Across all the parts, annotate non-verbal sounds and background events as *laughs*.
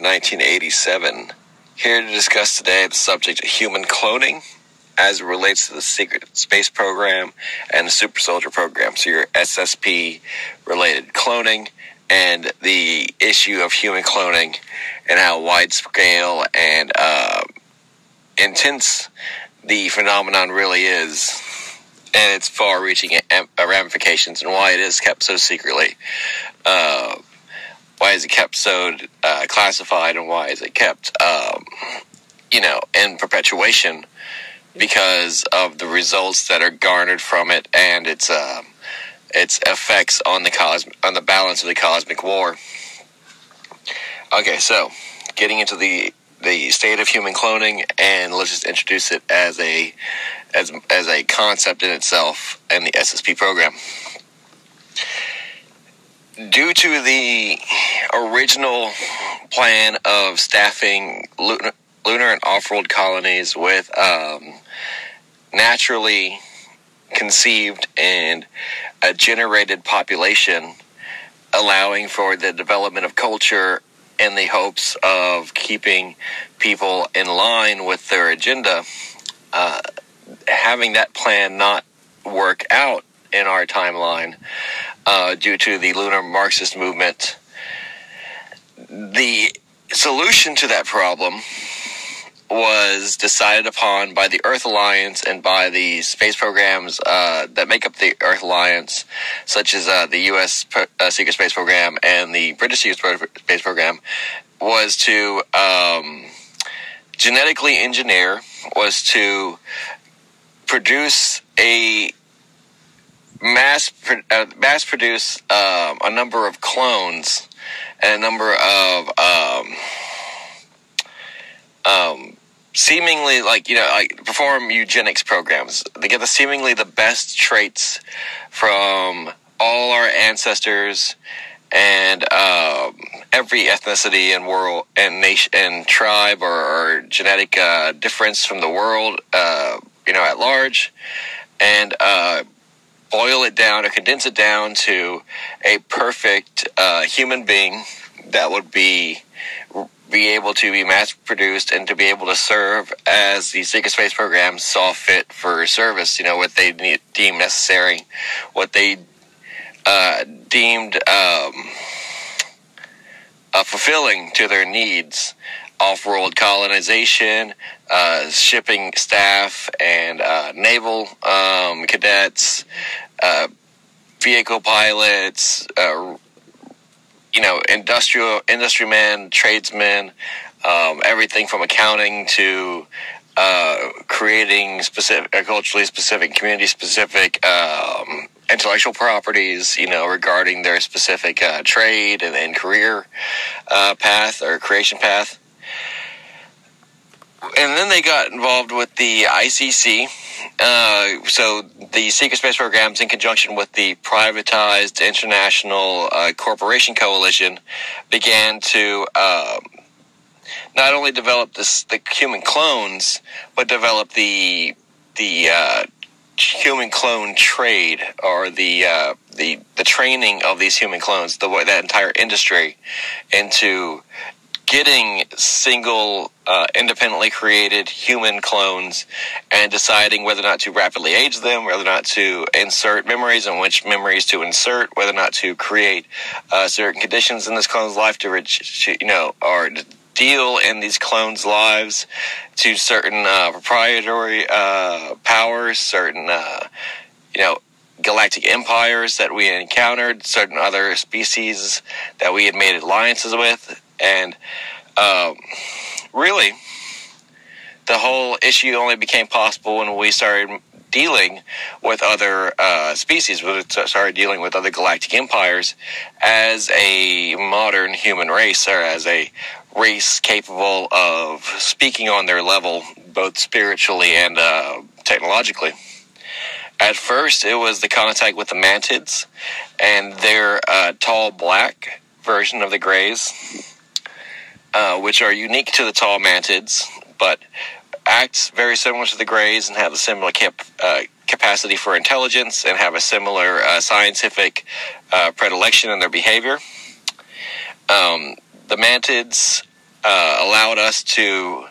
1987. Here to discuss today the subject of human cloning as it relates to the secret space program and the super soldier program. So, your SSP related cloning and the issue of human cloning and how widespread and uh, intense the phenomenon really is and its far reaching ramifications and why it is kept so secretly. Uh, why is it kept so classified and why is it kept, um, you know, in perpetuation because of the results that are garnered from it and its um, its effects on the cos- on the balance of the cosmic war. Okay, so getting into the the state of human cloning, and let's just introduce it as a as as a concept in itself and the SSP program due to the original plan of staffing lunar, lunar and off-world colonies with um, naturally conceived and a generated population, allowing for the development of culture in the hopes of keeping people in line with their agenda. Uh, having that plan not work out in our timeline uh, due to the lunar Marxist movement. The solution to that problem was decided upon by the Earth Alliance and by the space programs uh, that make up the Earth Alliance, such as uh, the U.S. Uh, Secret Space Program and the British Secret Space Program, was to um, genetically engineer, was to produce a mass uh, mass produce um, a number of clones and a number of um, um, seemingly like you know like perform eugenics programs. They get the seemingly the best traits from all our ancestors and um, every ethnicity and world and nation and tribe or, or genetic uh, difference from the world, uh, you know, at large, and uh, boil it down or condense it down to a perfect uh, human being that would be be able to be mass produced and to be able to serve as the secret space program saw fit for service. You know what they need, deemed necessary, what they uh, deemed um, uh, fulfilling to their needs. Off-world colonization, uh, shipping staff, and uh, naval um, cadets, uh, vehicle pilots, uh, you know, industrial industry men, tradesmen, um, everything from accounting to uh, creating specific, culturally specific, community specific um, intellectual properties, you know, regarding their specific uh, trade and, and career uh, path or creation path. And then they got involved with the ICC, uh, so the secret space programs, in conjunction with the privatized international uh, corporation coalition, began to um, not only develop this, the human clones, but develop the the uh, human clone trade or the uh, the the training of these human clones, the that entire industry, into getting single, uh, independently created human clones and deciding whether or not to rapidly age them, whether or not to insert memories and which memories to insert, whether or not to create uh, certain conditions in this clone's life to, reach, you know, or deal in these clones' lives to certain uh, proprietary uh, powers, certain, uh, you know, galactic empires that we encountered, certain other species that we had made alliances with, and um, really, the whole issue only became possible when we started dealing with other uh, species, we started dealing with other galactic empires as a modern human race or as a race capable of speaking on their level, both spiritually and uh, technologically. At first, it was the contact with the mantids and their uh, tall black version of the grays uh, which are unique to the tall mantids, but act very similar to the grays and have a similar cap- uh, capacity for intelligence and have a similar uh, scientific uh, predilection in their behavior. Um, the mantids uh, allowed us to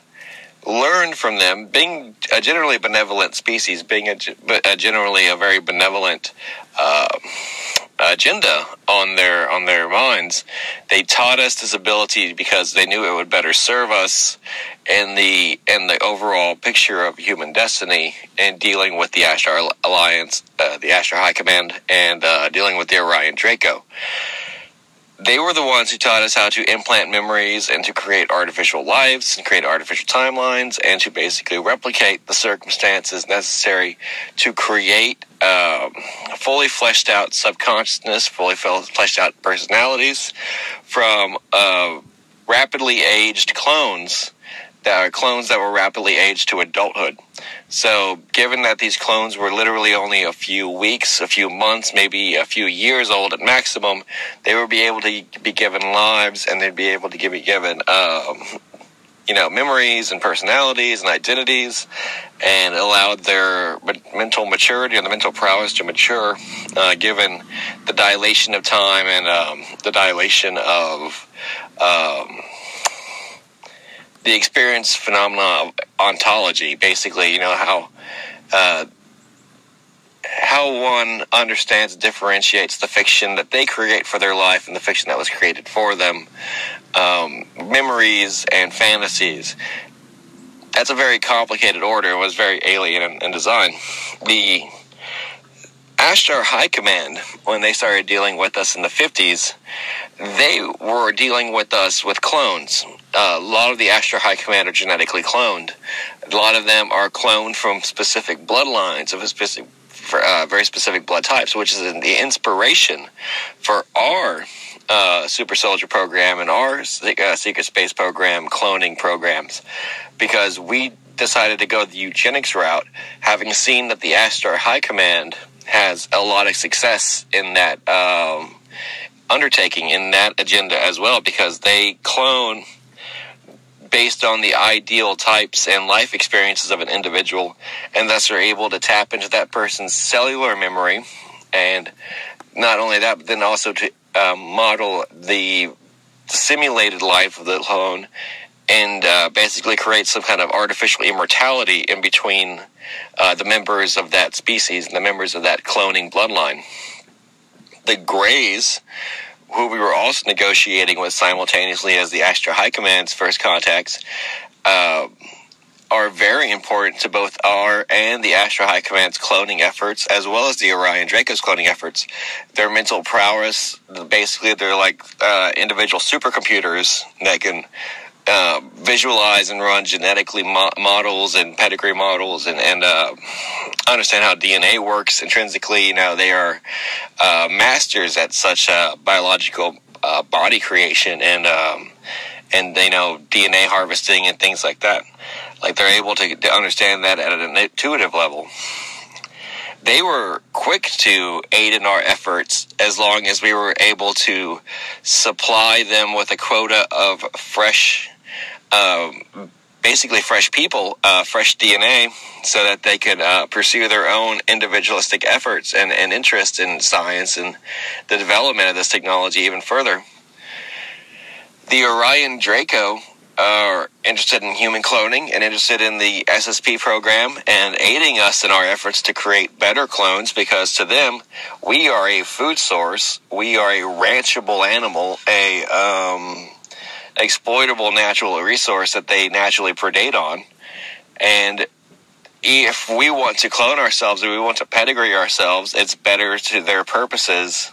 learn from them, being a generally benevolent species, being a, a generally a very benevolent uh, agenda on their on their minds. They taught us this ability because they knew it would better serve us in the in the overall picture of human destiny and dealing with the Ashtar Alliance, uh, the Ashtar High Command, and uh, dealing with the Orion Draco they were the ones who taught us how to implant memories and to create artificial lives and create artificial timelines and to basically replicate the circumstances necessary to create um, fully fleshed out subconsciousness, fully fleshed out personalities from uh, rapidly aged clones that are clones that were rapidly aged to adulthood. So, given that these clones were literally only a few weeks, a few months, maybe a few years old at maximum, they would be able to be given lives and they'd be able to be given, um, you know, memories and personalities and identities and allowed their mental maturity and the mental prowess to mature, uh, given the dilation of time and um, the dilation of. Um, the experience phenomena of ontology, basically, you know, how uh, how one understands differentiates the fiction that they create for their life and the fiction that was created for them, um, memories and fantasies. that's a very complicated order. It was very alien in, in design. The Ashtar High Command, when they started dealing with us in the 50s, they were dealing with us with clones. Uh, a lot of the Ashtar High Command are genetically cloned. A lot of them are cloned from specific bloodlines of a specific, for, uh, very specific blood types, which is the inspiration for our uh, Super Soldier program and our uh, Secret Space program cloning programs because we decided to go the eugenics route, having seen that the Ashtar High Command has a lot of success in that um, undertaking, in that agenda as well, because they clone based on the ideal types and life experiences of an individual, and thus are able to tap into that person's cellular memory, and not only that, but then also to um, model the simulated life of the clone and uh, basically create some kind of artificial immortality in between uh, the members of that species and the members of that cloning bloodline. The Greys, who we were also negotiating with simultaneously as the Ashtar High Command's first contacts, uh, are very important to both our and the Ashtar High Command's cloning efforts, as well as the Orion Draco's cloning efforts. Their mental prowess, basically, they're like uh, individual supercomputers that can uh, visualize and run genetically mo- models and pedigree models and, and uh, understand how DNA works intrinsically. You know, they are uh, masters at such biological uh, body creation and um, and you know DNA harvesting and things like that. Like they're able to, to understand that at an intuitive level. They were quick to aid in our efforts as long as we were able to supply them with a quota of fresh um, basically fresh people, uh, fresh DNA, so that they could uh, pursue their own individualistic efforts and, and interest in science and the development of this technology even further. The Orion Draco are interested in human cloning and interested in the SSP program and aiding us in our efforts to create better clones because to them, we are a food source, we are a ranchable animal, a um, exploitable natural resource that they naturally predate on. And if we want to clone ourselves or we want to pedigree ourselves, it's better to their purposes.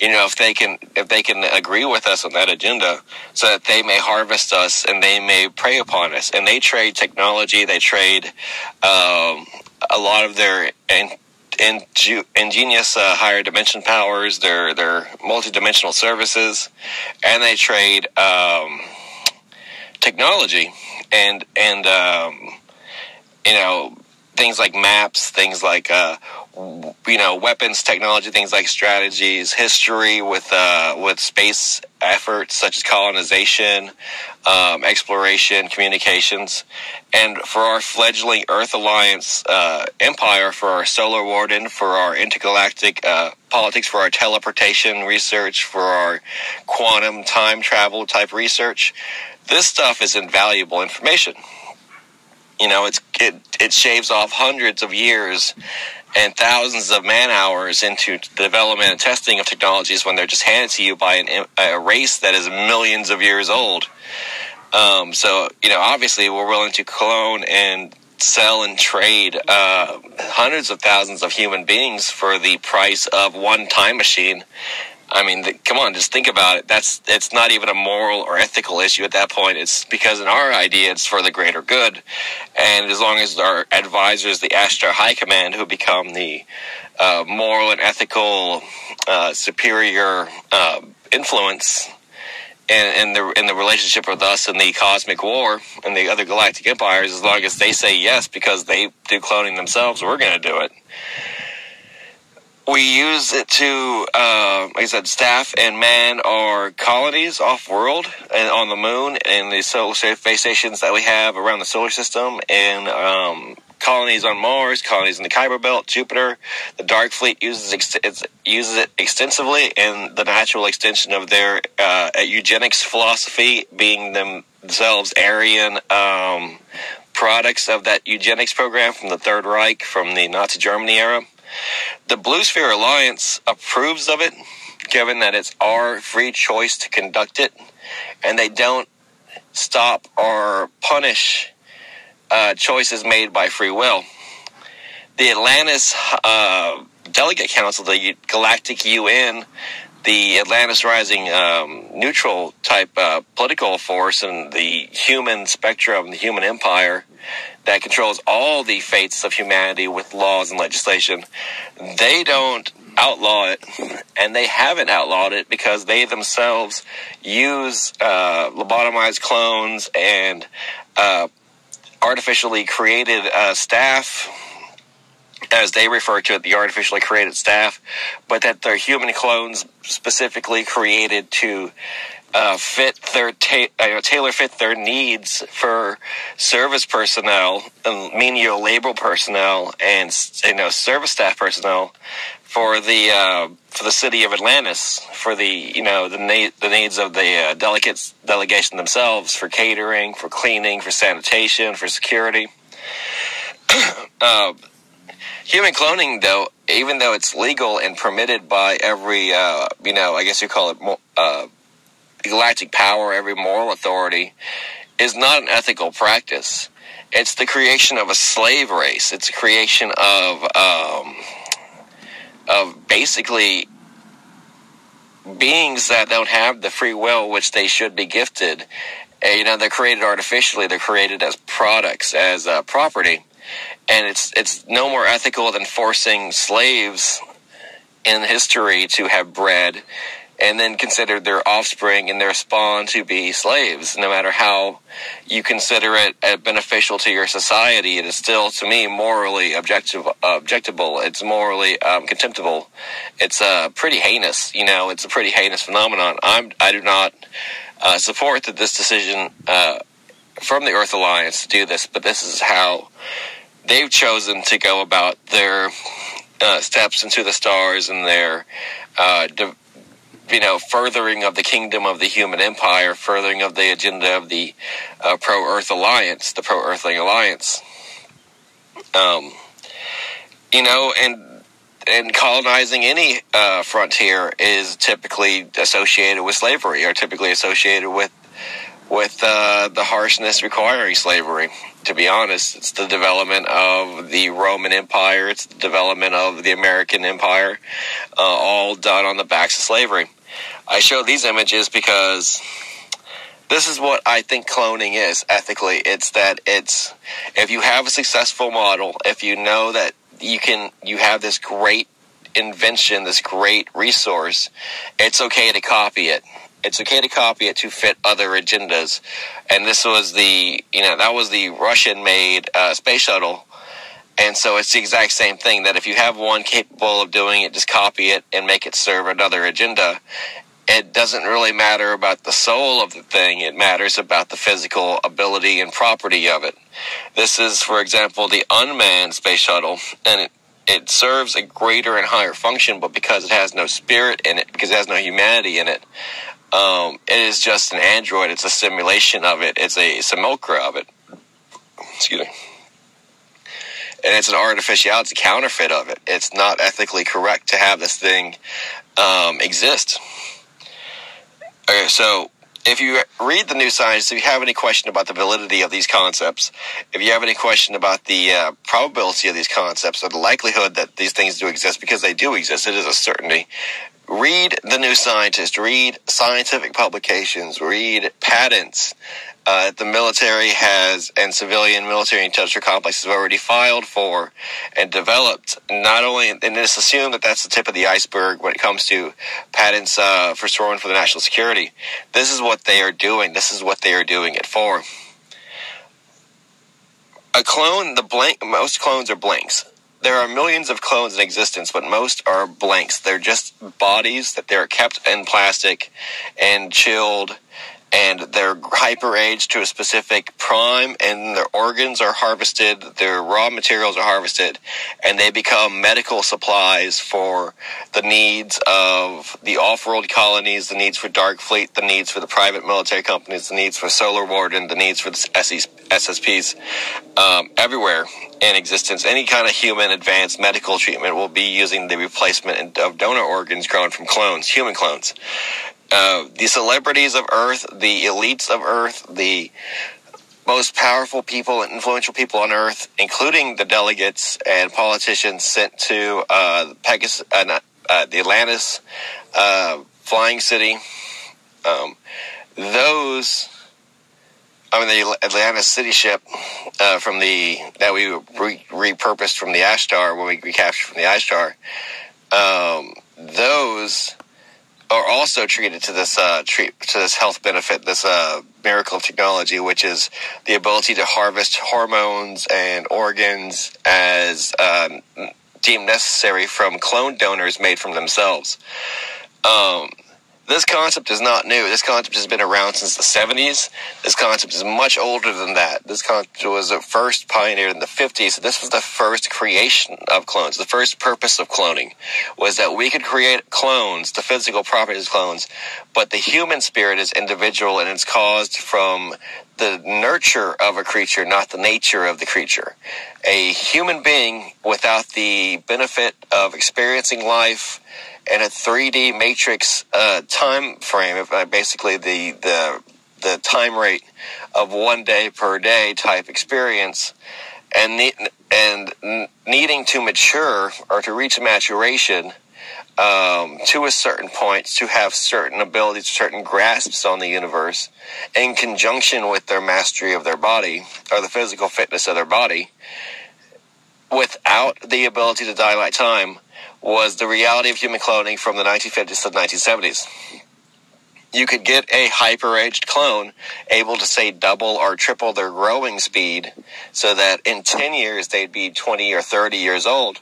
You know, if they can, if they can agree with us on that agenda, so that they may harvest us and they may prey upon us, and they trade technology, they trade um, a lot of their ingenious uh, higher dimension powers, their their multidimensional services, and they trade um, technology and and um, you know things like maps, things like uh, you know weapons technology, things like strategies, history with uh, with space efforts such as colonization, um, exploration, communications, and for our fledgling Earth Alliance uh, empire, for our Solar Warden, for our intergalactic uh, politics, for our teleportation research, for our quantum time travel type research. This stuff is invaluable information. You know, it's it it shaves off hundreds of years and thousands of man hours into the development and testing of technologies when they're just handed to you by an, a race that is millions of years old. Um, so, you know, obviously we're willing to clone and sell and trade uh, hundreds of thousands of human beings for the price of one time machine I mean, the, come on, just think about it. That's it's not even a moral or ethical issue at that point. It's because in our idea, it's for the greater good, and as long as our advisors, the Ashtar High Command, who become the uh, moral and ethical uh, superior uh, influence in, in, the in the relationship with us and the cosmic war and the other galactic empires, as long as they say yes because they do cloning themselves, we're going to do it we use it to, uh, like I said, staff and man our colonies off world and on the moon and the solar space stations that we have around the solar system and um, colonies on Mars, colonies in the Kuiper Belt, Jupiter. The Dark Fleet uses ex- uses it extensively, and the natural extension of their uh, eugenics philosophy, being themselves Aryan um, products of that eugenics program from the Third Reich, from the Nazi Germany era the Blue Sphere Alliance approves of it, given that it's our free choice to conduct it, and they don't stop or punish uh, choices made by free will. The Atlantis uh, Delegate Council, the Galactic UN, the Atlantis Rising um, neutral type uh, political force and the human spectrum, the human empire that controls all the fates of humanity with laws and legislation, they don't outlaw it, and they haven't outlawed it because they themselves use uh, lobotomized clones and uh, artificially created uh, staff as they refer to it, the artificially created staff, but that they're human clones specifically created to uh, fit their ta- uh, tailor fit their needs for service personnel, and menial labor personnel, and you know service staff personnel for the uh, for the city of Atlantis, for the you know the na- the needs of the uh, delegates delegation themselves, for catering, for cleaning, for sanitation, for security. *clears throat* Human cloning, though, even though it's legal and permitted by every, uh, you know, I guess you call it uh, galactic power, every moral authority, is not an ethical practice. It's the creation of a slave race. It's a creation of, um, of basically beings that don't have the free will which they should be gifted. You know, they're created artificially. They're created as products, as uh, property and it's it's no more ethical than forcing slaves in history to have bread and then consider their offspring and their spawn to be slaves. No matter how you consider it uh, beneficial to your society, it is still, to me, morally objective, objectable. It's morally um, contemptible. It's uh, pretty heinous. You know, it's a pretty heinous phenomenon. I'm, I do not uh, support that this decision uh, from the Earth Alliance to do this, but this is how they've chosen to go about their uh, steps into the stars and their, uh, de- you know, furthering of the kingdom of the human empire, furthering of the agenda of the uh, pro Earth Alliance, the pro Earthling Alliance. Um, you know, and and colonizing any uh, frontier is typically associated with slavery, or typically associated with with uh, the harshness requiring slavery. To be honest, it's the development of the Roman Empire, it's the development of the American Empire, uh, all done on the backs of slavery. I show these images because this is what I think cloning is ethically. It's that it's if you have a successful model, if you know that you can, you have this great invention, this great resource, it's okay to copy it it's okay to copy it to fit other agendas. And this was the, you know, that was the Russian made uh, space shuttle. And so it's the exact same thing that if you have one capable of doing it, just copy it and make it serve another agenda. It doesn't really matter about the soul of the thing. It matters about the physical ability and property of it. This is, for example, the unmanned space shuttle, and it, it serves a greater and higher function, but because it has no spirit in it, because it has no humanity in it, um, it is just an android. It's a simulation of it. It's a simulacra of it. Excuse me. And it's an artificial. It's a counterfeit of it. It's not ethically correct to have this thing um, exist. Okay, so if you read the new science, if you have any question about the validity of these concepts, if you have any question about the uh, probability of these concepts or the likelihood that these things do exist, because they do exist, it is a certainty read the new scientist. Read scientific publications. Read patents. Uh, the military has and civilian military industrial complexes have already filed for and developed not only and it's assumed that that's the tip of the iceberg when it comes to patents uh, for storing for the national security. This is what they are doing. This is what they are doing it for. A clone the blank most clones are blanks there are millions of clones in existence, but most are blanks. They're just bodies that they're kept in plastic and chilled and they're hyper aged to a specific prime and their organs are harvested their raw materials are harvested and they become medical supplies for the needs of the off-world colonies the needs for dark fleet the needs for the private military companies the needs for solar warden the needs for the ssps um, everywhere in existence any kind of human advanced medical treatment will be using the replacement of donor organs grown from clones human clones uh, the celebrities of Earth, the elites of Earth, the most powerful people and influential people on earth, including the delegates and politicians sent to uh, Pegasus, uh, uh, the Atlantis uh, flying city. Um, those, I mean, the Atlantis city ship uh, from the that we re- repurposed from the Ashtar when we recaptured from the Ashtar. Um, those are also treated to this uh, treat to this health benefit, this uh, miracle technology, which is the ability to harvest hormones and organs as um, deemed necessary from clone donors made from themselves. Um, this concept is not new. This concept has been around since the 70s. This concept is much older than that. This concept was first pioneered in the 50s. This was the first creation of clones. The first purpose of cloning was that we could create clones, the physical properties of clones, but the human spirit is individual and it's caused from the nurture of a creature, not the nature of the creature. A human being without the benefit of experiencing life, in a 3D matrix uh, time frame, uh, basically the, the the time rate of one day per day type experience, and and needing to mature or to reach maturation um, to a certain point to have certain abilities, certain grasps on the universe, in conjunction with their mastery of their body or the physical fitness of their body, without the ability to dilate time was the reality of human cloning from the 1950s to the 1970s. You could get a hyper-aged clone able to say double or triple their growing speed so that in 10 years they'd be 20 or 30 years old,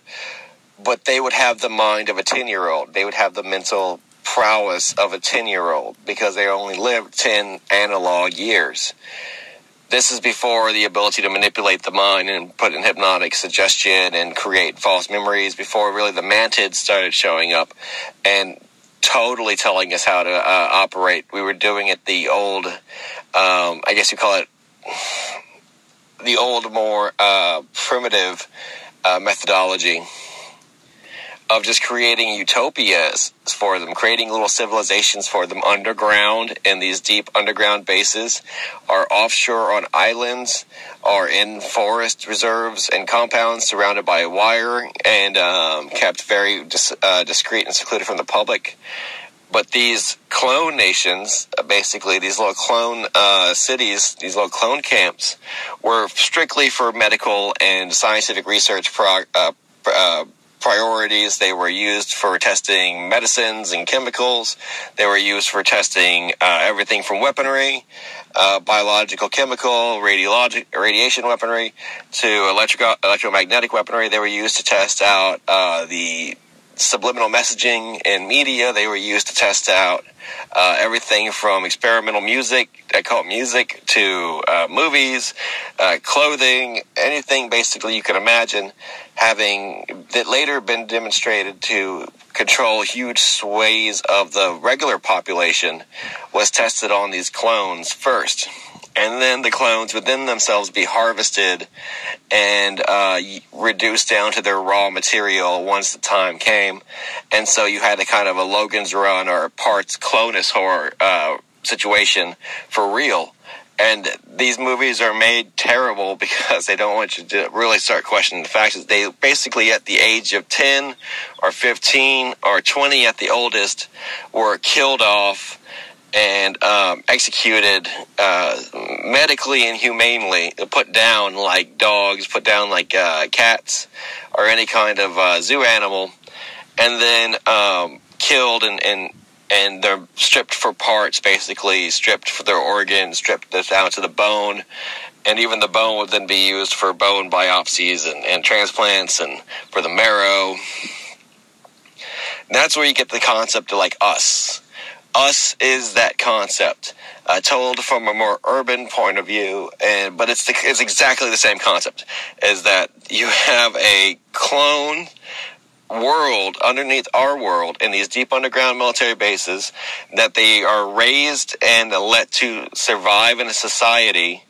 but they would have the mind of a 10-year-old. They would have the mental prowess of a 10-year-old because they only lived 10 analog years this is before the ability to manipulate the mind and put in hypnotic suggestion and create false memories before really the mantids started showing up and totally telling us how to uh, operate. We were doing it the old um, i guess you call it the old more uh, primitive uh, methodology of just creating utopias for them, creating little civilizations for them underground in these deep underground bases, or offshore on islands, or in forest reserves and compounds surrounded by wire and um, kept very dis- uh, discreet and secluded from the public. But these clone nations, uh, basically these little clone uh, cities, these little clone camps, were strictly for medical and scientific research prog- uh, uh priorities. They were used for testing medicines and chemicals. They were used for testing uh, everything from weaponry, uh, biological, chemical, radiologic, radiation weaponry, to electrical, electromagnetic weaponry. They were used to test out uh, the subliminal messaging in media. They were used to test out uh, everything from experimental music, occult music, to uh, movies, uh, clothing, anything basically you can imagine having that later been demonstrated to control huge sways of the regular population was tested on these clones first and then the clones within themselves be harvested and uh, reduced down to their raw material once the time came. And so you had a kind of a Logan's Run or parts clonus horror uh, situation for real. And these movies are made terrible *laughs* because they don't want you to really start questioning the facts. They basically, at the age of 10 or 15 or 20 at the oldest, were killed off and um, executed uh, medically and humanely, put down like dogs, put down like uh, cats or any kind of uh, zoo animal, and then um, killed and, and and they're stripped for parts, basically stripped for their organs, stripped down to the bone, and even the bone would then be used for bone biopsies and, and transplants and for the marrow. And that's where you get the concept of like us us is that concept uh, told from a more urban point of view and but it's the, it's exactly the same concept is that you have a clone world underneath our world in these deep underground military bases that they are raised and let to survive in a society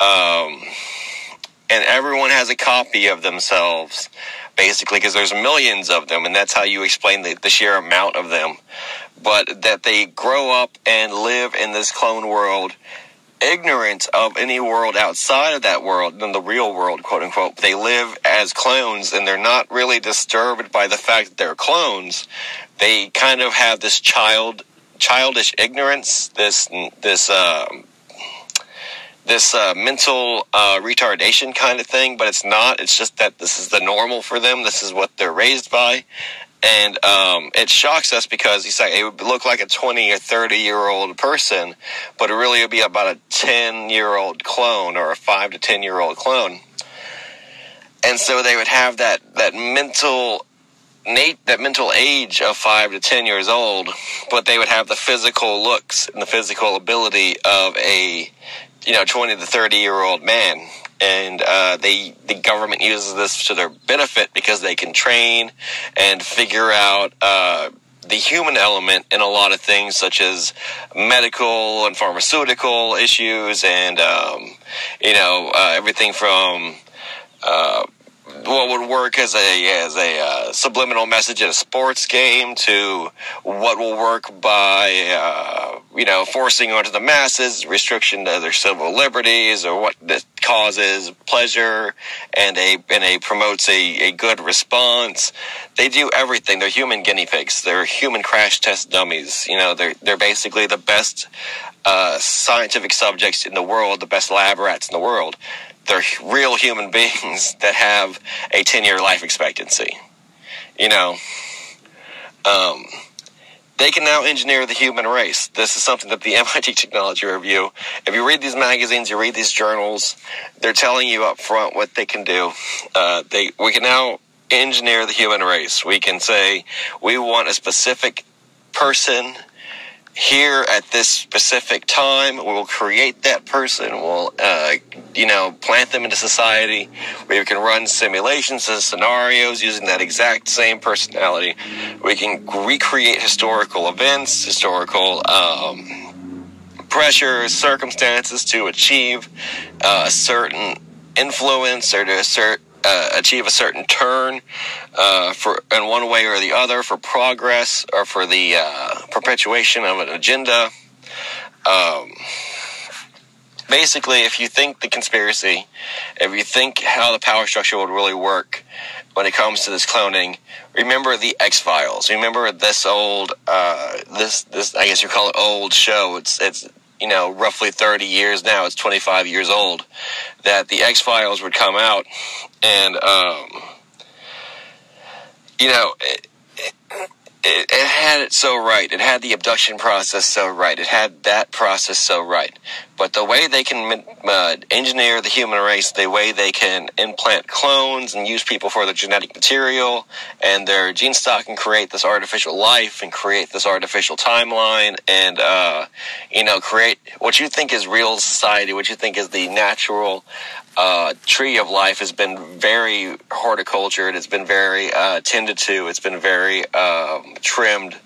um, and everyone has a copy of themselves basically because there's millions of them and that's how you explain the, the sheer amount of them but that they grow up and live in this clone world ignorant of any world outside of that world than the real world, quote unquote. They live as clones and they're not really disturbed by the fact that they're clones. They kind of have this child childish ignorance, this this um, this uh, mental uh, retardation kind of thing, but it's not. It's just that this is the normal for them. This is what they're raised by, and um, it shocks us because he's like it would look like a twenty or thirty year old person, but it really would be about a ten year old clone or a five to ten year old clone. And so they would have that that mental Nate, that mental age of five to ten years old, but they would have the physical looks and the physical ability of a, you know, twenty to thirty year old man. And uh, they, the government uses this to their benefit because they can train and figure out uh, the human element in a lot of things, such as medical and pharmaceutical issues, and um, you know, uh, everything from uh, what would work as a as a uh, subliminal message in a sports game to what will work by uh, you know forcing onto the masses restriction to their civil liberties or what that causes pleasure and a and a promotes a, a good response. They do everything. They're human guinea pigs. They're human crash test dummies. You know they're they're basically the best uh, scientific subjects in the world the best lab rats in the world they're real human *laughs* beings that have a 10 year life expectancy. You know, um, they can now engineer the human race. This is something that the *laughs* MIT Technology Review, if you read these magazines, you read these journals, they're telling you up front what they can do. Uh, they, we can now engineer the human race. We can say we want a specific person here at this specific time. We'll create that person. We'll, uh, you know, plant them into society. We can run simulations and scenarios using that exact same personality. We can recreate historical events, historical um, pressures, circumstances to achieve uh, a certain influence or to assert uh, achieve a certain turn uh, for in one way or the other for progress or for the uh, perpetuation of an agenda. Um, basically, if you think the conspiracy, if you think how the power structure would really work when it comes to this cloning, remember the X Files. Remember this old, uh, this this I guess you call it old show. It's it's you know, roughly 30 years now, it's 25 years old, that the X Files would come out and, um, you know, it, it, had it so right. It had the abduction process so right. It had that process so right. But the way they can uh, engineer the human race, the way they can implant clones and use people for their genetic material and their gene stock and create this artificial life and create this artificial timeline and, uh, you know, create what you think is real society, what you think is the natural uh, tree of life has been very horticultured. It's been very uh, tended to. It's been very um, trimmed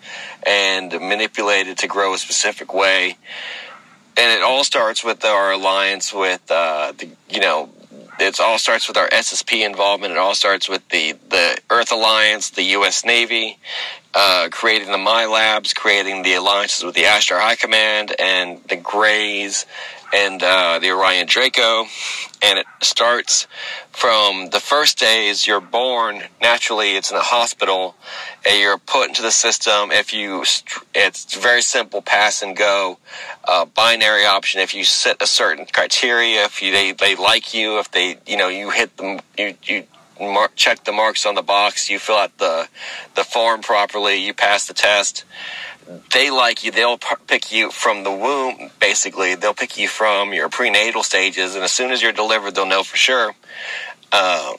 and manipulated to grow a specific way. And it all starts with our alliance with uh, the, you know, it all starts with our SSP involvement. It all starts with the, the Earth Alliance, the U.S. Navy, uh, creating the MILABs, creating the alliances with the Ashtar High Command and the Greys and uh, the Orion Draco. And it starts from the first days you're born. Naturally, it's in a hospital. And you're put into the system. If you, it's very simple, pass and go, uh, binary option. If you set a certain criteria, if you, they they like you, if they you know you hit them, you you mark, check the marks on the box, you fill out the the form properly, you pass the test they like you. They'll pick you from the womb, basically. They'll pick you from your prenatal stages, and as soon as you're delivered, they'll know for sure. Um,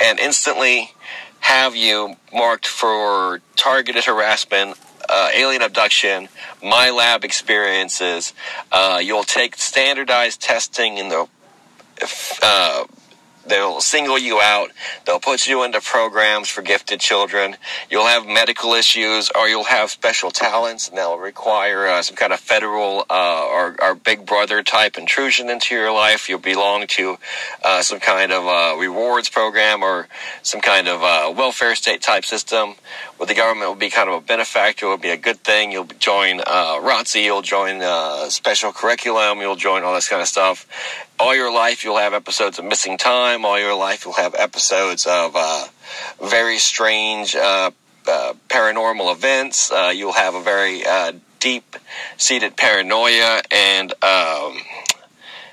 and instantly have you marked for targeted harassment, uh, alien abduction, MILAB experiences. Uh, you'll take standardized testing in the uh, They'll single you out. They'll put you into programs for gifted children. You'll have medical issues or you'll have special talents and they'll require uh, some kind of federal uh, or, or, big brother type intrusion into your life. You'll belong to uh, some kind of uh, rewards program or some kind of uh, welfare state type system where the government will be kind of a benefactor. It will be a good thing. You'll join uh, ROTC. You'll join special curriculum. You'll join all this kind of stuff all your life you'll have episodes of missing time all your life you'll have episodes of uh, very strange uh, uh, paranormal events uh, you'll have a very uh, deep seated paranoia and um,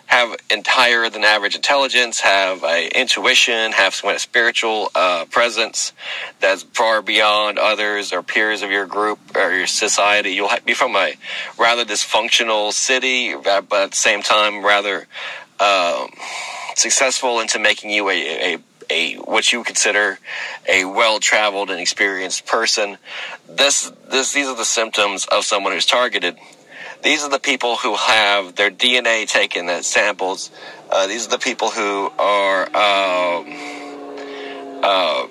have higher than average intelligence, have a intuition, have some kind of spiritual uh, presence that's far beyond others or peers of your group or your society. You'll be from a rather dysfunctional city, but at the same time rather um, successful into making you a, a a what you consider a well-traveled and experienced person. This, this, these are the symptoms of someone who's targeted. These are the people who have their DNA taken as samples. Uh, these are the people who are um, uh,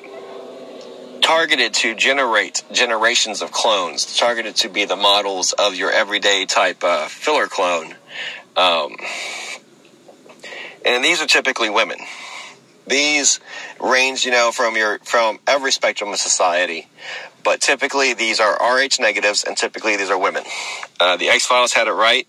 targeted to generate generations of clones, targeted to be the models of your everyday type uh, filler clone. Um, and these are typically women. These range, you know, from your from every spectrum of society, but typically these are Rh negatives, and typically these are women. Uh, the X Files had it right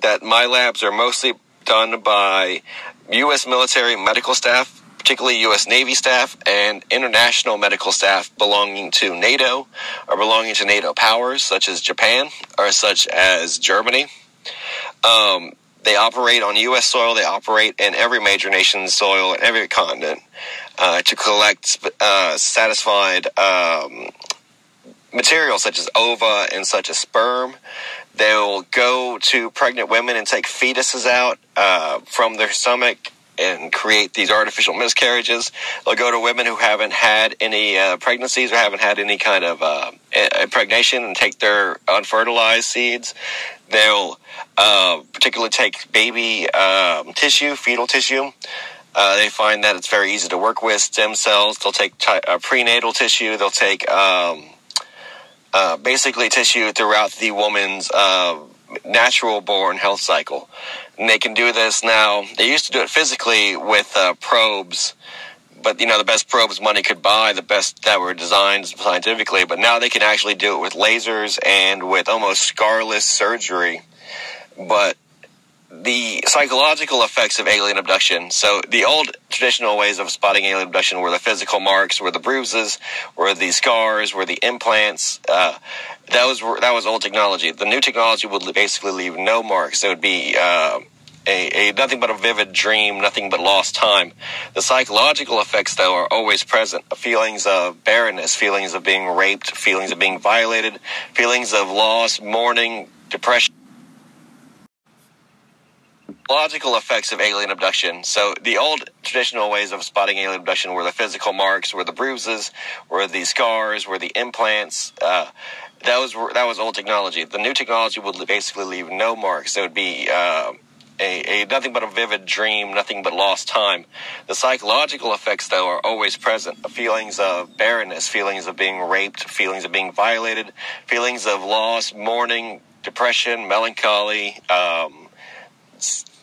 that MILABs are mostly done by U.S. military medical staff, particularly U.S. Navy staff and international medical staff belonging to NATO or belonging to NATO powers such as Japan or such as Germany. Um, they operate on U.S. soil. They operate in every major nation's soil and every continent uh, to collect uh, satisfied um, materials such as ova and such as sperm. They'll go to pregnant women and take fetuses out uh, from their stomach and create these artificial miscarriages. They'll go to women who haven't had any uh, pregnancies or haven't had any kind of uh, impregnation and take their unfertilized seeds. They'll uh, particularly take baby um, tissue, fetal tissue. Uh, they find that it's very easy to work with stem cells. They'll take t- uh, prenatal tissue. They'll take um, uh, basically tissue throughout the woman's uh, natural born health cycle. And they can do this now. They used to do it physically with uh, probes but you know the best probes money could buy, the best that were designed scientifically. But now they can actually do it with lasers and with almost scarless surgery. But the psychological effects of alien abduction. So the old traditional ways of spotting alien abduction were the physical marks, were the bruises, were the scars, were the implants. Uh, that was that was old technology. The new technology would basically leave no marks. It would be uh, a, a nothing but a vivid dream, nothing but lost time. The psychological effects, though, are always present. Feelings of barrenness, feelings of being raped, feelings of being violated, feelings of loss, mourning, depression. Logical effects of alien abduction. So the old traditional ways of spotting alien abduction were the physical marks, were the bruises, were the scars, were the implants. Uh, that was that was old technology. The new technology would basically leave no marks. It would be uh, a, a nothing but a vivid dream, nothing but lost time. The psychological effects, though, are always present. Feelings of barrenness, feelings of being raped, feelings of being violated, feelings of loss, mourning, depression, melancholy, um,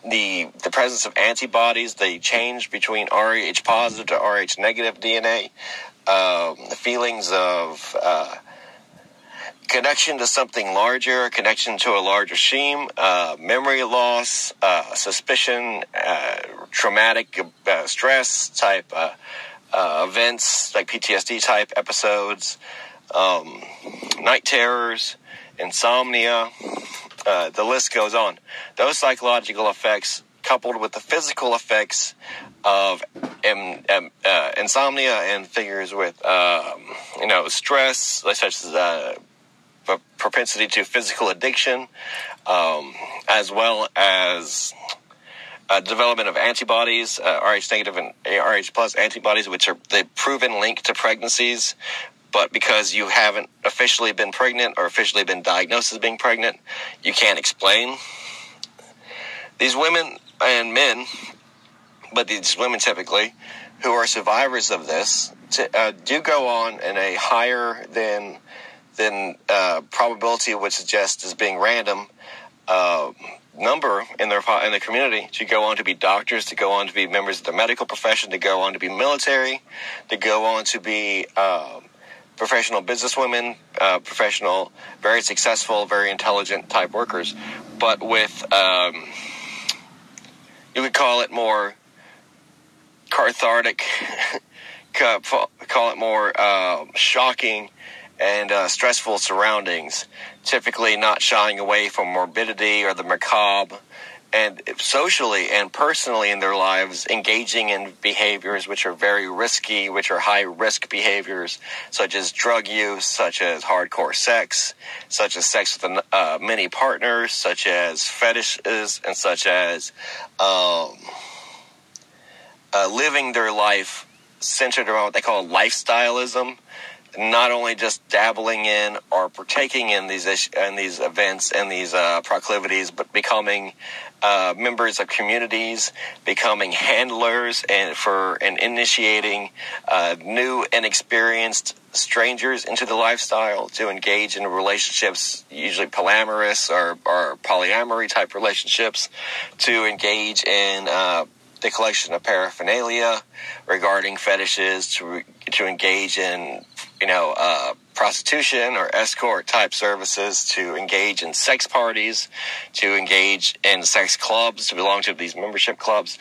the the presence of antibodies, the change between Rh positive to Rh negative DNA, um, the feelings of uh, connection to something larger, connection to a larger scheme, uh, memory loss, uh, suspicion, uh, traumatic uh, stress type uh, events like PTSD type episodes, um, night terrors, insomnia. The list goes on. Those psychological effects, coupled with the physical effects of um, um, insomnia and figures with um, you know stress, such as a propensity to physical addiction, um, as well as uh, development of antibodies, uh, Rh negative and Rh plus antibodies, which are the proven link to pregnancies. But because you haven't officially been pregnant or officially been diagnosed as being pregnant, you can't explain. These women and men but these women typically, who are survivors of this, to, uh, do go on in a higher than than uh, probability would suggest as being random uh, number in their in the community to go on to be doctors, to go on to be members of the medical profession, to go on to be military, to go on to be uh, professional businesswomen, uh, professional, very successful, very intelligent type workers, but with um, you would call it more cathartic, *laughs* call it more uh, shocking and uh, stressful surroundings, typically not shying away from morbidity or the macabre, and socially and personally in their lives, engaging in behaviors which are very risky, which are high risk behaviors, such as drug use, such as hardcore sex, such as sex with uh, many partners, such as fetishes, and such as um, uh, living their life centered around what they call lifestyleism not only just dabbling in or partaking in these in these events and these uh, proclivities, but becoming uh, members of communities, becoming handlers, and for and initiating uh, new and experienced strangers into the lifestyle to engage in relationships, usually polyamorous or, or polyamory type relationships, to engage in uh, the collection of paraphernalia regarding fetishes, to to engage in you know, uh, prostitution or escort type services, to engage in sex parties, to engage in sex clubs, to belong to these membership clubs.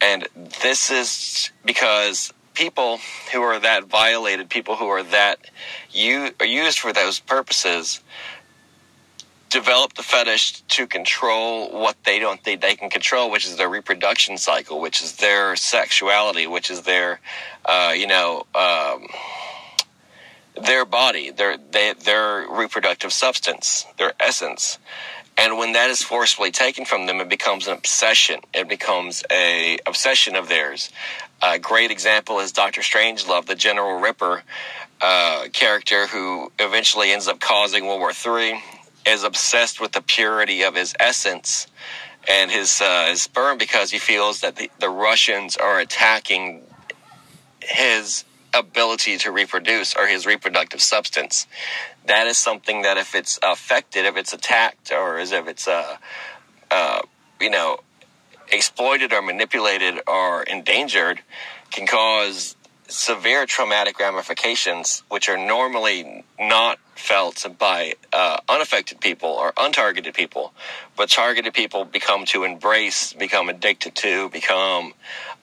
And this is because people who are that violated, people who are that you are used for those purposes, develop the fetish to control what they don't think they can control, which is their reproduction cycle, which is their sexuality, which is their, uh, you know, um, their body, their their reproductive substance, their essence. And when that is forcefully taken from them, it becomes an obsession. It becomes a obsession of theirs. A great example is Doctor Strangelove, the General Ripper uh, character who eventually ends up causing World War III, is obsessed with the purity of his essence and his, uh, his sperm because he feels that the, the Russians are attacking his ability to reproduce or his reproductive substance. That is something that if it's affected, if it's attacked, or as if it's, uh, uh, you know, exploited or manipulated or endangered, can cause severe traumatic ramifications, which are normally not felt by uh, unaffected people or untargeted people, but targeted people become to embrace, become addicted to, become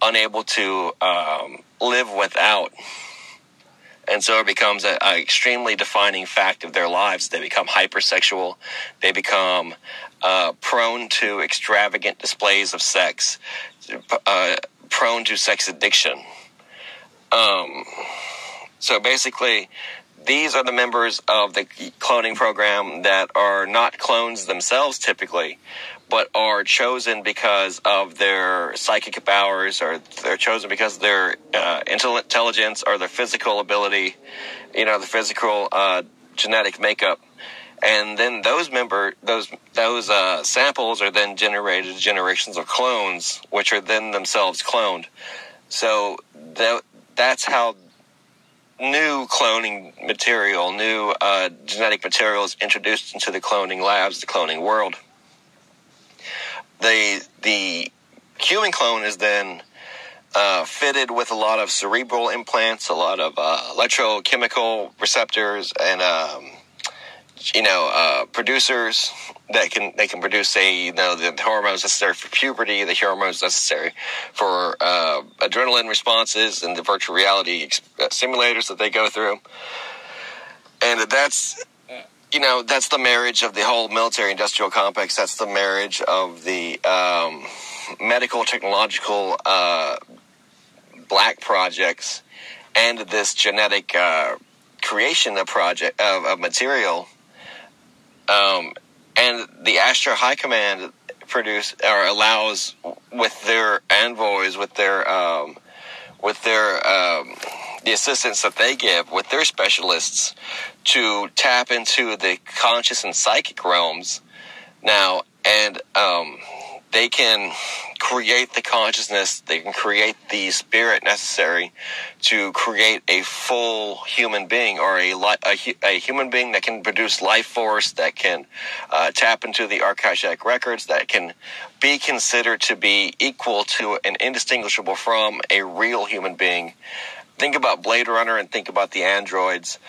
unable to um, live without. And so it becomes an extremely defining fact of their lives. They become hypersexual. They become uh, prone to extravagant displays of sex, uh, prone to sex addiction. Um, so basically, these are the members of the cloning program that are not clones themselves typically, but are chosen because of their psychic powers, or they're chosen because of their uh, intelligence or their physical ability, you know, the physical uh, genetic makeup. And then those member those those uh, samples are then generated generations of clones, which are then themselves cloned. So that that's how new cloning material, new uh, genetic material is introduced into the cloning labs, the cloning world the the human clone is then uh, fitted with a lot of cerebral implants, a lot of uh, electrochemical receptors, and um, you know uh, producers that can they can produce say you know the hormones necessary for puberty, the hormones necessary for uh, adrenaline responses, and the virtual reality uh, simulators that they go through, and that's you know, that's the marriage of the whole military industrial complex. That's the marriage of the um, medical technological uh, black projects and this genetic uh, creation of project of, of material. Um, and the Ashtar High Command produce or allows with their envoys, with their um, with their um, the assistance that they give with their specialists to tap into the conscious and psychic realms now and um, they can create the consciousness, they can create the spirit necessary to create a full human being or a, a, a human being that can produce life force, that can uh, tap into the Akashic records, that can be considered to be equal to and indistinguishable from a real human being. Think about Blade Runner and think about the androids.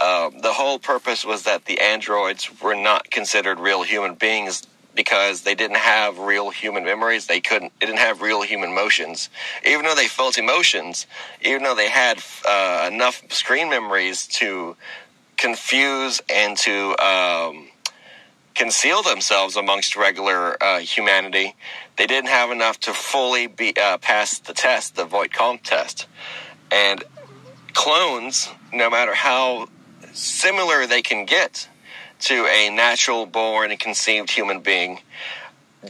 Uh, the whole purpose was that the androids were not considered real human beings because they didn't have real human memories. They couldn't, they didn't have real human motions. Even though they felt emotions, even though they had uh, enough screen memories to confuse and to um, conceal themselves amongst regular uh, humanity, they didn't have enough to fully be uh, pass the test, the Voight-Kampff test. And clones, no matter how similar they can get to a natural born and conceived human being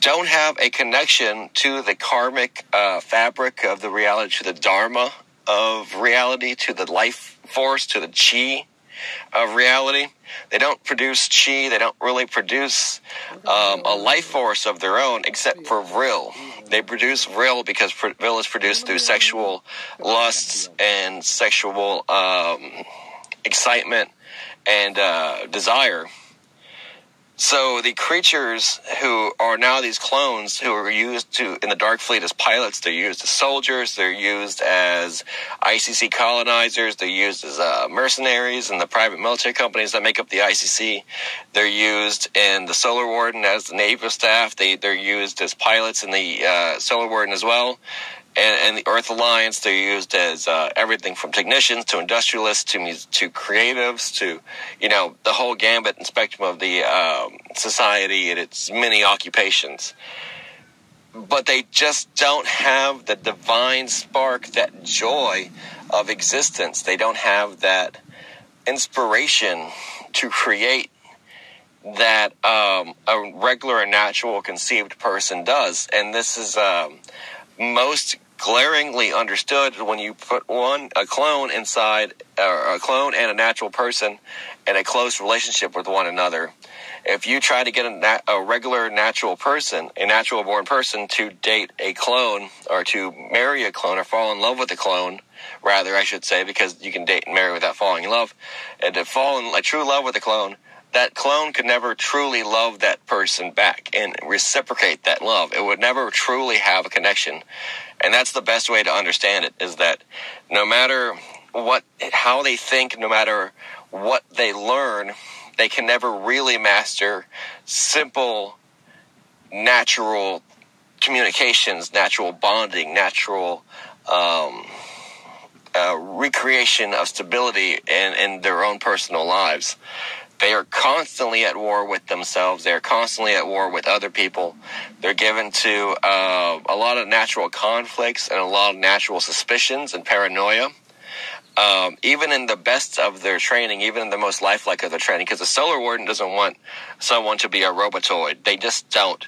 don't have a connection to the karmic uh, fabric of the reality, to the dharma of reality, to the life force, to the chi of reality. They don't produce chi. They don't really produce um, a life force of their own, except for vril. They produce vril because vril is produced through sexual lusts and sexual um, excitement and uh, desire. So the creatures who are now these clones who are used to in the Dark Fleet as pilots, they're used as soldiers, they're used as ICC colonizers, they're used as uh, mercenaries in the private military companies that make up the ICC. They're used in the Solar Warden as the naval staff. They they're used as pilots in the uh, Solar Warden as well and, and, the Earth Alliance, they're used as uh, everything from technicians to industrialists to to creatives to, you know, the whole gambit and spectrum of the um, society and its many occupations. But they just don't have the divine spark, that joy of existence. They don't have that inspiration to create that um, a regular and natural conceived person does. And this is um, most glaringly understood when you put one a clone inside or a clone and a natural person in a close relationship with one another. If you try to get a, nat- a regular natural person, a natural born person, to date a clone or to marry a clone or fall in love with a clone, rather, I should say, because you can date and marry without falling in love, and to fall in a true love with a clone, that clone could never truly love that person back and reciprocate that love. It would never truly have a connection. And that's the best way to understand it is that no matter what, how they think, no matter what they learn, they can never really master simple, natural communications, natural bonding, natural, um, uh, recreation of stability in, in their own personal lives. They are constantly at war with themselves. They are constantly at war with other people. They're given to uh, a lot of natural conflicts and a lot of natural suspicions and paranoia. Um, even in the best of their training, even in the most lifelike of their training, because the Solar Warden doesn't want someone to be a robotoid. They just don't.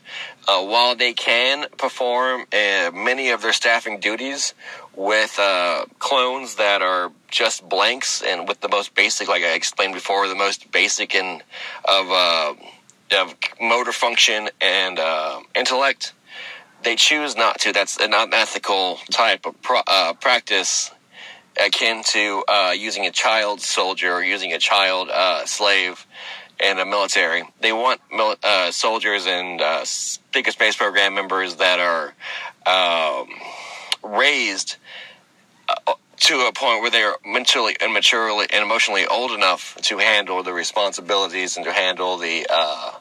Uh, while they can perform uh, many of their staffing duties with uh, clones that are just blanks and with the most basic, like I explained before, the most basic in of uh, of motor function and uh, intellect. They choose not to. That's an unethical type of pro- uh, practice, akin to uh, using a child soldier or using a child uh, slave in a military. They want mil- soldiers and uh, Secret Space Program members that are um, raised uh, to a point where they are mentally and maturely and emotionally old enough to handle the responsibilities and to handle the uh,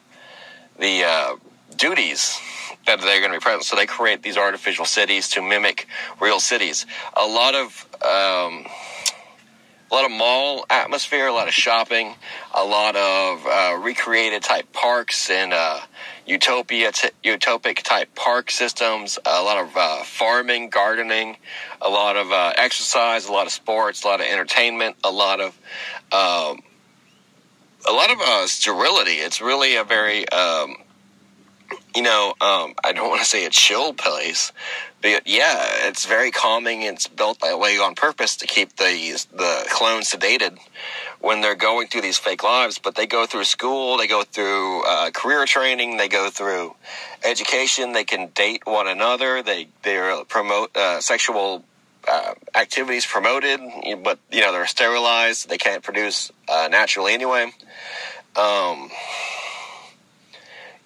the uh, duties that they're going to be present. So they create these artificial cities to mimic real cities. A lot of um, a lot of mall atmosphere, a lot of shopping, a lot of uh, recreated type parks and uh, utopia, t- utopic type park systems, a lot of uh, farming, gardening, a lot of uh, exercise, a lot of sports, a lot of entertainment, a lot of um, a lot of uh, sterility. It's really a very um, you know, um, I don't want to say a chill place, yeah, it's very calming. It's built that way on purpose to keep the the clones sedated when they're going through these fake lives. But they go through school, they go through uh, career training, they go through education. They can date one another. They they promote uh, sexual uh, activities promoted, but you know they're sterilized. They can't produce uh, naturally anyway. Um,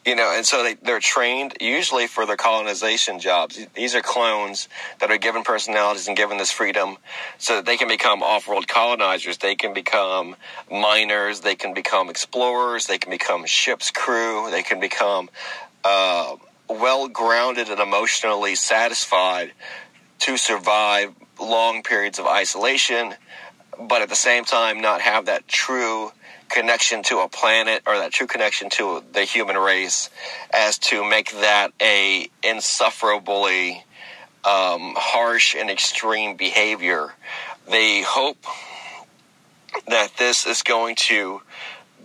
you know, and so they, they're trained usually for their colonization jobs. These are clones that are given personalities and given this freedom so that they can become off world colonizers. They can become miners. They can become explorers. They can become ship's crew. They can become uh, well grounded and emotionally satisfied to survive long periods of isolation, but at the same time, not have that true connection to a planet or that true connection to the human race as to make that a insufferably um, harsh and extreme behavior. They hope that this is going to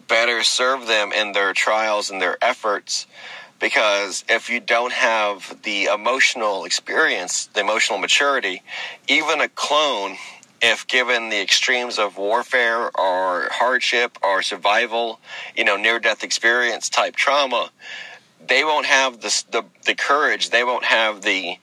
better serve them in their trials and their efforts because if you don't have the emotional experience, the emotional maturity, even a clone if given the extremes of warfare or hardship or survival, you know, near death experience type trauma, they won't have the, the, the courage. They won't have the,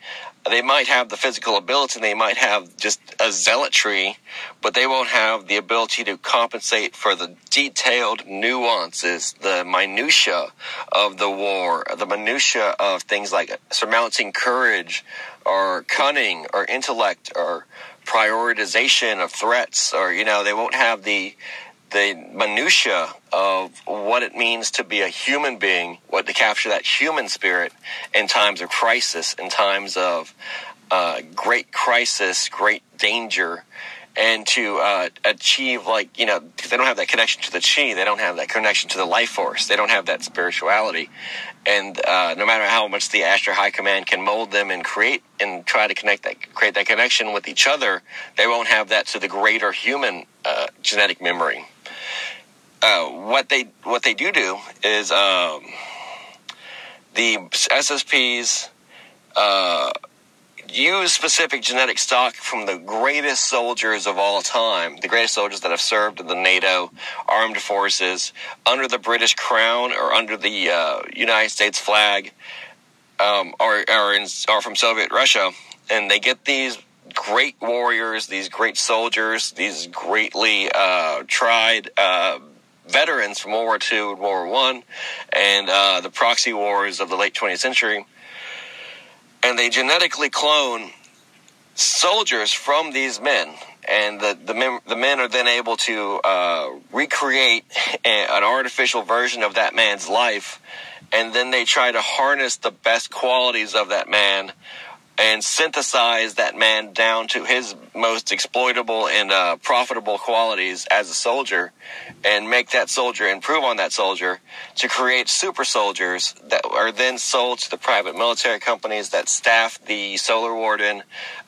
they might have the physical ability. and They might have just a zealotry, but they won't have the ability to compensate for the detailed nuances, the minutia of the war, the minutia of things like surmounting courage or cunning or intellect or prioritization of threats or you know they won't have the the minutia of what it means to be a human being what to capture that human spirit in times of crisis in times of uh, great crisis great danger and to uh, achieve like you know they don't have that connection to the chi they don't have that connection to the life force they don't have that spirituality. And uh, no matter how much the Ashtar High Command can mold them and create and try to connect that create that connection with each other they won't have that to the greater human uh, genetic memory uh, what they what they do do is um, the SSPs uh, use specific genetic stock from the greatest soldiers of all time, the greatest soldiers that have served in the NATO armed forces under the British crown or under the uh, United States flag, um, in, or from Soviet Russia, and they get these great warriors, these great soldiers, these greatly uh, tried. Uh, veterans from World War II and World War One, and uh, the proxy wars of the late 20th century, and they genetically clone soldiers from these men and the the men, the men are then able to uh, recreate a, an artificial version of that man's life and then they try to harness the best qualities of that man and synthesize that man down to his most exploitable and uh, profitable qualities as a soldier and make that soldier improve on that soldier to create super soldiers that are then sold to the private military companies that staff the solar warden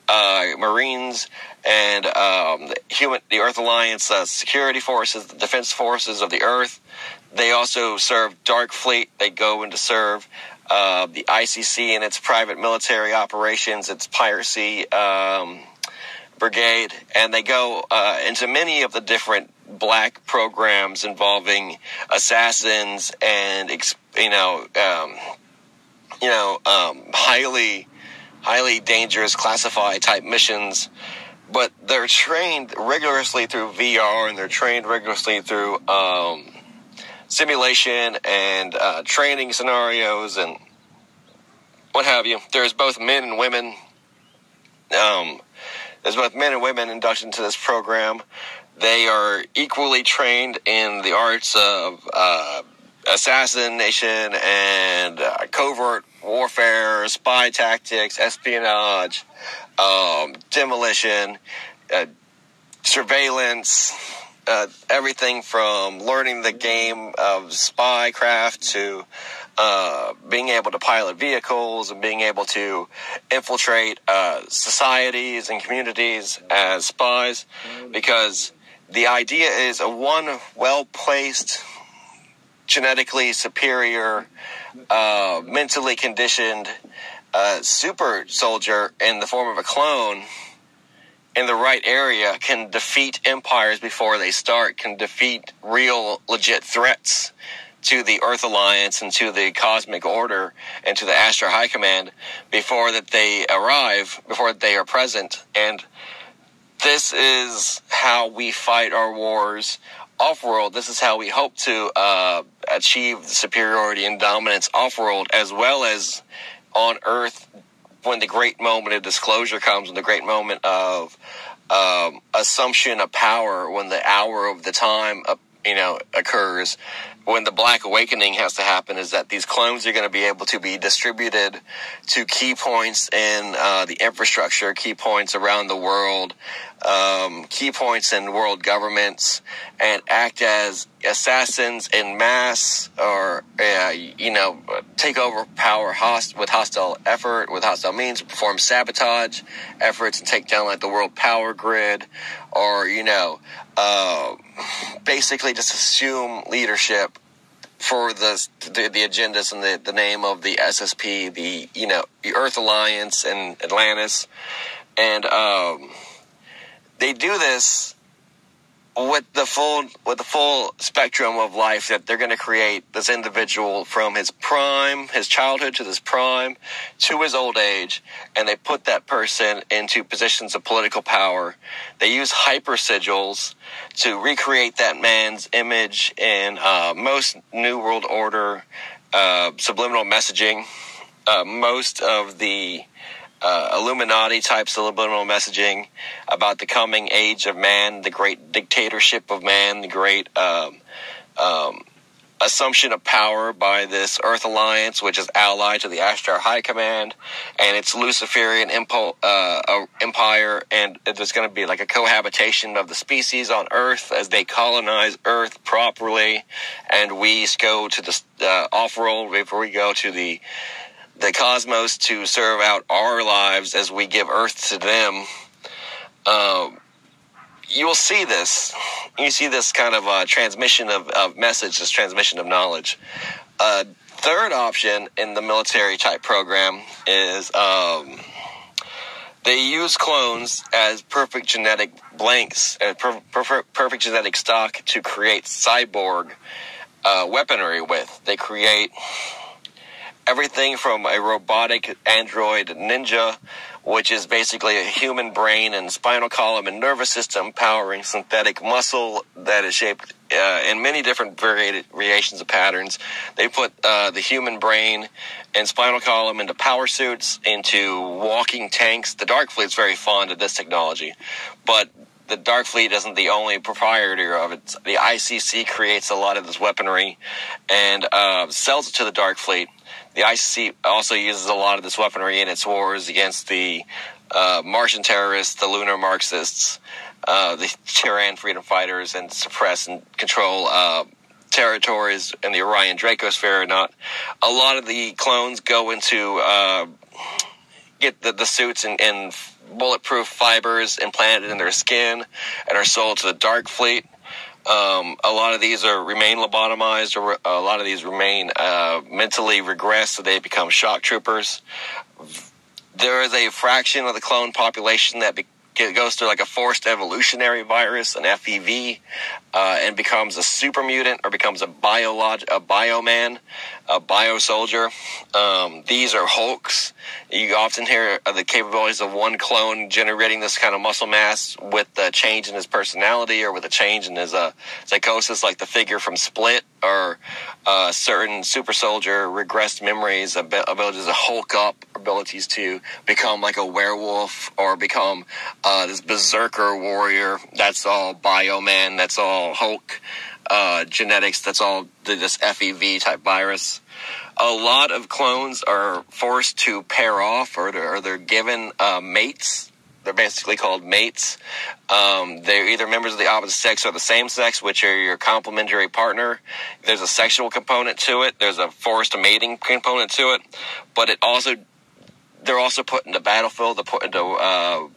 uh, marines and um, the human the earth alliance uh, security forces the defense forces of the earth. They also serve dark fleet. They go in to serve uh, the ICC and its private military operations, its piracy um, brigade, and they go uh, into many of the different black programs involving assassins and you know um, you know um, highly highly dangerous classified type missions. But they're trained rigorously through VR and they're trained rigorously through um, simulation and uh, training scenarios and what have you. There's both men and women. Um, there's both men and women inducted into this program. They are equally trained in the arts of uh, assassination and uh, covert warfare, spy tactics, espionage, um, demolition, uh, surveillance, uh, everything from learning the game of spycraft to uh, being able to pilot vehicles and being able to infiltrate uh, societies and communities as spies. Because the idea is a one well placed genetically superior, uh, mentally conditioned uh, super soldier in the form of a clone in the right area can defeat empires before they start, can defeat real, legit threats to the Earth Alliance and to the Cosmic Order and to the Ashtar High Command before that they arrive, before they are present. And this is how we fight our wars off-world. This is how we hope to uh, achieve superiority and dominance off-world, as well as on Earth when the great moment of disclosure comes, when the great moment of um, assumption of power, when the hour of the time, uh, you know, occurs, when the Black Awakening has to happen, is that these clones are going to be able to be distributed to key points in uh, the infrastructure, key points around the world, um, key points in world governments, and act as assassins in mass, or uh, you know, take over power host- with hostile effort, with hostile means, perform sabotage efforts, and take down like the world power grid, or you know, uh, basically just assume leadership for the, the, the agendas and the, the name of the SSP, the you know the Earth Alliance and Atlantis, and um, they do this with the full with the full spectrum of life that they're going to create this individual from his prime, his childhood to his prime, to his old age, and they put that person into positions of political power. They use hyper sigils to recreate that man's image in uh, most New World Order uh, subliminal messaging. Uh, most of the uh, Illuminati type subliminal messaging about the coming age of man, the great dictatorship of man, the great um, um, assumption of power by this Earth Alliance, which is allied to the Ashtar High Command and its Luciferian impo- uh, empire, and there's going to be like a cohabitation of the species on Earth as they colonize Earth properly, and we go to the uh, off-world before we go to the the cosmos to serve out our lives as we give Earth to them. Um, you will see this. You see this kind of uh, transmission of, of message, this transmission of knowledge. Uh, third option in the military type program is um, they use clones as perfect genetic blanks, uh, per- per- perfect genetic stock to create cyborg uh, weaponry with. They create everything from a robotic android ninja, which is basically a human brain and spinal column and nervous system powering synthetic muscle that is shaped uh, in many different variations of patterns. They put uh, the human brain and spinal column into power suits, into walking tanks. The Dark Fleet's very fond of this technology, but the Dark Fleet isn't the only proprietor of it. The ICC creates a lot of this weaponry and uh, sells it to the Dark Fleet the ICC also uses a lot of this weaponry in its wars against the uh, Martian terrorists, the lunar Marxists, uh, the Terran freedom fighters, and suppress and control uh, territories in the Orion Dracosphere. Or not a lot of the clones go into uh, get the, the suits and, and bulletproof fibers implanted in their skin and are sold to the Dark Fleet. Um, a lot of these are remain lobotomized, or a lot of these remain uh, mentally regressed, so they become shock troopers. There is a fraction of the clone population that be- goes through like a forced evolutionary virus, an FEV, uh, and becomes a super mutant or becomes a biolog- a bioman, a bio soldier. Um, these are Hulks. You often hear the capabilities of one clone generating this kind of muscle mass with a change in his personality or with a change in his uh, psychosis, like the figure from Split or uh, certain super soldier regressed memories, abilities to hulk up, abilities to become like a werewolf or become uh, this berserker warrior. That's all bioman. That's all Hulk uh, genetics. That's all this FEV type virus. A lot of clones are forced to pair off, or they're, or they're given uh, mates. They're basically called mates. Um, they're either members of the opposite sex or the same sex, which are your complementary partner. There's a sexual component to it. There's a forced mating component to it, but it also they're also put into battlefield. They're put into uh,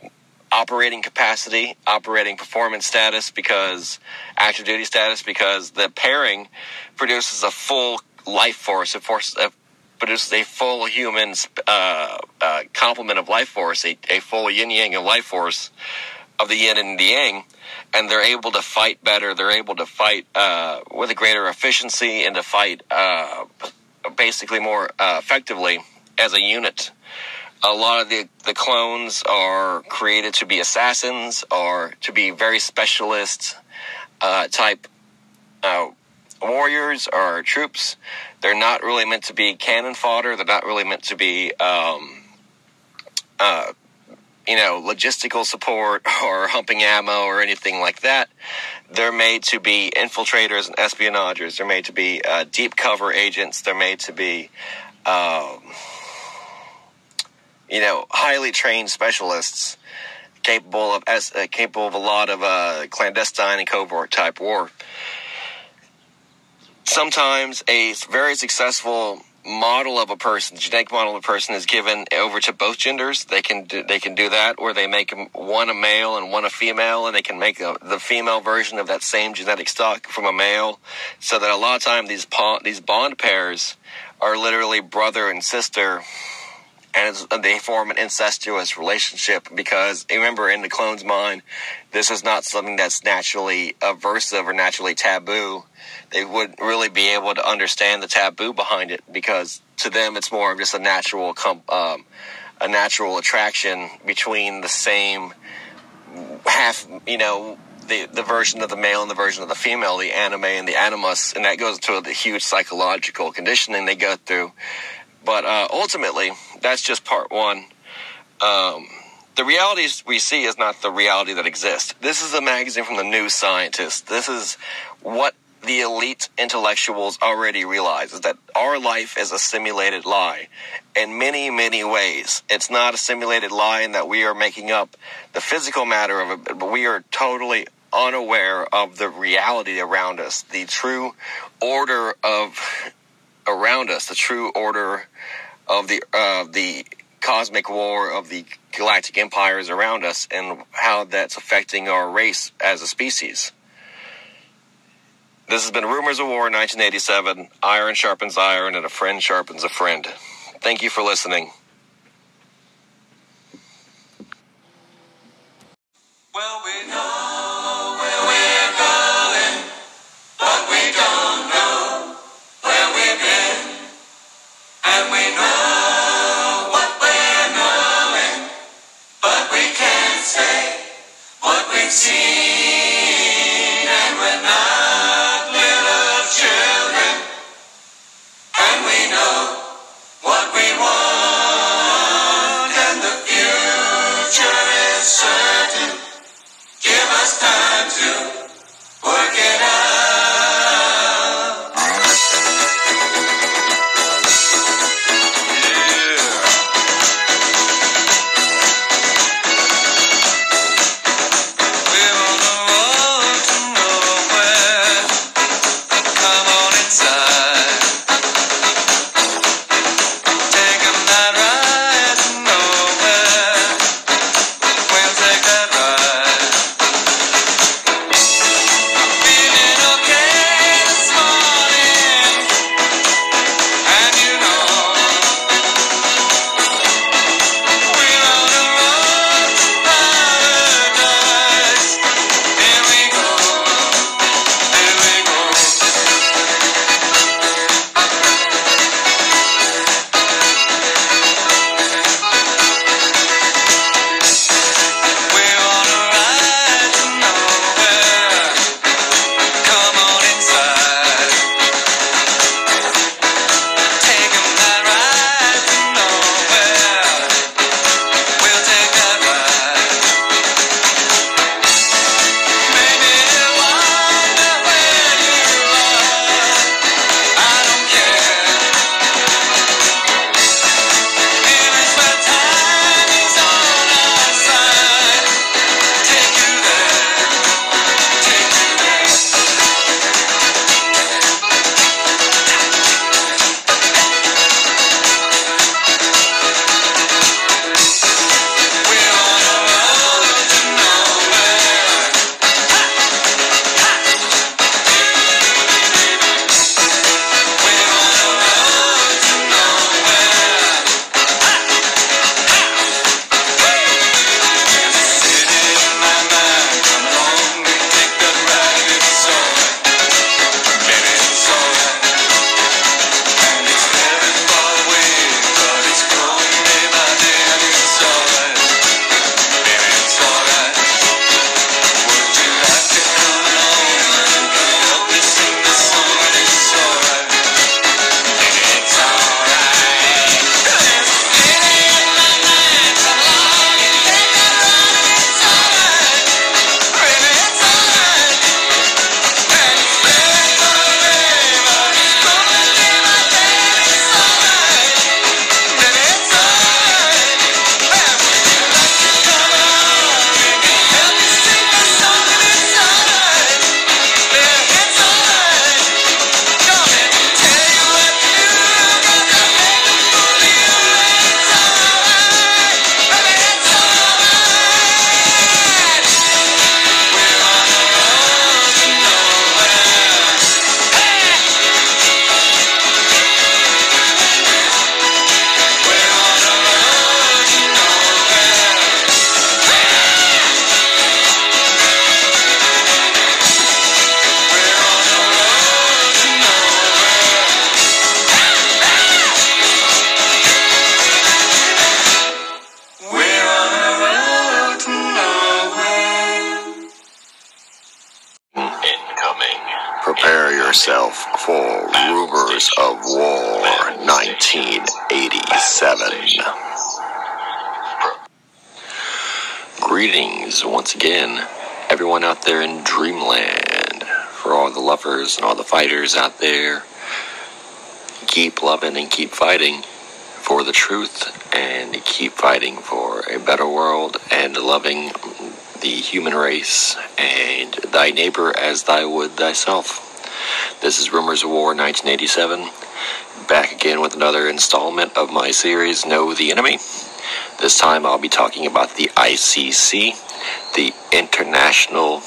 operating capacity, operating performance status, because active duty status, because the pairing produces a full life force. It forces, uh, produces a full human uh, uh, complement of life force, a, a full yin yang of life force of the yin and the yang, and they're able to fight better. They're able to fight uh, with a greater efficiency and to fight uh, basically more uh, effectively as a unit. A lot of the, the clones are created to be assassins or to be very specialist uh, type uh, warriors or troops. They're not really meant to be cannon fodder. They're not really meant to be, um, uh, you know, logistical support *laughs* or humping ammo or anything like that. They're made to be infiltrators and espionagers. They're made to be uh, deep cover agents. They're made to be, um, you know, highly trained specialists capable of uh, capable of a lot of uh, clandestine and covert type war sometimes a very successful model of a person, genetic model of a person, is given over to both genders. They can do, they can do that, or they make one a male and one a female, and they can make a, the female version of that same genetic stock from a male. So that a lot of time these these bond pairs are literally brother and sister and they form an incestuous relationship because remember in the clone's mind this is not something that's naturally aversive or naturally taboo. They wouldn't really be able to understand the taboo behind it because to them it's more of just a natural um, a natural attraction between the same half you know the, the version of the male and the version of the female, the anima and the animus, and that goes to the huge psychological conditioning they go through but uh, ultimately, that's just part one. Um, the realities we see is not the reality that exists. This is a magazine from the New Scientist. This is what the elite intellectuals already realize is that our life is a simulated lie in many, many ways. It's not a simulated lie in that we are making up the physical matter of it, but we are totally unaware of the reality around us, the true order of around us, the true order of the uh, the cosmic war of the galactic empires around us, and how that's affecting our race as a species. This has been Rumors of War 1987. Iron sharpens iron, and a friend sharpens a friend. Thank you for listening. Well, we know would thyself. This is Rumors of War 1987, back again with another installment of my series Know the Enemy. This time I'll be talking about the ICC, the International,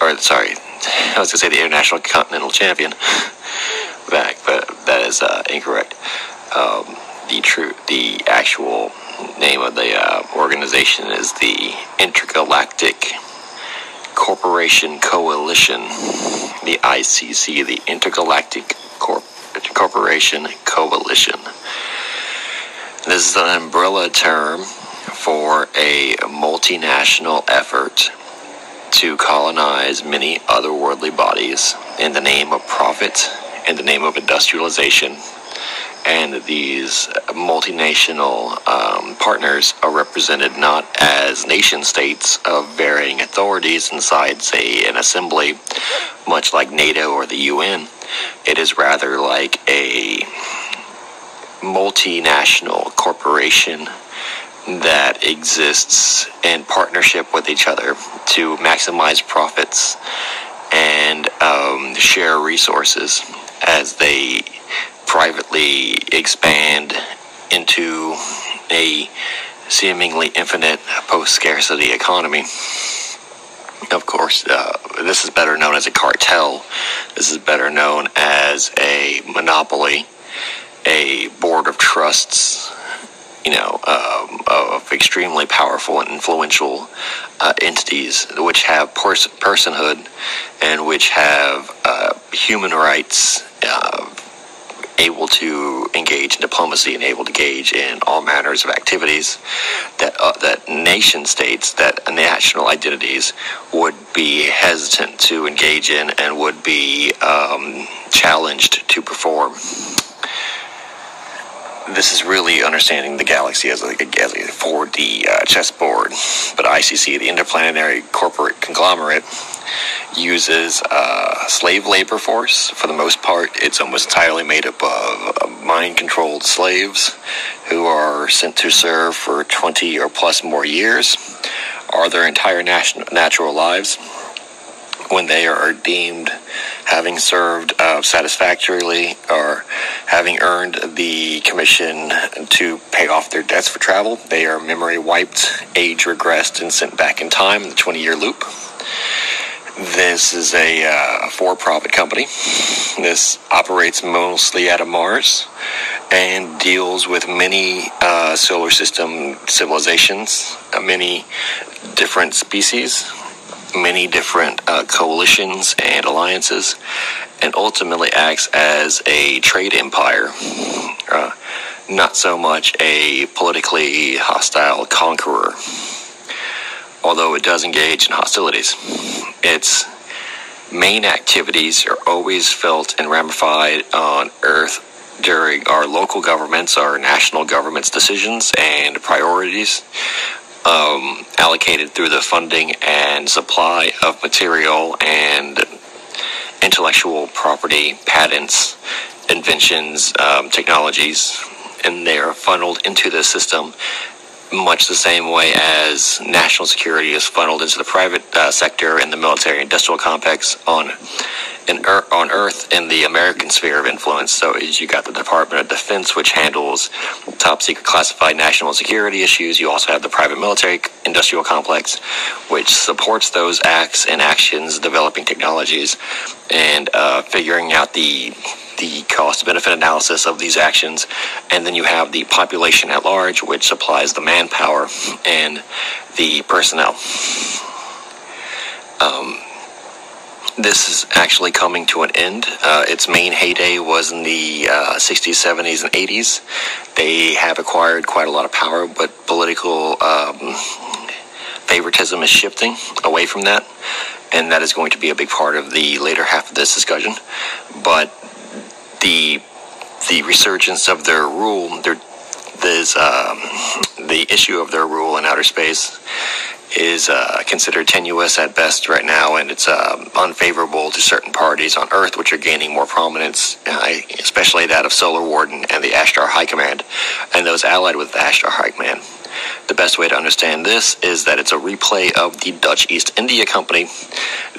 or sorry, *laughs* I was going to say the International Continental Champion *laughs* back, but that is uh, incorrect. Um, the true, the actual name of the uh, organization is the Intergalactic Corporation Coalition, the ICC, the Intergalactic Corp- Corporation Coalition. This is an umbrella term for a multinational effort to colonize many otherworldly bodies in the name of profit, in the name of industrialization, and these multinational um, partners are represented not as nation states of varying authorities inside, say, an assembly, much like NATO or the UN. It is rather like a multinational corporation that exists in partnership with each other to maximize profits and um, share resources as they privately expand into a seemingly infinite post scarcity economy. Of course, uh, this is better known as a cartel. This is better known as a monopoly, a board of trusts, you know, um, of extremely powerful and influential uh, entities which have pers- personhood and which have uh, human rights uh, able to engage in diplomacy and able to engage in all manners of activities that uh, that nation states, that national identities would be hesitant to engage in and would be um, challenged to perform. This is really understanding the galaxy as a, as a 4D uh, chessboard, but ICC, the Interplanetary Corporate Conglomerate, uses uh, slave labor force for the most part. It's almost entirely made up of mind controlled slaves who are sent to serve for 20 or plus more years, or their entire national, natural lives when they are deemed having served uh, satisfactorily or having earned the commission to pay off their debts for travel. They are memory wiped, age regressed, and sent back in time in the 20 year loop. This is a uh, for profit company. This operates mostly out of Mars and deals with many uh, solar system civilizations, uh, many different species, many different uh, coalitions and alliances, and ultimately acts as a trade empire. Uh, not so much a politically hostile conqueror although it does engage in hostilities. Its main activities are always felt and ramified on Earth during our local governments, our national government's decisions and priorities, um, allocated through the funding and supply of material and intellectual property, patents, inventions, um, technologies, and they are funneled into the system much the same way as national security is funneled into the private uh, sector and the military industrial complex on in er- on Earth in the American sphere of influence. So you got the Department of Defense, which handles top secret classified national security issues. You also have the private military industrial complex, which supports those acts and actions, developing technologies, and uh, figuring out the the cost benefit analysis of these actions. And then you have the population at large, which supplies the manpower and the personnel. Um, this is actually coming to an end. Uh, its main heyday was in the uh, 60s, 70s, and 80s. They have acquired quite a lot of power, but political um, favoritism is shifting away from that and that is going to be a big part of the later half of this discussion. But the the resurgence of their rule, their there's um, the issue of their rule in outer space is uh, considered tenuous at best right now, and it's uh, unfavorable to certain parties on Earth, which are gaining more prominence, especially that of Solar Warden and the Ashtar High Command, and those allied with the Ashtar High Command. The best way to understand this is that it's a replay of the Dutch East India Company,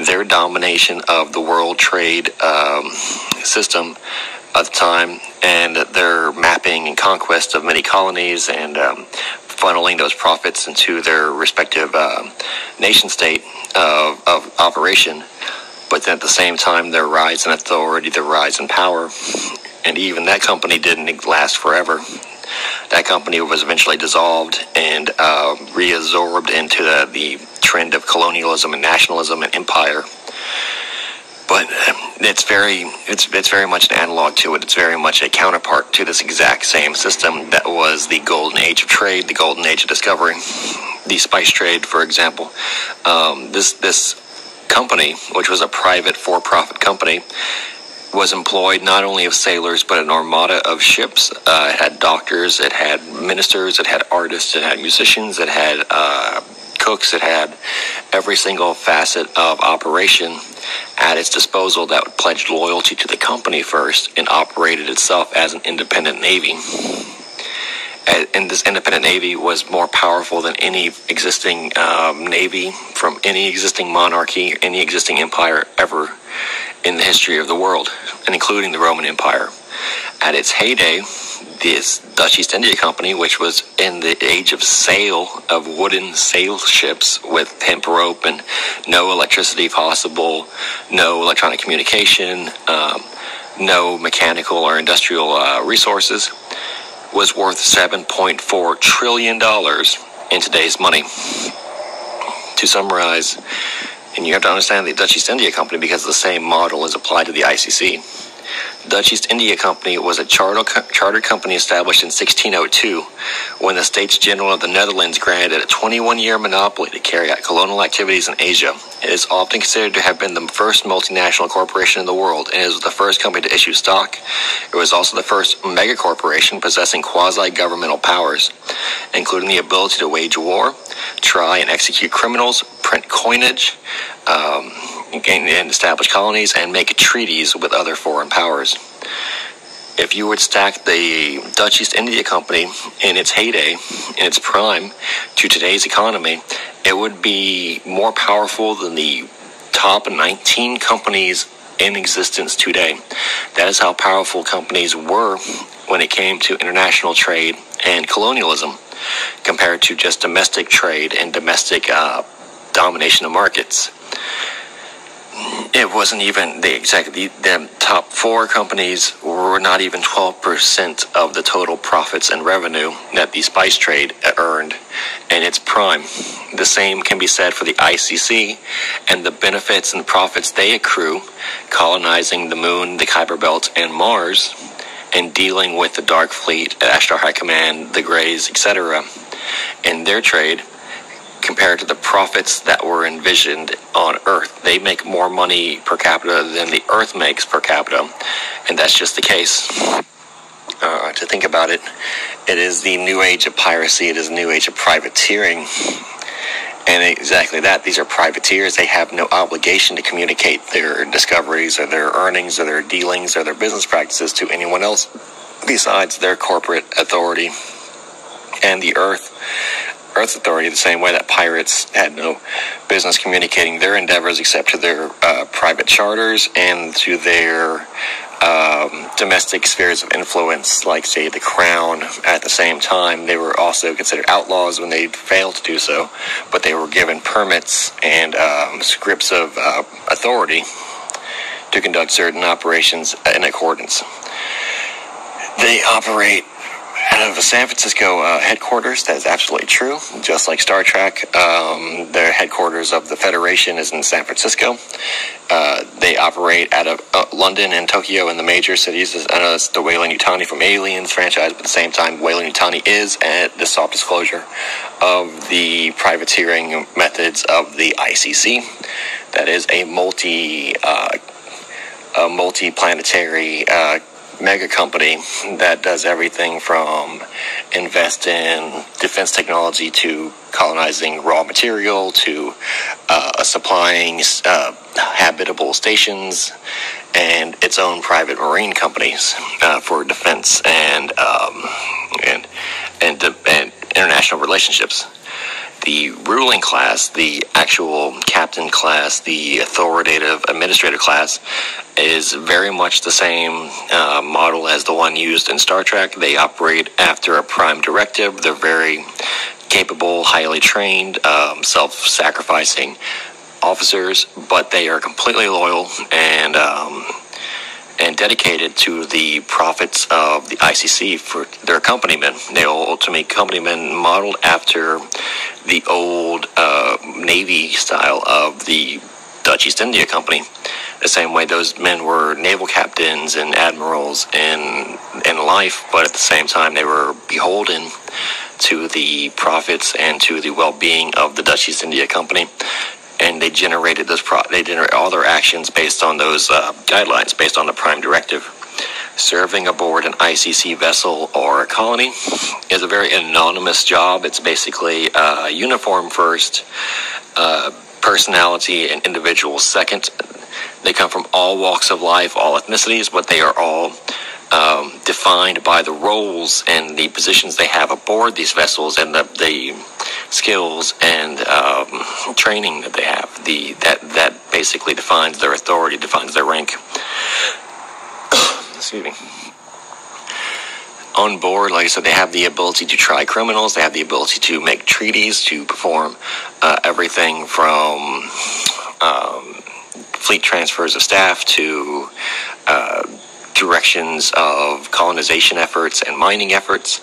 their domination of the world trade um, system at the time, and their mapping and conquest of many colonies and um, funneling those profits into their respective uh, nation state of, of operation. But then at the same time, their rise in authority, their rise in power, and even that company didn't last forever. That company was eventually dissolved and uh, reabsorbed into the, the trend of colonialism and nationalism and empire but it's very it's it's very much an analog to it. It's very much a counterpart to this exact same system that was the golden age of trade, the golden age of discovery, the spice trade, for example. Um, this this company, which was a private for-profit company, was employed not only of sailors but an armada of ships. Uh, it had doctors, it had ministers, it had artists, it had musicians, it had uh, cooks, it had every single facet of operation at its disposal that pledged loyalty to the company first and operated itself as an independent navy. And this independent navy was more powerful than any existing um, navy from any existing monarchy, any existing empire ever in the history of the world, and including the Roman Empire. At its heyday, this Dutch East India Company, which was in the age of sail, of wooden sail ships with hemp rope and no electricity possible, no electronic communication, um, no mechanical or industrial uh, resources, was worth $7.4 trillion in today's money. To summarize, and you have to understand the Dutch East India Company because the same model is applied to the ICC. Dutch East India Company was a charter, charter company established in 1602 when the States General of the Netherlands granted a 21 year monopoly to carry out colonial activities in Asia. It is often considered to have been the first multinational corporation in the world and is the first company to issue stock. It was also the first mega corporation possessing quasi governmental powers, including the ability to wage war, try and execute criminals, print coinage, um, and establish colonies and make treaties with other foreign powers. If you would stack the Dutch East India Company in its heyday, in its prime, to today's economy, it would be more powerful than the top 19 companies in existence today. That is how powerful companies were when it came to international trade and colonialism compared to just domestic trade and domestic uh, domination of markets it wasn't even the exact the, top four companies were not even 12% of the total profits and revenue that the spice trade earned in its prime. The same can be said for the ICC and the benefits and profits they accrue colonizing the moon the Kuiper belt and Mars and dealing with the dark fleet Ashtar High Command the Greys etc in their trade compared to the profits that were envisioned on Earth. They make more money per capita than the Earth makes per capita, and that's just the case. Uh, to think about it, it is the new age of piracy, it is new age of privateering. And exactly that, these are privateers. They have no obligation to communicate their discoveries or their earnings or their dealings or their business practices to anyone else besides their corporate authority and the earth Earth Authority the same way that pirates had no business communicating their endeavors except to their uh, private charters and to their um, domestic spheres of influence, like, say, the crown. At the same time, they were also considered outlaws when they failed to do so, but they were given permits and um, scripts of uh, authority to conduct certain operations in accordance. They operate out of San Francisco uh, headquarters. That is absolutely true. Just like Star Trek, um, their headquarters of the Federation is in San Francisco. Uh, they operate out of uh, London and Tokyo and the major cities. I know that's the Weyland-Yutani from Aliens franchise, but at the same time, Weyland-Yutani is at the soft disclosure of the privateering methods of the ICC. That is a multi, uh, a multi-planetary uh, mega company that does everything from invest in defense technology to colonizing raw material to uh, supplying uh, habitable stations and its own private marine companies uh, for defense and um, and and, and international relationships the ruling class, the actual captain class, the authoritative administrative class, is very much the same uh, model as the one used in Star Trek. They operate after a prime directive. They're very capable, highly trained, um, self sacrificing officers, but they are completely loyal and. Um, and dedicated to the profits of the ICC for their companymen. They are ultimately companymen modeled after the old uh, Navy style of the Dutch East India Company. The same way those men were naval captains and admirals in in life, but at the same time they were beholden to the profits and to the well-being of the Dutch East India Company and they generated those pro- they generate all their actions based on those uh, guidelines, based on the prime directive. Serving aboard an ICC vessel or a colony is a very anonymous job. It's basically uh, uniform first, uh, personality and individual second. They come from all walks of life, all ethnicities, but they are all um, defined by the roles and the positions they have aboard these vessels and the, the skills and um, training that they have. The that that basically defines their authority, defines their rank. *coughs* Excuse me. On board, like I said, they have the ability to try criminals. They have the ability to make treaties, to perform uh, everything from um, fleet transfers of staff to uh, directions of colonization efforts and mining efforts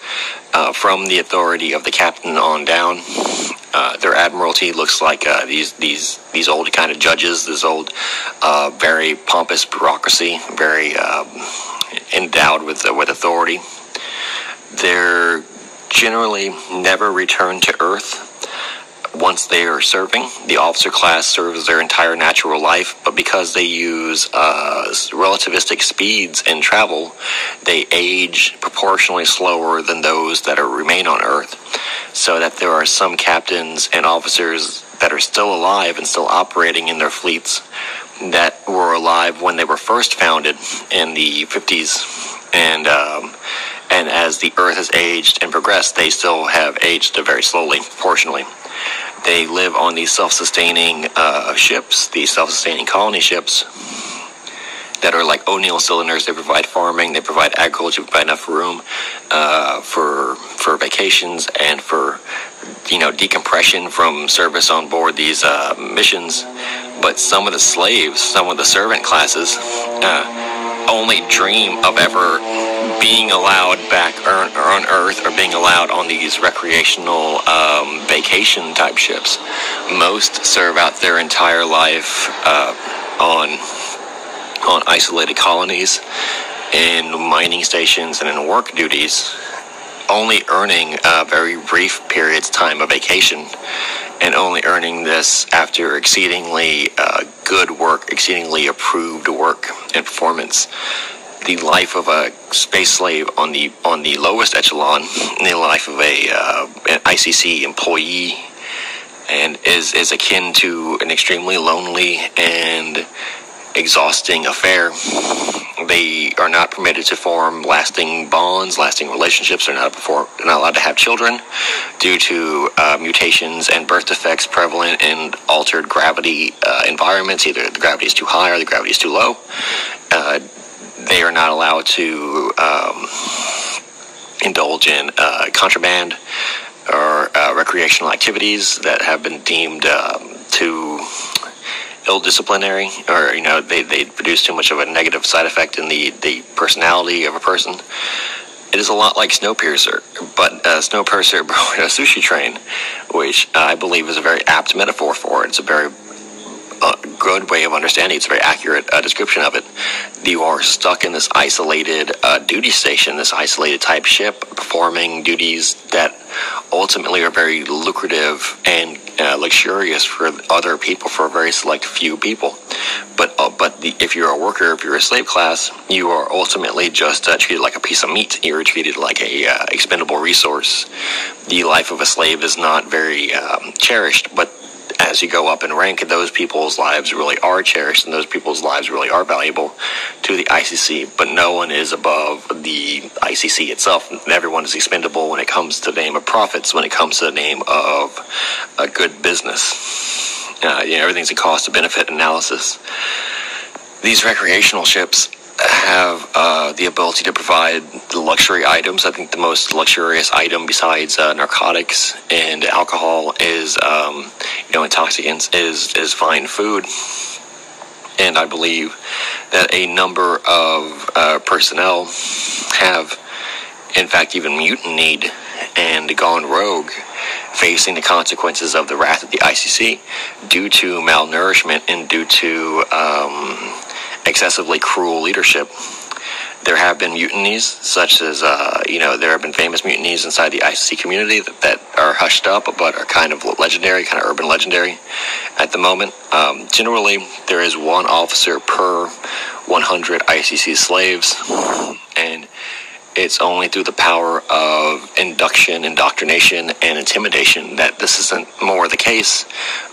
uh, from the authority of the captain on down. Uh, their admiralty looks like uh, these these these old kind of judges, this old, uh, very pompous bureaucracy, very um, endowed with with authority. They're generally never returned to Earth once they are serving. The officer class serves their entire natural life, but because they use uh, relativistic speeds in travel, they age proportionally slower than those that are remain on Earth. So that there are some captains and officers that are still alive and still operating in their fleets that were alive when they were first founded in the 50s and um, and as the earth has aged and progressed they still have aged very slowly proportionally they live on these self-sustaining uh, ships, these self-sustaining colony ships that are like O'Neill cylinders. They provide farming, they provide agriculture, provide enough room uh, for for vacations and for you know decompression from service on board these uh, missions. But some of the slaves, some of the servant classes, uh, only dream of ever being allowed back on Earth or being allowed on these recreational um, vacation type ships. Most serve out their entire life uh, on on isolated colonies, in mining stations, and in work duties, only earning a very brief periods time of vacation, and only earning this after exceedingly uh, good work, exceedingly approved work and performance the life of a space slave on the on the lowest echelon, the life of a uh, an ICC employee, and is is akin to an extremely lonely and exhausting affair. They are not permitted to form lasting bonds, lasting relationships. They're not, before, they're not allowed to have children due to uh, mutations and birth defects prevalent in altered gravity uh, environments. Either the gravity is too high or the gravity is too low. Uh, they are not allowed to um, indulge in uh, contraband or uh, recreational activities that have been deemed um, too ill disciplinary or you know they, they produce too much of a negative side effect in the, the personality of a person it is a lot like Snowpiercer, but uh, Snowpiercer *laughs* but a sushi train, which I believe is a very apt metaphor for it. It's a very uh, good way of understanding. It's a very accurate uh, description of it. You are stuck in this isolated uh, duty station, this isolated type ship, performing duties that ultimately are very lucrative and uh, luxurious for other people, for a very select few people. But uh, but the, if you're a worker, if you're a slave class, you are ultimately just uh, treated like a piece of meat. You're treated like a expendable resource. The life of a slave is not very um, cherished, but as you go up in rank, those people's lives really are cherished and those people's lives really are valuable to the ICC. But no one is above the ICC itself. Everyone is expendable when it comes to the name of profits, when it comes to the name of a good business. Uh, you know, everything's a cost to benefit analysis. These recreational ships have uh, the ability to provide the luxury items. I think the most luxurious item besides uh, narcotics and alcohol is, um, you know, intoxicants is is fine food. And I believe that a number of uh, personnel have, in fact, even mutinied and gone rogue, facing the consequences of the wrath of the ICC due to malnourishment and due to um, excessively cruel leadership. There have been mutinies, such as, uh, you know, there have been famous mutinies inside the ICC community that, that, are hushed up but are kind of legendary, kind of urban legendary at the moment. Um, generally, there is one officer per 100 ICC slaves, it's only through the power of induction, indoctrination, and intimidation that this isn't more the case.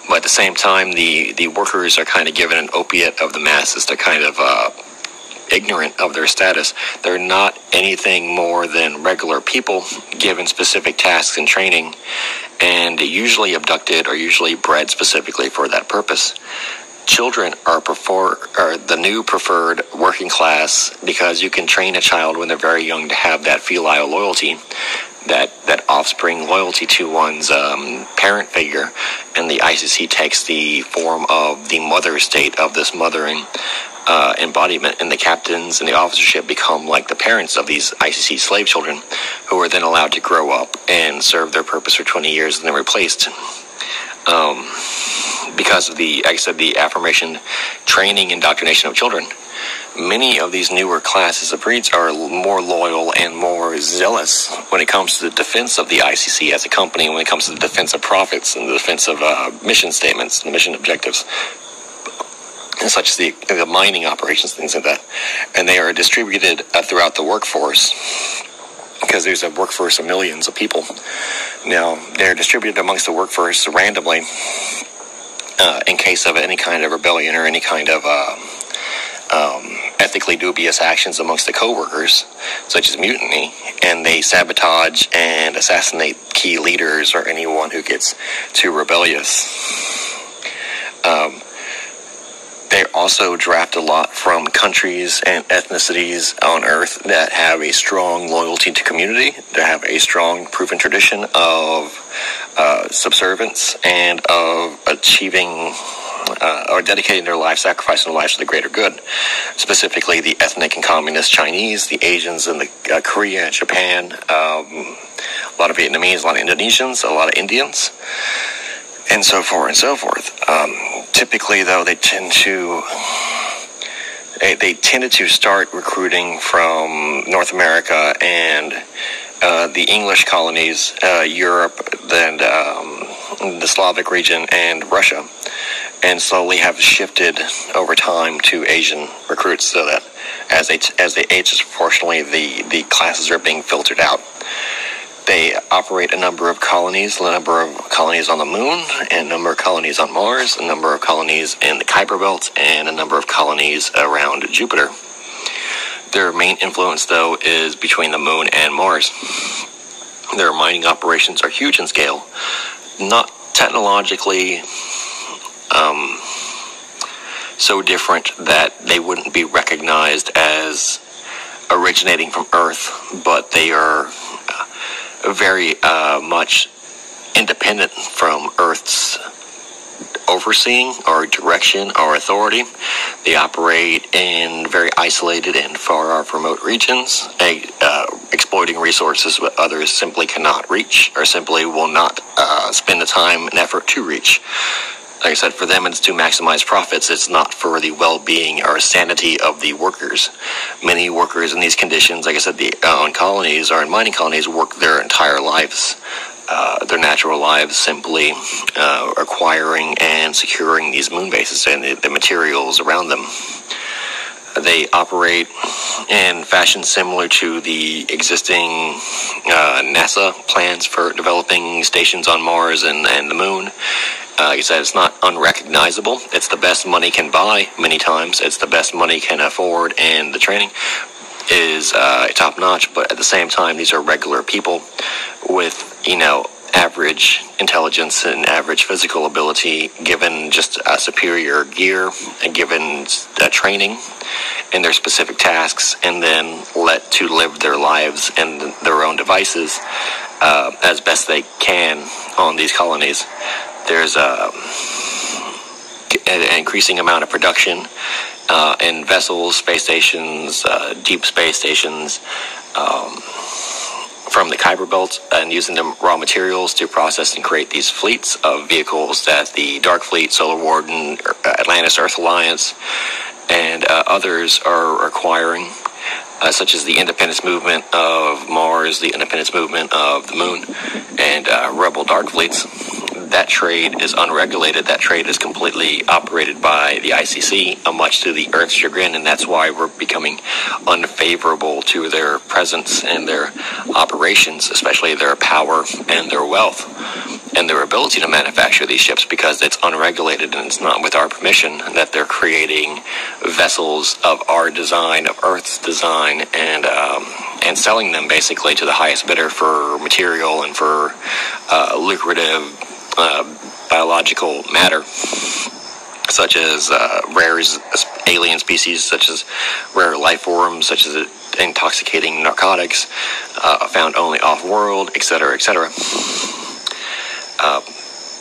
But at the same time, the, the workers are kind of given an opiate of the masses. They're kind of uh, ignorant of their status. They're not anything more than regular people given specific tasks and training, and usually abducted or usually bred specifically for that purpose children are prefer are the new preferred working class because you can train a child when they're very young to have that filial loyalty that that offspring loyalty to one's um, parent figure and the ICC takes the form of the mother state of this mothering uh, embodiment and the captains and the officership become like the parents of these ICC slave children who are then allowed to grow up and serve their purpose for 20 years and then replaced um, because of the, like I said, the affirmation, training, indoctrination of children. Many of these newer classes of breeds are more loyal and more zealous when it comes to the defense of the ICC as a company, when it comes to the defense of profits and the defense of uh, mission statements and mission objectives, such as the, the mining operations, things like that. And they are distributed uh, throughout the workforce because there's a workforce of millions of people. Now, they're distributed amongst the workforce randomly uh, in case of any kind of rebellion or any kind of uh, um, ethically dubious actions amongst the co-workers, such as mutiny, and they sabotage and assassinate key leaders or anyone who gets too rebellious. Um, they also draft a lot from countries and ethnicities on Earth that have a strong loyalty to community, that have a strong proven tradition of uh, subservience and of achieving uh, or dedicating their life, sacrificing their lives to the greater good. Specifically, the ethnic and communist Chinese, the Asians, and the uh, Korea and Japan, um, a lot of Vietnamese, a lot of Indonesians, a lot of Indians and so forth and so forth. Um, typically, though, they tend to they, they, tended to start recruiting from North America and uh, the English colonies, uh, Europe, then um, the Slavic region, and Russia, and slowly have shifted over time to Asian recruits, so that as they as they age disproportionately, the the classes are being filtered out. They operate a number of colonies, a number of colonies on the moon, and a number of colonies on Mars, a number of colonies in the Kuiper Belt, and a number of colonies around Jupiter. Their main influence, though, is between the moon and Mars. Their mining operations are huge in scale, not technologically um, so different that they wouldn't be recognized as originating from Earth, but they are very uh, much independent from Earth's overseeing or direction or authority. They operate in very isolated and far off remote regions, uh, exploiting resources that others simply cannot reach or simply will not uh, spend the time and effort to reach like I said, for them it's to maximize profits. It's not for the well-being or sanity of the workers. Many workers in these conditions, like I said, the uh, on colonies or in mining colonies, work their entire lives. Uh, their natural lives simply uh, acquiring and securing these moon bases and the, the materials around them. They operate in fashion similar to the existing uh, NASA plans for developing stations on Mars and, and the moon. Uh, I said, it's not unrecognizable. It's the best money can buy many times. It's the best money can afford, and the training is uh, top notch. But at the same time, these are regular people with, you know, average intelligence and average physical ability given just superior gear and given training in their specific tasks and then let to live their lives and their own devices uh, as best they can on these colonies there's a, an increasing amount of production uh, in vessels, space stations, uh, deep space stations. Um, from the Kuiper Belt and using the raw materials to process and create these fleets of vehicles that the Dark Fleet, Solar Warden, Atlantis Earth Alliance, and uh, others are acquiring, uh, such as the independence movement of Mars, the independence movement of the Moon, and uh, Rebel Dark Fleets that trade is unregulated. That trade is completely operated by the ICC, uh, much to the Earth's chagrin, and that's why we're becoming unfavorable to their presence and their operations, especially their power and their wealth and their ability to manufacture these ships because it's unregulated and it's not with our permission that they're creating vessels of our design, of Earth's design, and um, and selling them basically to the highest bidder for material and for uh, lucrative uh, biological matter, such as uh, rare alien species, such as rare life forms, such as intoxicating narcotics uh, found only off-world, etc., etc. Uh,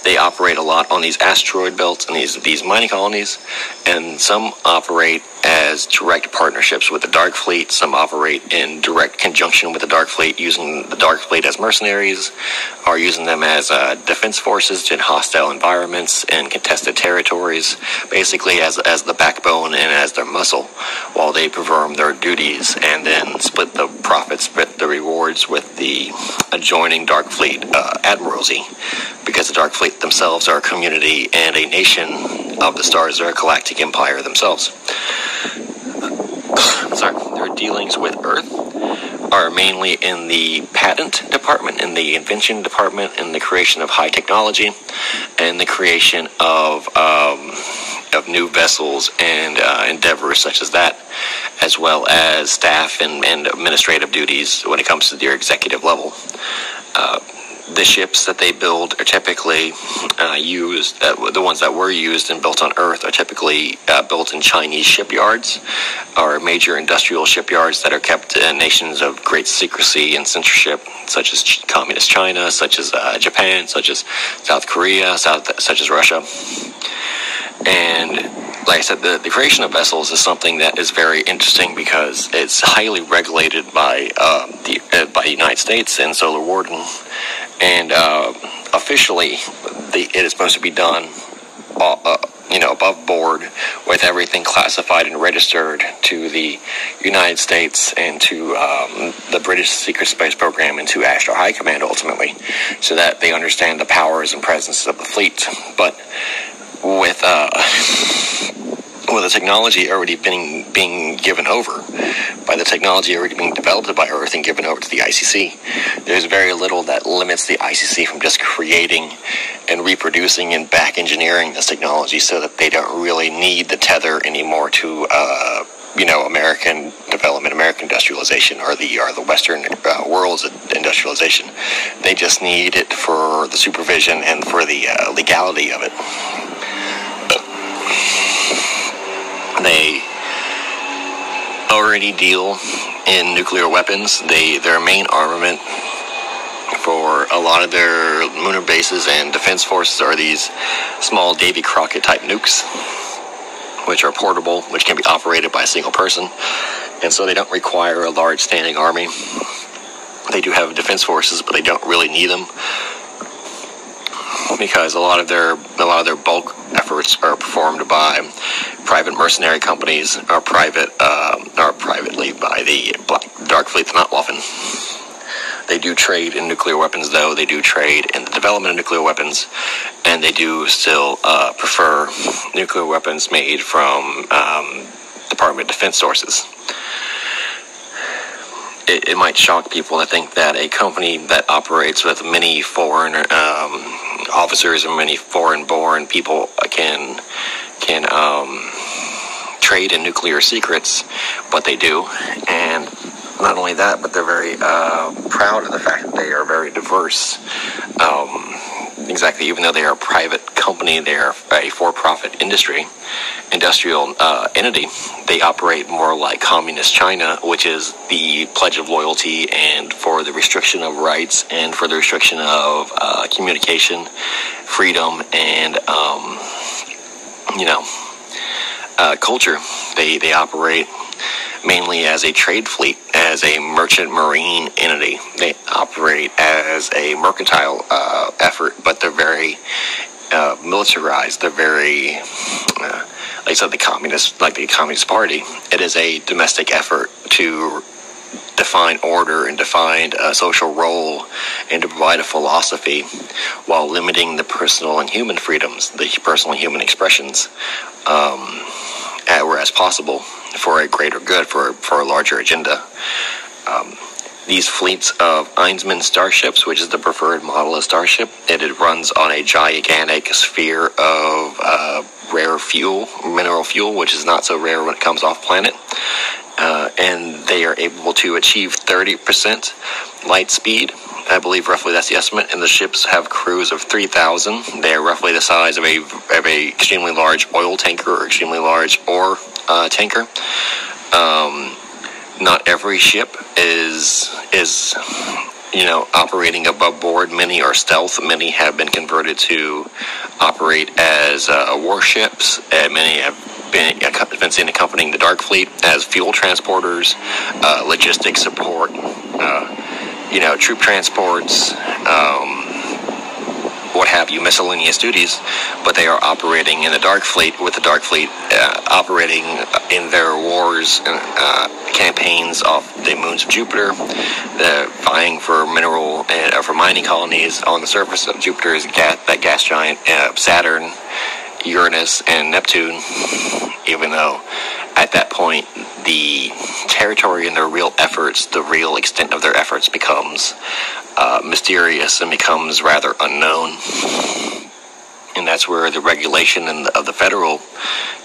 they operate a lot on these asteroid belts and these these mining colonies, and some operate as direct partnerships with the Dark Fleet. Some operate in direct conjunction with the Dark Fleet, using the Dark Fleet as mercenaries, or using them as uh, defense forces in hostile environments and contested territories, basically as as the backbone and as their muscle, while they perform their duties and then split the profits, split the rewards with the adjoining Dark Fleet uh, admiralty, because the Dark Fleet themselves are a community and a nation of the Stars Zerg Galactic Empire themselves. Sorry, their dealings with Earth are mainly in the patent department, in the invention department, in the creation of high technology, and the creation of um, of new vessels and uh, endeavors such as that, as well as staff and, and administrative duties when it comes to their executive level. Uh, the ships that they build are typically uh, used, uh, the ones that were used and built on Earth are typically uh, built in Chinese shipyards or major industrial shipyards that are kept in nations of great secrecy and censorship, such as Communist China, such as uh, Japan, such as South Korea, South, such as Russia. And like I said, the, the creation of vessels is something that is very interesting because it's highly regulated by uh, the uh, by the United States and Solar Warden and uh, officially, the, it is supposed to be done, uh, uh, you know, above board with everything classified and registered to the United States and to um, the British Secret Space Program and to Ashtar High Command ultimately, so that they understand the powers and presence of the fleet. But with uh, with the technology already being being given over, by the technology already being developed by Earth and given over to the ICC, there's very little that limits the ICC from just creating and reproducing and back engineering this technology so that they don't really need the tether anymore to. Uh, you know, American development, American industrialization, or the or the Western uh, world's industrialization. They just need it for the supervision and for the uh, legality of it. They already deal in nuclear weapons. They their main armament for a lot of their lunar bases and defense forces are these small Davy Crockett type nukes, which are portable, which can be operated by a single person, and so they don't require a large standing army. They do have defense forces, but they don't really need them because a lot of their a lot of their bulk efforts are performed by private mercenary companies or private uh, or privately by the Black Dark Fleet, the Nachtwaffen. They do trade in nuclear weapons, though. They do trade in the development of nuclear weapons, and they do still uh, prefer nuclear weapons made from um, Department of Defense sources. It, it, might shock people to think that a company that operates with many foreign um, officers and many foreign-born people can can um, trade in nuclear secrets, but they do, and not only that, but they're very uh, proud of the fact that they are very diverse. Um, exactly, even though they are a private company, they are a for-profit industry, industrial uh, entity. They operate more like communist China, which is the pledge of loyalty and for the restriction of rights and for the restriction of uh, communication, freedom, and um, you know, uh, culture. They they operate mainly as a trade fleet, as a merchant marine entity. They operate as a mercantile uh, effort, but they're very uh, militarized. They're very, uh, like I said, the communist, like the Communist Party. It is a domestic effort to define order and define a social role and to provide a philosophy while limiting the personal and human freedoms, the personal and human expressions, um, whereas possible for a greater good, for, for a larger agenda. Um, these fleets of Einsmann starships, which is the preferred model of starship, it, it runs on a gigantic sphere of uh, rare fuel, mineral fuel, which is not so rare when it comes off planet. Uh, and they are able to achieve 30% light speed. I believe roughly that's the estimate. And the ships have crews of 3,000. They are roughly the size of a of a extremely large oil tanker or extremely large ore uh, tanker. Um, not every ship is is you know operating above board. Many are stealth. Many have been converted to operate as uh, warships. And many have been, been seen accompanying the Dark Fleet as fuel transporters, uh, logistics support, uh, you know, troop transports. Um, what have you, miscellaneous duties, but they are operating in the Dark Fleet with the Dark Fleet uh, operating in their wars and uh, campaigns off the moons of Jupiter, the vying for mineral and uh, for mining colonies on the surface of Jupiter's gas, that gas giant, uh, Saturn, Uranus, and Neptune. Even though at that point the territory and their real efforts, the real extent of their efforts becomes uh, mysterious and becomes rather unknown. And that's where the regulation the, of the federal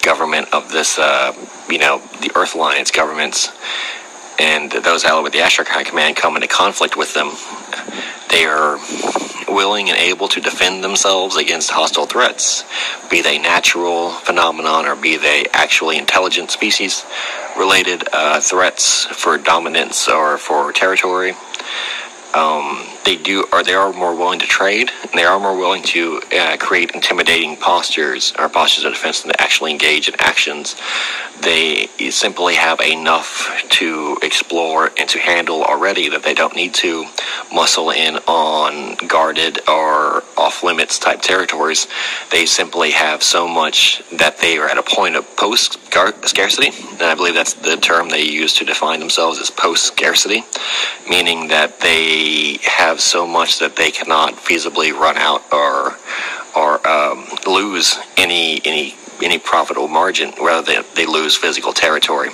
government of this, uh, you know, the Earth Alliance governments and those allied with the High Command come into conflict with them. They are willing and able to defend themselves against hostile threats, be they natural phenomenon or be they actually intelligent species related uh, threats for dominance or for territory. Um, they do or they are more willing to trade and they are more willing to uh, create intimidating postures or postures of defense than to actually engage in actions. They simply have enough to explore and to handle already that they don't need to muscle in on guarded or off limits type territories. They simply have so much that they are at a point of post scarcity and i believe that's the term they use to define themselves as post scarcity meaning that they have so much that they cannot feasibly run out or or um, lose any any any profitable margin, rather than they lose physical territory.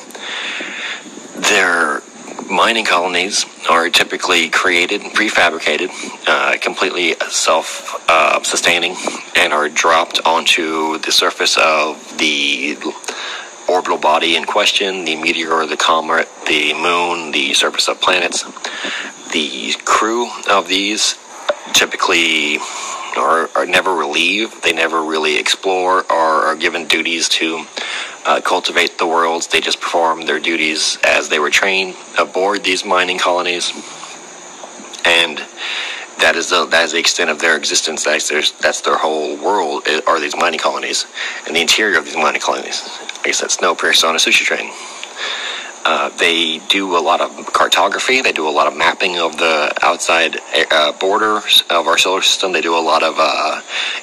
Their mining colonies are typically created, prefabricated, uh, completely self-sustaining, uh, and are dropped onto the surface of the orbital body in question, the meteor, the comet, the moon, the surface of planets. The crew of these typically are, are never relieved. They never really explore or are given duties to uh, cultivate the worlds. They just perform their duties as they were trained aboard these mining colonies. And that is the that is the extent of their existence. That's their that's their whole world are these mining colonies and the interior of these mining colonies. I guess that's Snowpiercer on a sushi train. Uh, they do a lot of cartography. They do a lot of mapping of the outside uh, borders of our solar system. They do a lot of uh,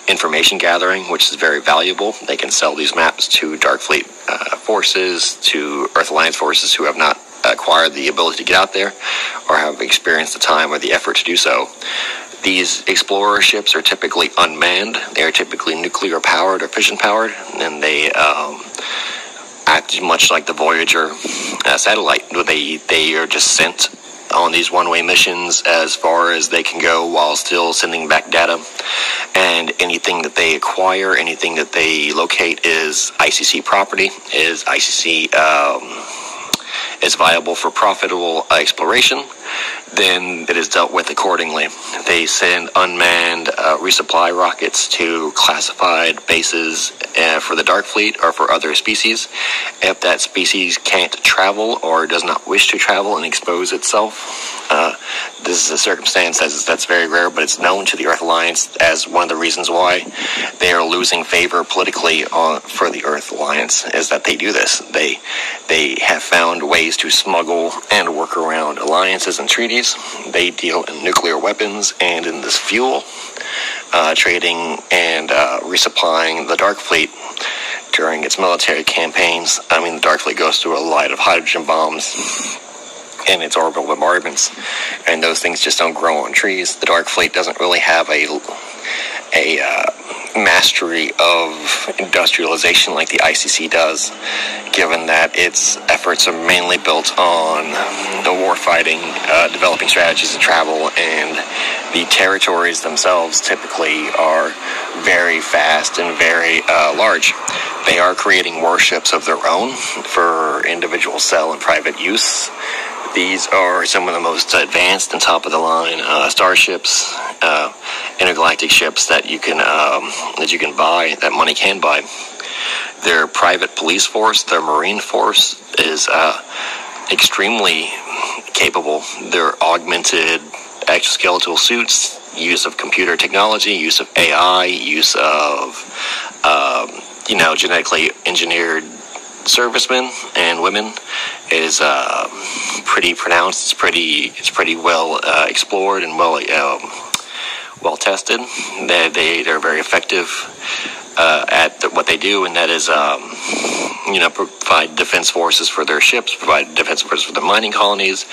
information gathering, which is very valuable. They can sell these maps to Darkfleet uh, forces, to Earth Alliance forces who have not acquired the ability to get out there or have experienced the time or the effort to do so. These explorer ships are typically unmanned. They are typically nuclear powered or fission powered, and they um, much like the Voyager uh, satellite. They they are just sent on these one-way missions as far as they can go while still sending back data. And anything that they acquire, anything that they locate is ICC property, is ICC um, is viable for profitable exploration then it is dealt with accordingly. They send unmanned uh, resupply rockets to classified bases uh, for the Dark Fleet or for other species. If that species can't travel or does not wish to travel and expose itself, uh, this is a circumstance that's, that's very rare, but it's known to the Earth Alliance as one of the reasons why they are losing favor politically on, for the Earth Alliance is that they do this. They they have found ways to smuggle and work around alliances and treaties. They deal in nuclear weapons and in this fuel, uh, trading and uh, resupplying the Dark Fleet during its military campaigns. I mean, the Dark Fleet goes through a lot of hydrogen bombs in its orbital bombardments, and those things just don't grow on trees. The Dark Fleet doesn't really have a a uh, mastery of industrialization like the ICC does, given that its efforts are mainly built on the war fighting, uh, developing strategies of travel, and the territories themselves typically are very fast and very uh, large. They are creating warships of their own for individual cell and private use. These are some of the most advanced and top of the line uh, starships, uh, intergalactic ships that you can um, that you can buy, that money can buy. Their private police force, their marine force, is uh, extremely capable. Their augmented exoskeletal suits, use of computer technology, use of AI, use of um, you know genetically engineered servicemen and women is uh, pretty pronounced. It's pretty it's pretty well uh, explored and well um, well tested. They they they're very effective uh, at what they do, and that is um, you know provide defense forces for their ships, provide defense forces for the mining colonies,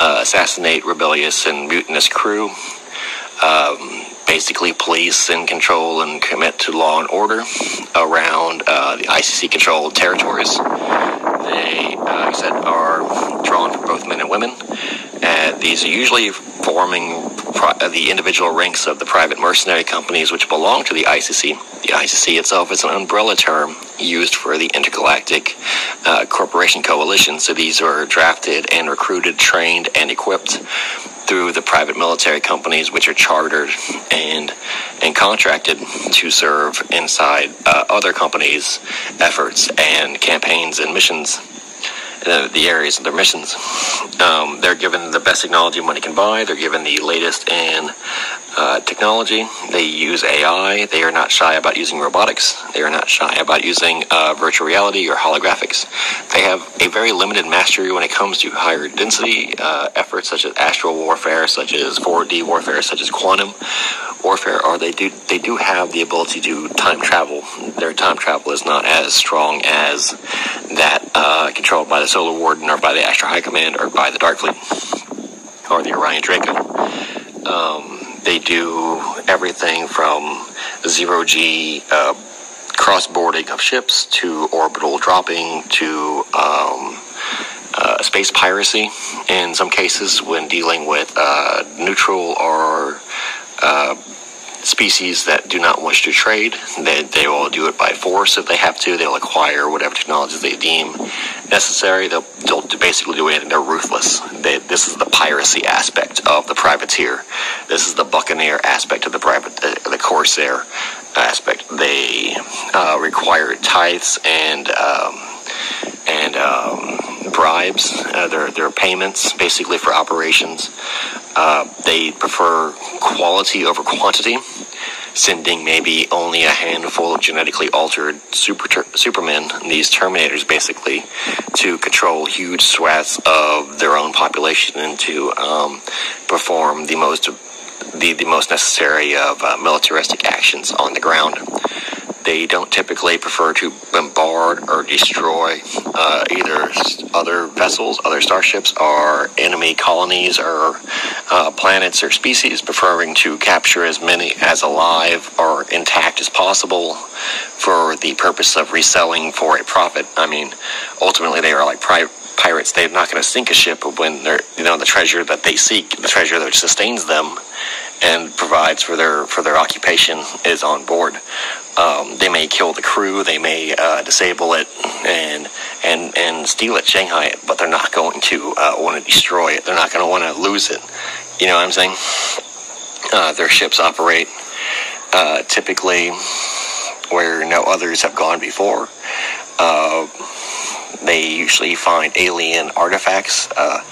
uh, assassinate rebellious and mutinous crew. Um, basically police and control and commit to law and order around uh, the ICC controlled territories. They, uh, like I said, are drawn from both men and women. And these are usually forming uh, the individual ranks of the private mercenary companies which belong to the ICC. The ICC itself is an umbrella term used for the intergalactic uh, corporation coalition. So these are drafted and recruited, trained, and equipped through the private military companies, which are chartered and and contracted to serve inside uh, other companies' efforts and campaigns and missions. The areas of their missions. Um, they're given the best technology money can buy. They're given the latest in uh, technology. They use AI. They are not shy about using robotics. They are not shy about using uh, virtual reality or holographics. They have a very limited mastery when it comes to higher density uh, efforts such as astral warfare, such as 4D warfare, such as quantum warfare. Or they do they do have the ability to time travel. Their time travel is not as strong as that uh, controlled by the Solar Warden or by the Ashtar High Command or by the Dark Fleet or the Orion Draco. Um, they do everything from zero G uh, cross-boarding of ships to orbital dropping to um, uh, space piracy in some cases when dealing with uh, neutral or uh, species that do not wish to trade. They, they will do it by force if they have to. They'll acquire whatever technologies they deem necessary. They'll, they'll basically do anything. They're ruthless. They, this is the piracy aspect of the privateer. This is the buccaneer aspect of the private, uh, the corsair aspect. They uh, require tithes and um, and um, bribes. Uh, they're payments basically for operations. Uh, they prefer quality over quantity, sending maybe only a handful of genetically altered super ter- supermen, these Terminators basically, to control huge swaths of their own population and to um, perform the most the, the most necessary of uh, militaristic actions on the ground. They don't typically prefer to bombard or destroy uh, either other vessels, other starships, or enemy colonies or uh, planets or species, preferring to capture as many as alive or intact as possible for the purpose of reselling for a profit. I mean, ultimately, they are like pri- pirates. They're not going to sink a ship when they're, you know, the treasure that they seek, the treasure that sustains them and provides for their for their occupation is on board. Um, they may kill the crew, they may uh, disable it and and and steal it, Shanghai it, but they're not going to uh, want to destroy it. They're not going to want to lose it. You know what I'm saying? Uh, their ships operate uh, typically where no others have gone before. Uh, they usually find alien artifacts, uh,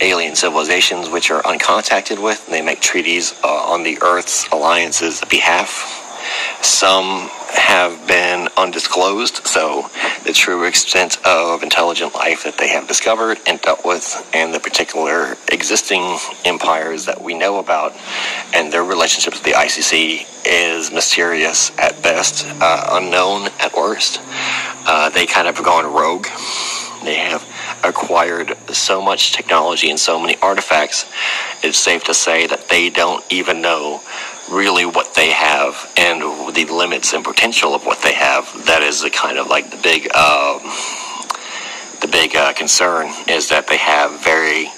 alien civilizations which are uncontacted with. They make treaties on the Earth's alliance's behalf. Some have been undisclosed, so the true extent of intelligent life that they have discovered and dealt with, and the particular existing empires that we know about, and their relationship with the ICC is mysterious at best, uh, unknown at worst. Uh, they kind of have gone rogue. They have acquired so much technology and so many artifacts, it's safe to say that they don't even know really what they have and the limits and potential of what they have. That is the kind of like the big, uh, the big uh, concern is that they have very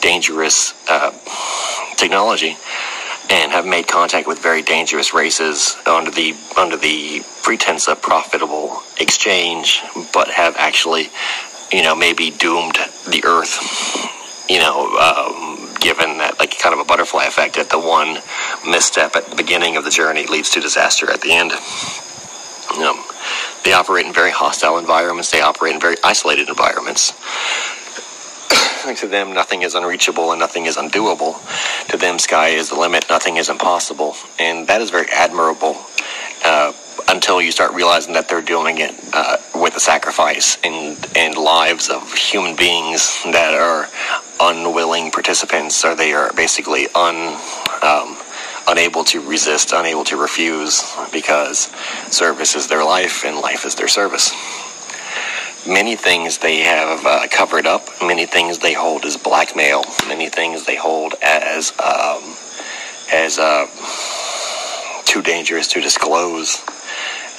dangerous uh, technology and have made contact with very dangerous races under the under the pretense of profitable exchange, but have actually, you know, maybe doomed the Earth, you know, um, given that like kind of a butterfly effect that the one misstep at the beginning of the journey leads to disaster at the end. Um, they operate in very hostile environments. They operate in very isolated environments. *coughs* to them, nothing is unreachable and nothing is undoable. To them, sky is the limit, nothing is impossible. And that is very admirable uh, until you start realizing that they're doing it uh, with the sacrifice and, and lives of human beings that are unwilling participants, or they are basically un. Um, unable to resist, unable to refuse, because service is their life and life is their service many things they have uh, covered up, many things they hold as blackmail, many things they hold as um, as uh, too dangerous to disclose.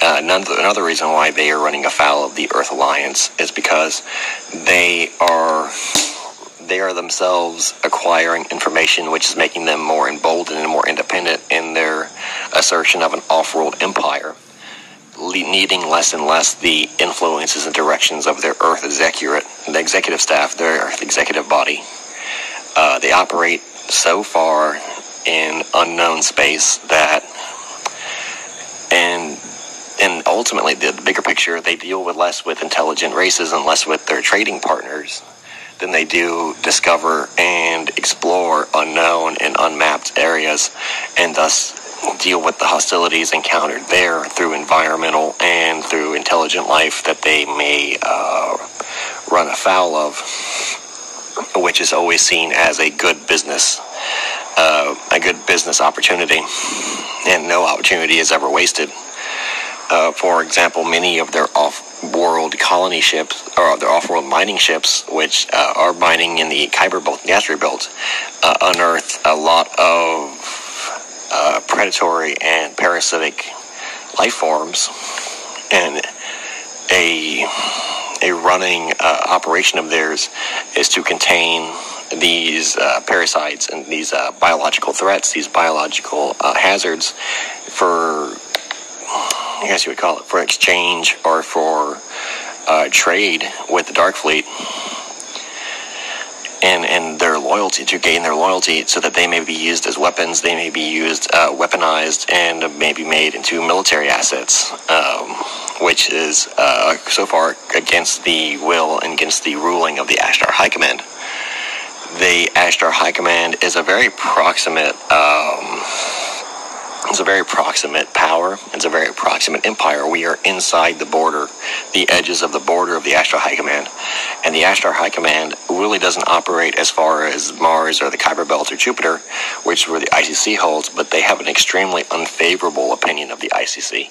Uh, another reason why they are running afoul of the Earth Alliance is because they are they are themselves acquiring information which is making them more emboldened and more independent in their assertion of an off-world empire needing less and less the influences and directions of their Earth executive, the executive staff, their Earth executive body. Uh, they operate so far in unknown space that, and and ultimately the, the bigger picture, they deal with less with intelligent races and less with their trading partners than they do discover and explore unknown and unmapped areas, and thus deal with the hostilities encountered there through environmental and through intelligent life that they may uh, run afoul of, which is always seen as a good business, uh, a good business opportunity, and no opportunity is ever wasted. Uh, for example, many of their off-world colony ships, or their off-world mining ships, which uh, are mining in the Kuiper Belt, the asteroid belt, uh, unearth a lot of uh, predatory and parasitic life forms, and a a running uh, operation of theirs is to contain these uh, parasites and these uh, biological threats, these biological hazards, for I guess you would call it for exchange or for uh, trade with the Dark Fleet and, and their loyalty to gain their loyalty so that they may be used as weapons, they may be used, uh, weaponized, and may be made into military assets. Um, which is uh, so far against the will and against the ruling of the Ashtar High Command. The Ashtar High Command is a very proximate. Um, it's a very proximate power. It's a very proximate empire. We are inside the border, the edges of the border of the Ashtar High Command. And the Ashtar High Command really doesn't operate as far as Mars or the Kuiper Belt or Jupiter, which where the ICC holds, but they have an extremely unfavorable opinion of the ICC.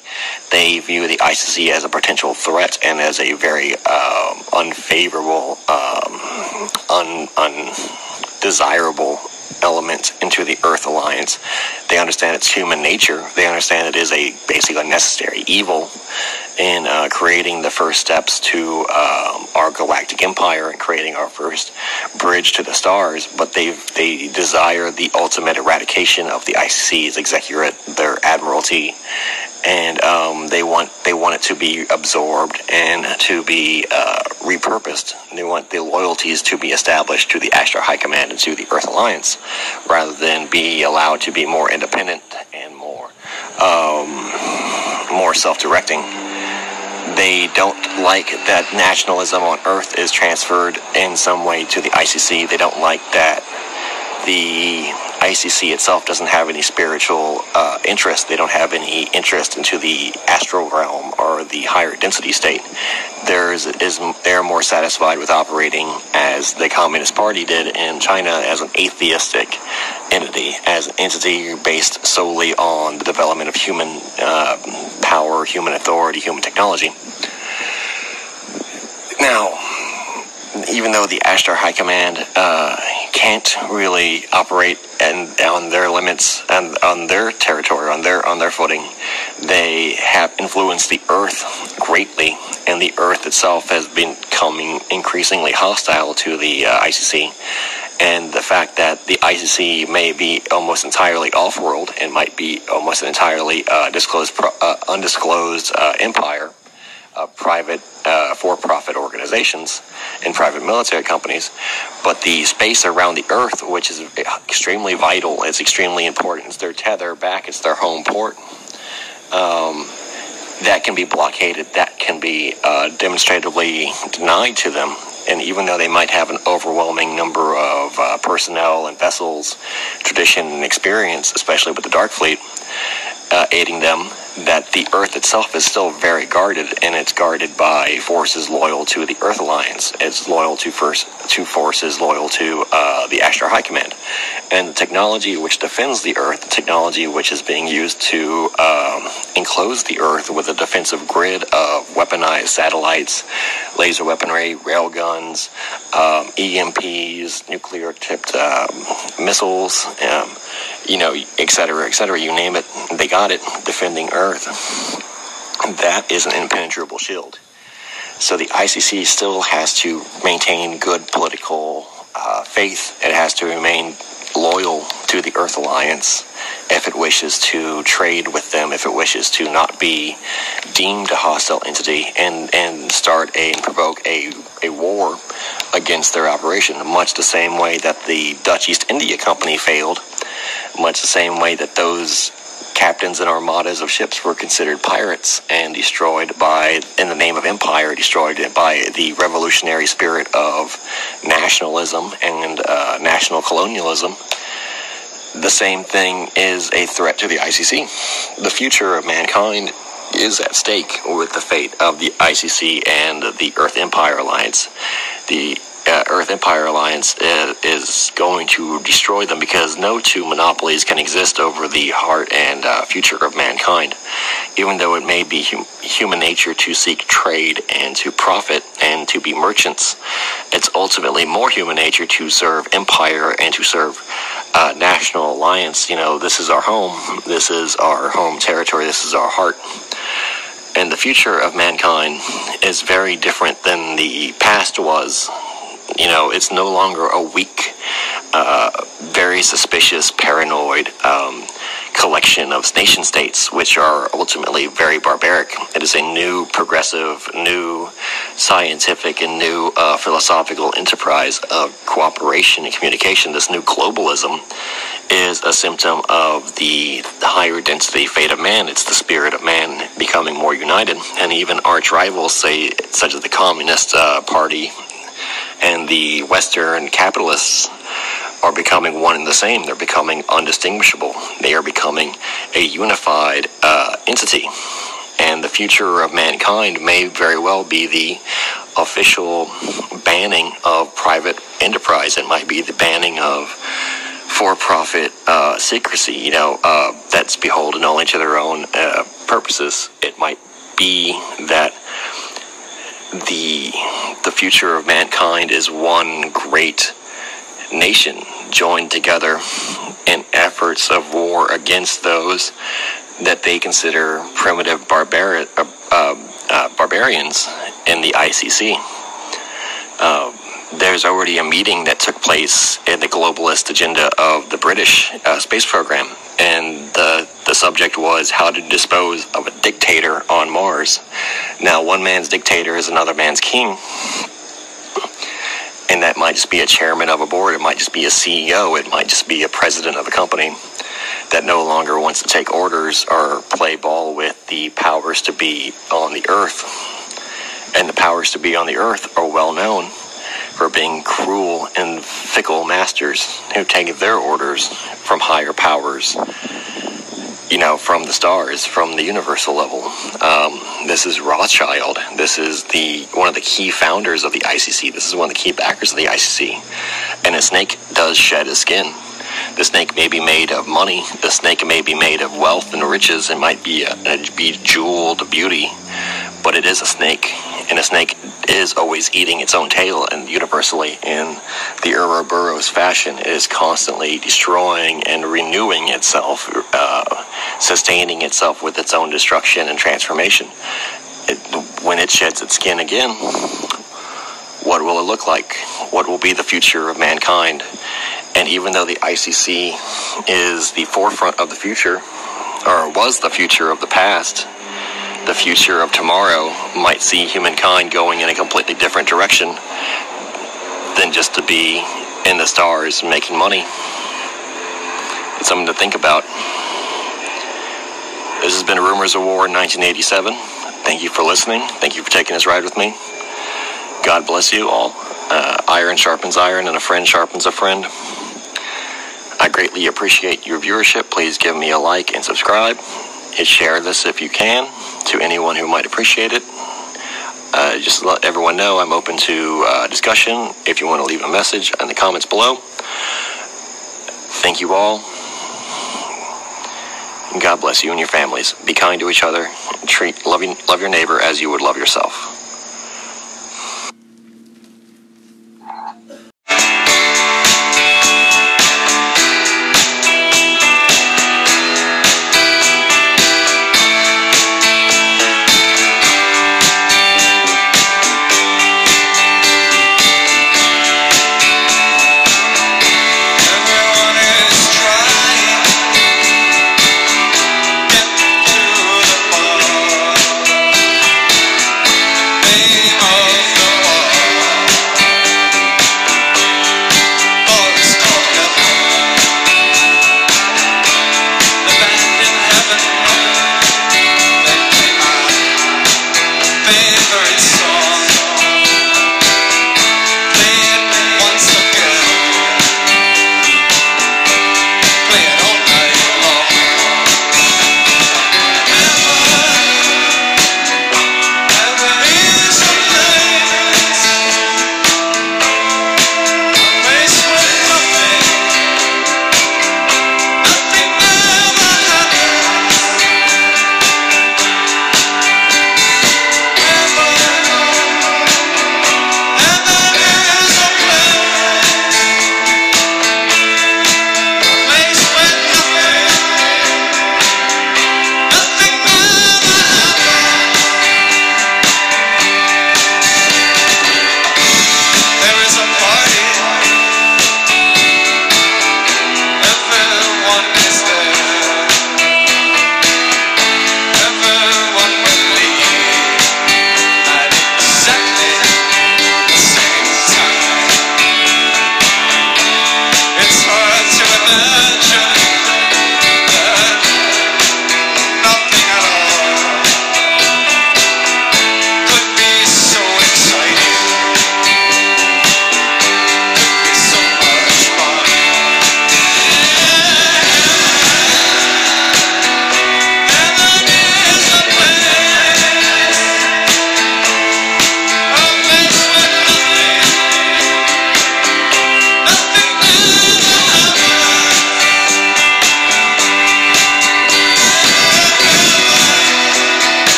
They view the ICC as a potential threat and as a very um, unfavorable, um, un, undesirable element into the Earth Alliance. They understand its human nature. They understand it is a basically necessary evil in uh, creating the first steps to um, our galactic empire and creating our first bridge to the stars. But they they desire the ultimate eradication of the ICC's executorate, their admiralty, and um, they want they want it to be absorbed and to be uh, repurposed. They want the loyalties to be established to the Ashtar High Command and to the Earth Alliance, rather than be allowed to be more independent and more um, more self-directing. They don't like that nationalism on Earth is transferred in some way to the ICC. They don't like that the ICC itself doesn't have any spiritual uh, interest. They don't have any interest into the astral realm or the higher density state. There's is they're more satisfied with operating as the Communist Party did in China as an atheistic entity, as an entity based solely on the development of human uh, power, human authority, human technology. Now, even though the Ashtar High Command uh, can't really operate and on their limits and on their territory, on their on their footing, they have influenced the Earth greatly, and the Earth itself has been increasingly hostile to the uh, ICC. And the fact that the ICC may be almost entirely off-world and might be almost entirely uh, disclosed, uh, undisclosed uh, empire uh, private uh, for-profit organizations and private military companies, but the space around the Earth, which is extremely vital, it's extremely important. It's their tether back. It's their home port. Um, that can be blockaded. That can be uh, demonstratively denied to them. And even though they might have an overwhelming number of uh, personnel and vessels, tradition and experience, especially with the Dark Fleet, uh, aiding them, that the Earth itself is still very guarded, and it's guarded by forces loyal to the Earth Alliance. It's loyal to first to forces loyal to uh, the Ashtar High Command, and the technology which defends the Earth, the technology which is being used to um, enclose the Earth with a defensive grid of weaponized satellites, laser weaponry, railguns, um, EMPs, nuclear-tipped um, missiles. Um, you know, et cetera, et cetera, you name it, they got it defending Earth. That is an impenetrable shield. So the ICC still has to maintain good political uh, faith. It has to remain loyal to the Earth Alliance if it wishes to trade with them, if it wishes to not be deemed a hostile entity and, and start a, and provoke a, a war against their operation, much the same way that the Dutch East India Company failed much the same way that those captains and armadas of ships were considered pirates and destroyed by, in the name of empire, destroyed by the revolutionary spirit of nationalism and uh, national colonialism. The same thing is a threat to the ICC. The future of mankind is at stake with the fate of the ICC and the Earth Empire Alliance. The uh, Earth Empire Alliance is, is, going to destroy them because no two monopolies can exist over the heart and uh, future of mankind. Even though it may be hum- human nature to seek trade and to profit and to be merchants, it's ultimately more human nature to serve empire and to serve uh, national alliance. You know, this is our home. This is our home territory. This is our heart. And the future of mankind is very different than the past was you know, it's no longer a weak, uh, very suspicious, paranoid um, collection of nation states, which are ultimately very barbaric. It is a new, progressive, new scientific, and new uh, philosophical enterprise of cooperation and communication. This new globalism is a symptom of the, higher density fate of man. It's the spirit of man becoming more united. And even arch rivals, say, such as the Communist uh, Party and the Western capitalists, are becoming one and the same. They're becoming undistinguishable. They are becoming a unified uh, entity. And the future of mankind may very well be the official banning of private enterprise. It might be the banning of for-profit uh, secrecy. You know, uh, that's beholden only to their own uh, purposes. It might be that the the future of mankind is one great nation joined together in efforts of war against those that they consider primitive barbari- uh, uh, uh barbarians in the ICC. There's already a meeting that took place in the globalist agenda of the British uh, space program, and the the subject was how to dispose of a dictator on Mars. Now, one man's dictator is another man's king. And that might just be a chairman of a board, it might just be a CEO, it might just be a president of a company that no longer wants to take orders or play ball with the powers to be on the earth. And the powers to be on the earth are well known for being cruel and fickle masters who take their orders from higher powers you know, from the stars, from the universal level. Um, this is Rothschild. This is the one of the key founders of the ICC. This is one of the key backers of the ICC. And a snake does shed his skin. The snake may be made of money. The snake may be made of wealth and riches. It might be a, a be jeweled beauty, but it is a snake, and a snake is always eating its own tail, and universally in the Ouroboros fashion, it is constantly destroying and renewing itself, uh, sustaining itself with its own destruction and transformation. It, when it sheds its skin again, what will it look like? What will be the future of mankind? And even though the ICC is the forefront of the future, or was the future of the past, the future of tomorrow might see humankind going in a completely different direction than just to be in the stars making money. It's something to think about. This has been Rumors of War in 1987. Thank you for listening. Thank you for taking this ride with me. God bless you all. Uh, iron sharpens iron, and a friend sharpens a friend. I greatly appreciate your viewership. Please give me a like and subscribe and share this if you can to anyone who might appreciate it. Uh, just let everyone know I'm open to uh, discussion if you want to leave a message in the comments below. Thank you all. God bless you and your families. Be kind to each other. Treat love, love your neighbor as you would love yourself.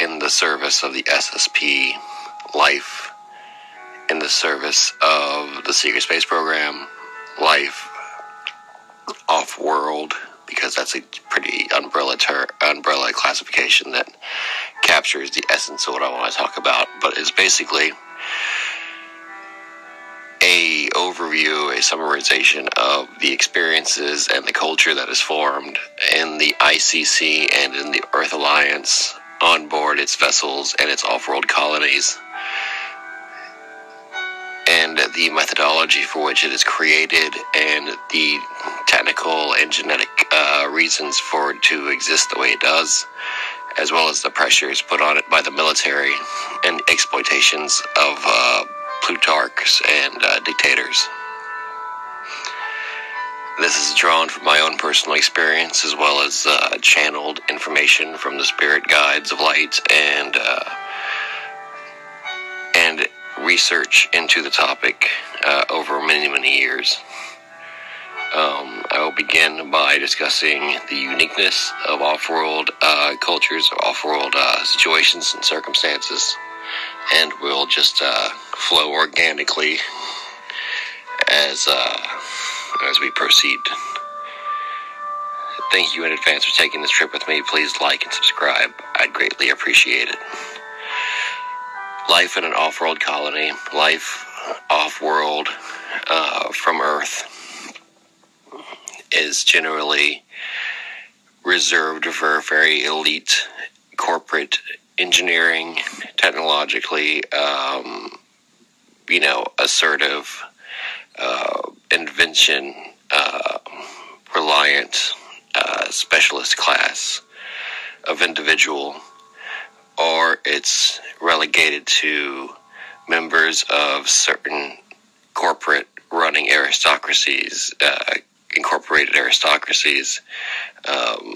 In the Service of the SSP, Life in the Service of the Secret Space Program, Life off world, because that's a pretty umbrella ter- umbrella classification that captures the essence of what I want to talk about, but it's basically a overview, a summarization of the experiences and the culture that is formed in the ICC and in the Earth Alliance on board its vessels and its off-world colonies and the methodology for which it is created and the technical and genetic uh, reasons for it to exist the way it does as well as the pressures put on it by the military and exploitations of uh, plutarchs and uh, dictators. This is drawn from my own personal experience as well as uh, channeled information from the spirit guides of light and uh, and research into the topic uh, over many many years. Um, I will begin by discussing the uniqueness of off-world uh, cultures, off-world uh, situations and circumstances, and we'll just uh, flow organically as as we proceed. Thank you in advance for taking this trip with me. Please like and subscribe. I'd greatly appreciate it. Life in an off-world colony, life off-world uh, from Earth is generally reserved for very elite corporate engineering, technologically, um, you know, assertive, uh, invention uh, reliant uh, specialist class of individual, or it's relegated to members of certain corporate running aristocracies, uh, incorporated aristocracies, um,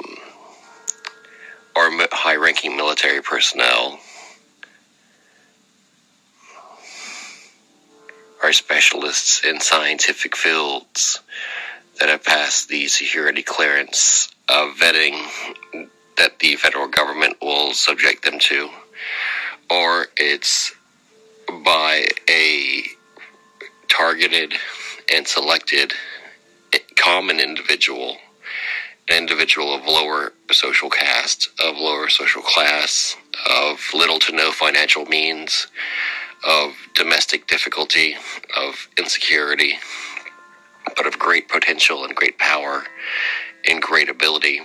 or high ranking military personnel are specialists in scientific fields that have passed the security clearance of vetting that the federal government will subject them to, or it's by a targeted and selected common individual, an individual of lower social caste, of lower social class, of little to no financial means, of domestic difficulty, of insecurity, but of great potential and great power and great ability.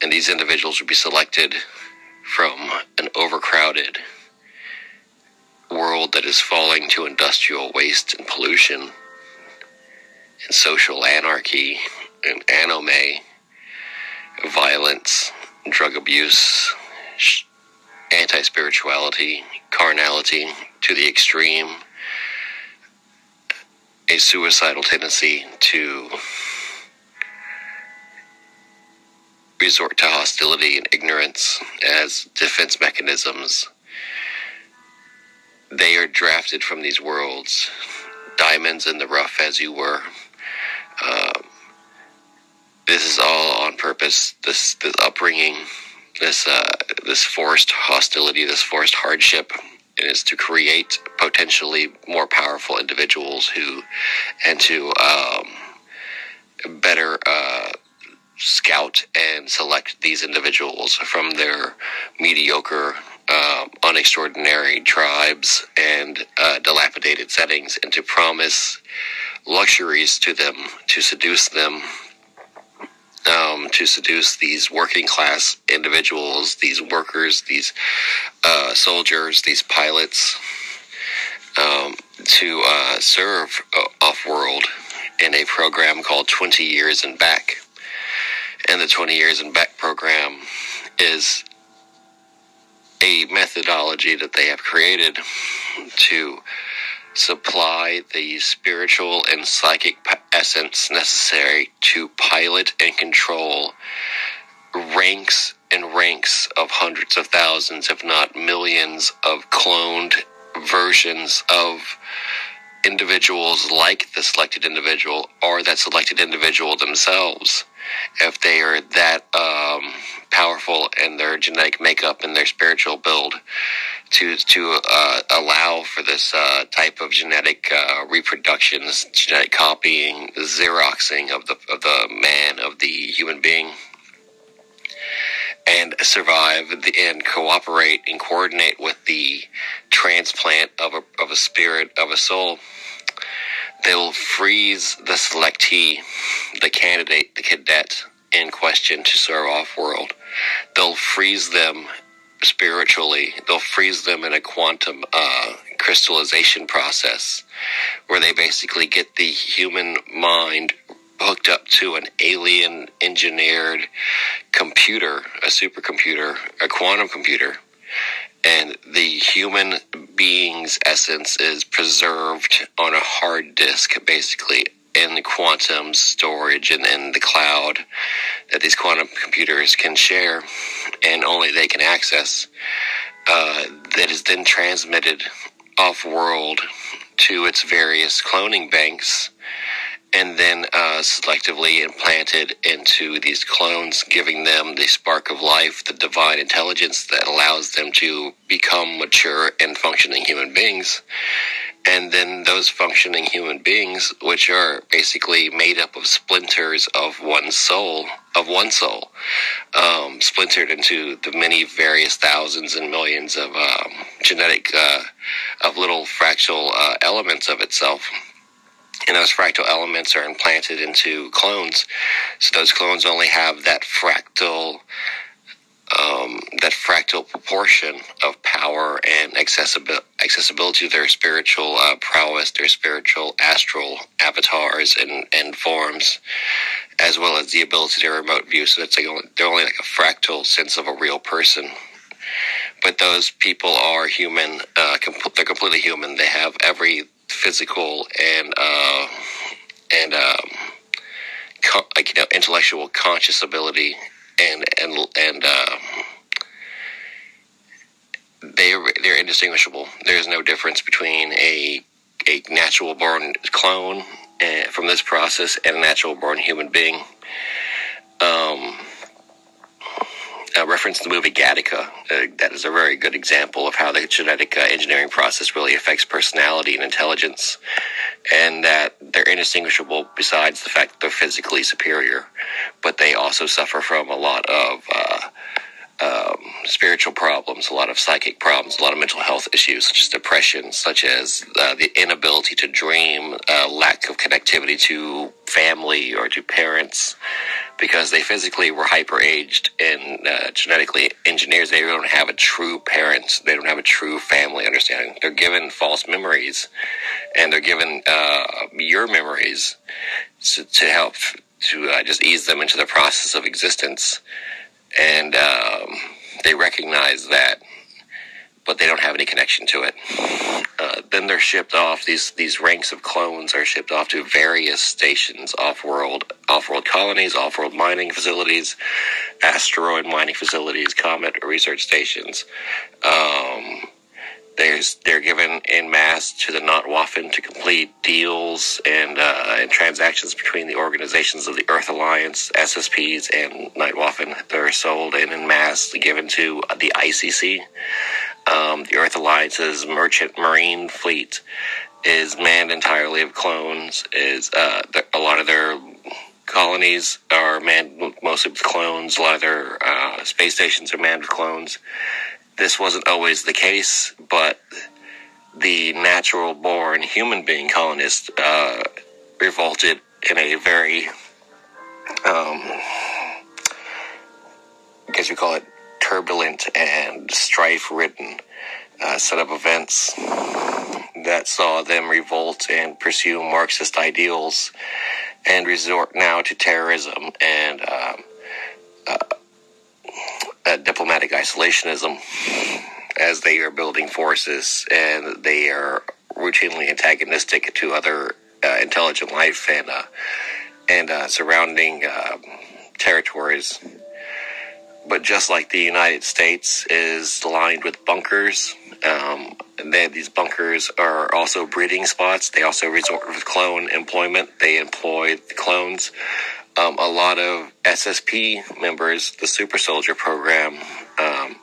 And these individuals would be selected from an overcrowded world that is falling to industrial waste and pollution and social anarchy and anomie, violence, drug abuse, anti spirituality, carnality to the extreme, a suicidal tendency to resort to hostility and ignorance as defense mechanisms. They are drafted from these worlds, diamonds in the rough as you were. Um, this is all on purpose. This this upbringing, this uh, this forced hostility, this forced hardship, is to create potentially more powerful individuals who, and to um, better uh, scout and select these individuals from their mediocre, uh, unextraordinary tribes and uh, dilapidated settings, and to promise luxuries to them, to seduce them, um, to seduce these working class individuals, these workers, these uh, soldiers, these pilots, um, to uh, serve uh, off world in a program called 20 Years and Back. And the 20 Years and Back program is a methodology that they have created to supply the spiritual and psychic essence necessary to pilot and control ranks and ranks of hundreds of thousands, if not millions, of cloned versions of individuals like the selected individual or that selected individual themselves. If they are that um, powerful in their genetic makeup and their spiritual build to to uh, allow for this uh, type of genetic uh, reproduction, genetic copying, xeroxing of the of the man of the human being, and survive and cooperate and coordinate with the transplant of a of a spirit of a soul. They will freeze the selectee, the candidate, the cadet in question to serve off world. They'll freeze them spiritually. They'll freeze them in a quantum uh, crystallization process where they basically get the human mind hooked up to an alien engineered computer, a supercomputer, a quantum computer. And the human being's essence is preserved on a hard disk, basically, in quantum storage and in the cloud that these quantum computers can share and only they can access uh, that is then transmitted off world to its various cloning banks and then uh, selectively implanted into these clones, giving them the spark of life, the divine intelligence that allows them to become mature and functioning human beings. And then those functioning human beings, which are basically made up of splinters of one soul, of one soul, um, splintered into the many various thousands and millions of um, genetic, uh, of little fractal uh, elements of itself and those fractal elements are implanted into clones. So those clones only have that fractal, um, that fractal proportion of power and accessibility, accessibility to their spiritual uh, prowess, their spiritual astral avatars and, and forms, as well as the ability to remote view. So it's like only, they're only like a fractal sense of a real person but those people are human. Uh, they're completely human. They have every physical and uh, and um, co- like you know intellectual conscious ability and and and um, they they're indistinguishable. There's no difference between a a natural born clone uh, from this process and a natural born human being. Um, uh, reference the movie Gattaca. Uh, that is a very good example of how the genetic uh, engineering process really affects personality and intelligence, and that they're indistinguishable besides the fact that they're physically superior, but they also suffer from a lot of uh, um, spiritual problems, a lot of psychic problems, a lot of mental health issues, such as depression, such as uh, the inability to dream, uh, lack of connectivity to family or to parents, because they physically were hyper aged and uh, genetically engineers. They don't have a true parent. They don't have a true family understanding. They're given false memories, and they're given uh, your memories to, to help to uh, just ease them into the process of existence and um, they recognize that, but they don't have any connection to it. Uh, then they're shipped off. These these ranks of clones are shipped off to various stations off world, off world colonies, off world mining facilities, asteroid mining facilities, comet research stations. Um, there's, they're given in mass to the Nachtwaffen to complete deals and, uh, and transactions between the organizations of the Earth Alliance, SSPs, and Nachtwaffen. They're sold and in mass given to the ICC. Um, the Earth Alliance's merchant marine fleet is manned entirely of clones. Is uh, a lot of their colonies are manned mostly with clones. A lot of their uh, space stations are manned with clones this wasn't always the case, but the natural born human being colonists uh, revolted in a very um, guess you call it turbulent and strife ridden uh, set of events that saw them revolt and pursue Marxist ideals and resort now to terrorism and um, uh, diplomatic isolationism as they are building forces and they are routinely antagonistic to other uh, intelligent life and uh, and uh, surrounding um, territories. But just like the United States is lined with bunkers, um, they, these bunkers are also breeding spots. They also resort with clone employment. They employ clones. Um, a lot of SSP members, the Super Soldier program, um,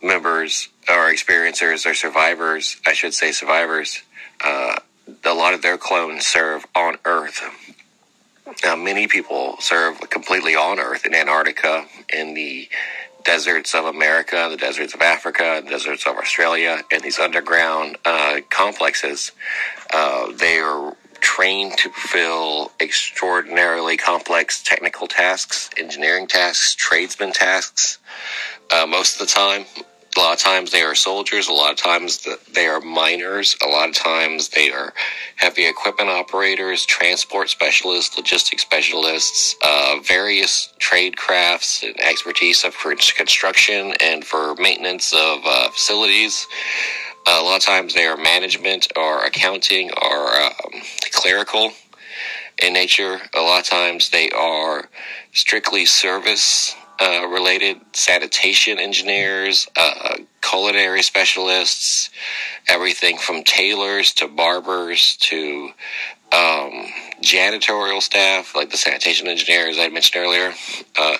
members or experiencers or survivors, I should say survivors, uh, a lot of their clones serve on Earth. Now, many people serve completely on Earth in Antarctica, in the deserts of America, the deserts of Africa, the deserts of Australia, and these underground uh, complexes. Uh, they are trained to fulfill extraordinarily complex technical tasks, engineering tasks, tradesman tasks. Uh, most of the time, a lot of times they are soldiers. A lot of times they are miners. A lot of times they are heavy equipment operators, transport specialists, logistics specialists, uh, various trade crafts and expertise of construction and for maintenance of uh, facilities. A lot of times they are management or accounting or um, clerical in nature. A lot of times they are strictly service uh, related sanitation engineers, uh, culinary specialists, everything from tailors to barbers to um, janitorial staff, like the sanitation engineers I mentioned earlier. Uh,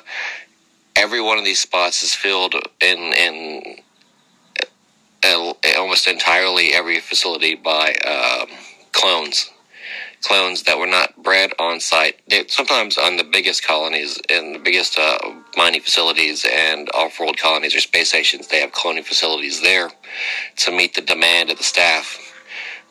every one of these spots is filled in in almost entirely every facility by um, clones clones that were not bred on site. They, sometimes on the biggest colonies and the biggest uh, mining facilities and off-world colonies or space stations, they have cloning facilities there to meet the demand of the staff.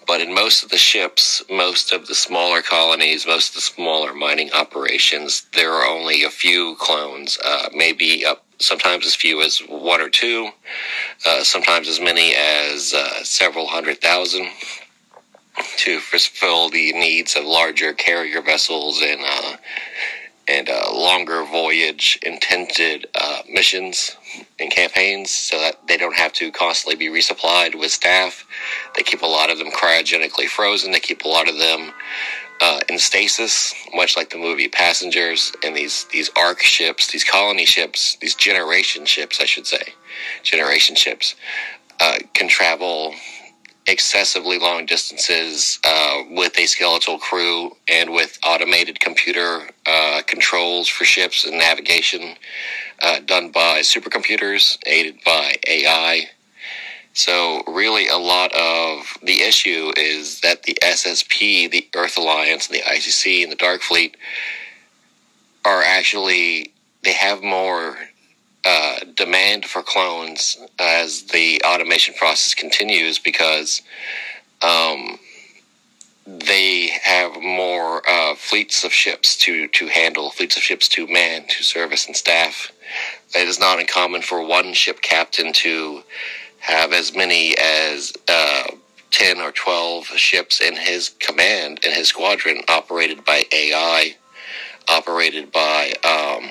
But in most of the ships, most of the smaller colonies, most of the smaller mining operations, there are only a few clones, uh, maybe up sometimes as few as one or two, uh, sometimes as many as uh, several hundred thousand to fulfill the needs of larger carrier vessels and uh, and uh, longer voyage intended uh, missions and campaigns so that they don't have to constantly be resupplied with staff. They keep a lot of them cryogenically frozen. They keep a lot of them uh, in stasis, much like the movie Passengers. And these these ark ships, these colony ships, these generation ships, I should say, generation ships, uh, can travel excessively long distances uh, with a skeletal crew and with automated computer uh, controls for ships and navigation uh, done by supercomputers aided by AI. So, really, a lot of the issue is that the SSP, the Earth Alliance, the ICC, and the Dark Fleet are actually, they have more uh, demand for clones as the automation process continues because um, they have more uh, fleets of ships to, to handle, fleets of ships to man, to service and staff. It is not uncommon for one ship captain to have as many as uh, 10 or 12 ships in his command, in his squadron, operated by AI, operated by um,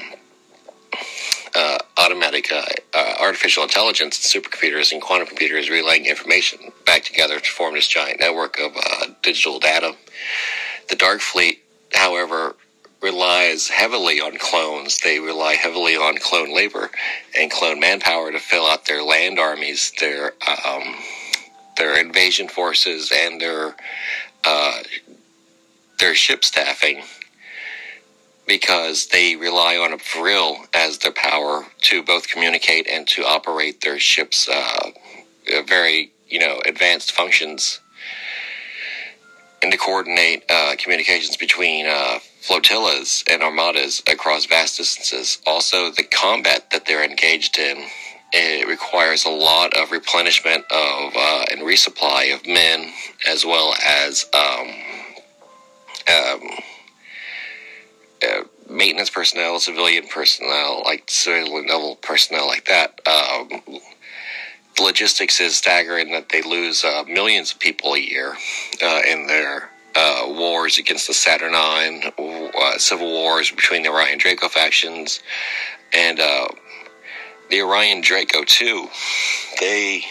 uh, automatic uh, uh, artificial intelligence supercomputers and quantum computers relaying information back together to form this giant network of uh, digital data. The Dark Fleet, however, relies heavily on clones. They rely heavily on clone labor and clone manpower to fill out their land armies, their um, their invasion forces, and their uh, their ship staffing because they rely on a vril as their power to both communicate and to operate their ships' uh, very you know advanced functions and to coordinate uh, communications between uh, flotillas and armadas across vast distances. Also, the combat that they're engaged in it requires a lot of replenishment of uh, and resupply of men as well as um, um, uh, maintenance personnel, civilian personnel, like civilian level personnel like that. Um, logistics is staggering that they lose uh, millions of people a year uh, in their uh, wars against the Saturnine, uh, civil wars between the Orion Draco factions, and uh, the Orion Draco too. They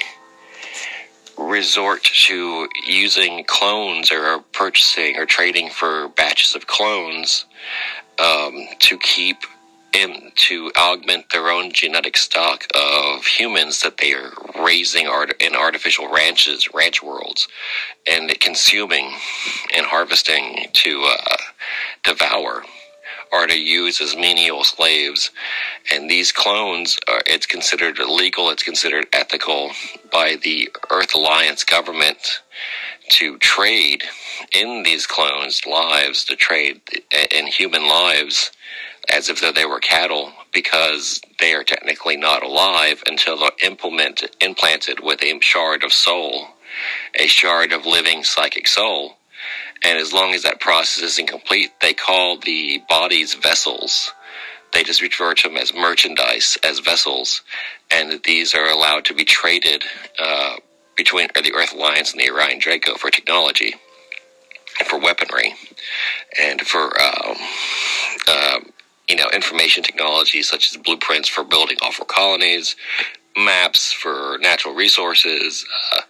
resort to using clones or purchasing or trading for batches of clones um, to keep in to augment their own genetic stock of humans that they are raising art in artificial ranches, ranch worlds, and consuming and harvesting to uh, devour are to use as menial slaves. And these clones, are, it's considered illegal, it's considered ethical by the Earth Alliance government to trade in these clones' lives, to trade in human lives as if though they were cattle because they are technically not alive until they're implement, implanted with a shard of soul, a shard of living psychic soul. And as long as that process isn't complete, they call the bodies vessels. They just refer to them as merchandise, as vessels, and these are allowed to be traded uh, between the Earth Alliance and the Orion Draco for technology for weaponry and for um, uh, you know information technology such as blueprints for building offshore colonies, maps for natural resources, uh,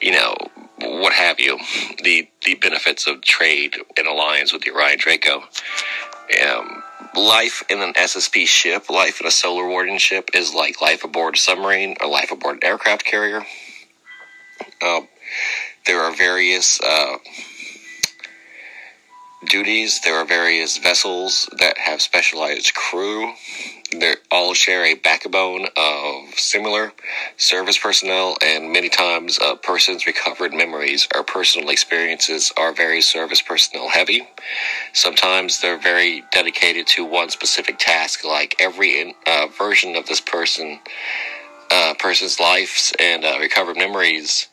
you know what have you. The the benefits of trade in alliance with the Orion Draco. Um, life in an SSP ship, life in a solar warden ship, is like life aboard a submarine or life aboard an aircraft carrier. Uh, there are various uh, duties. There are various vessels that have specialized crew. They all share a backbone of similar service personnel, and many times a person's recovered memories or personal experiences are very service personnel heavy. Sometimes they're very dedicated to one specific task, like every uh, version of this person, uh, person's lives and uh, recovered memories.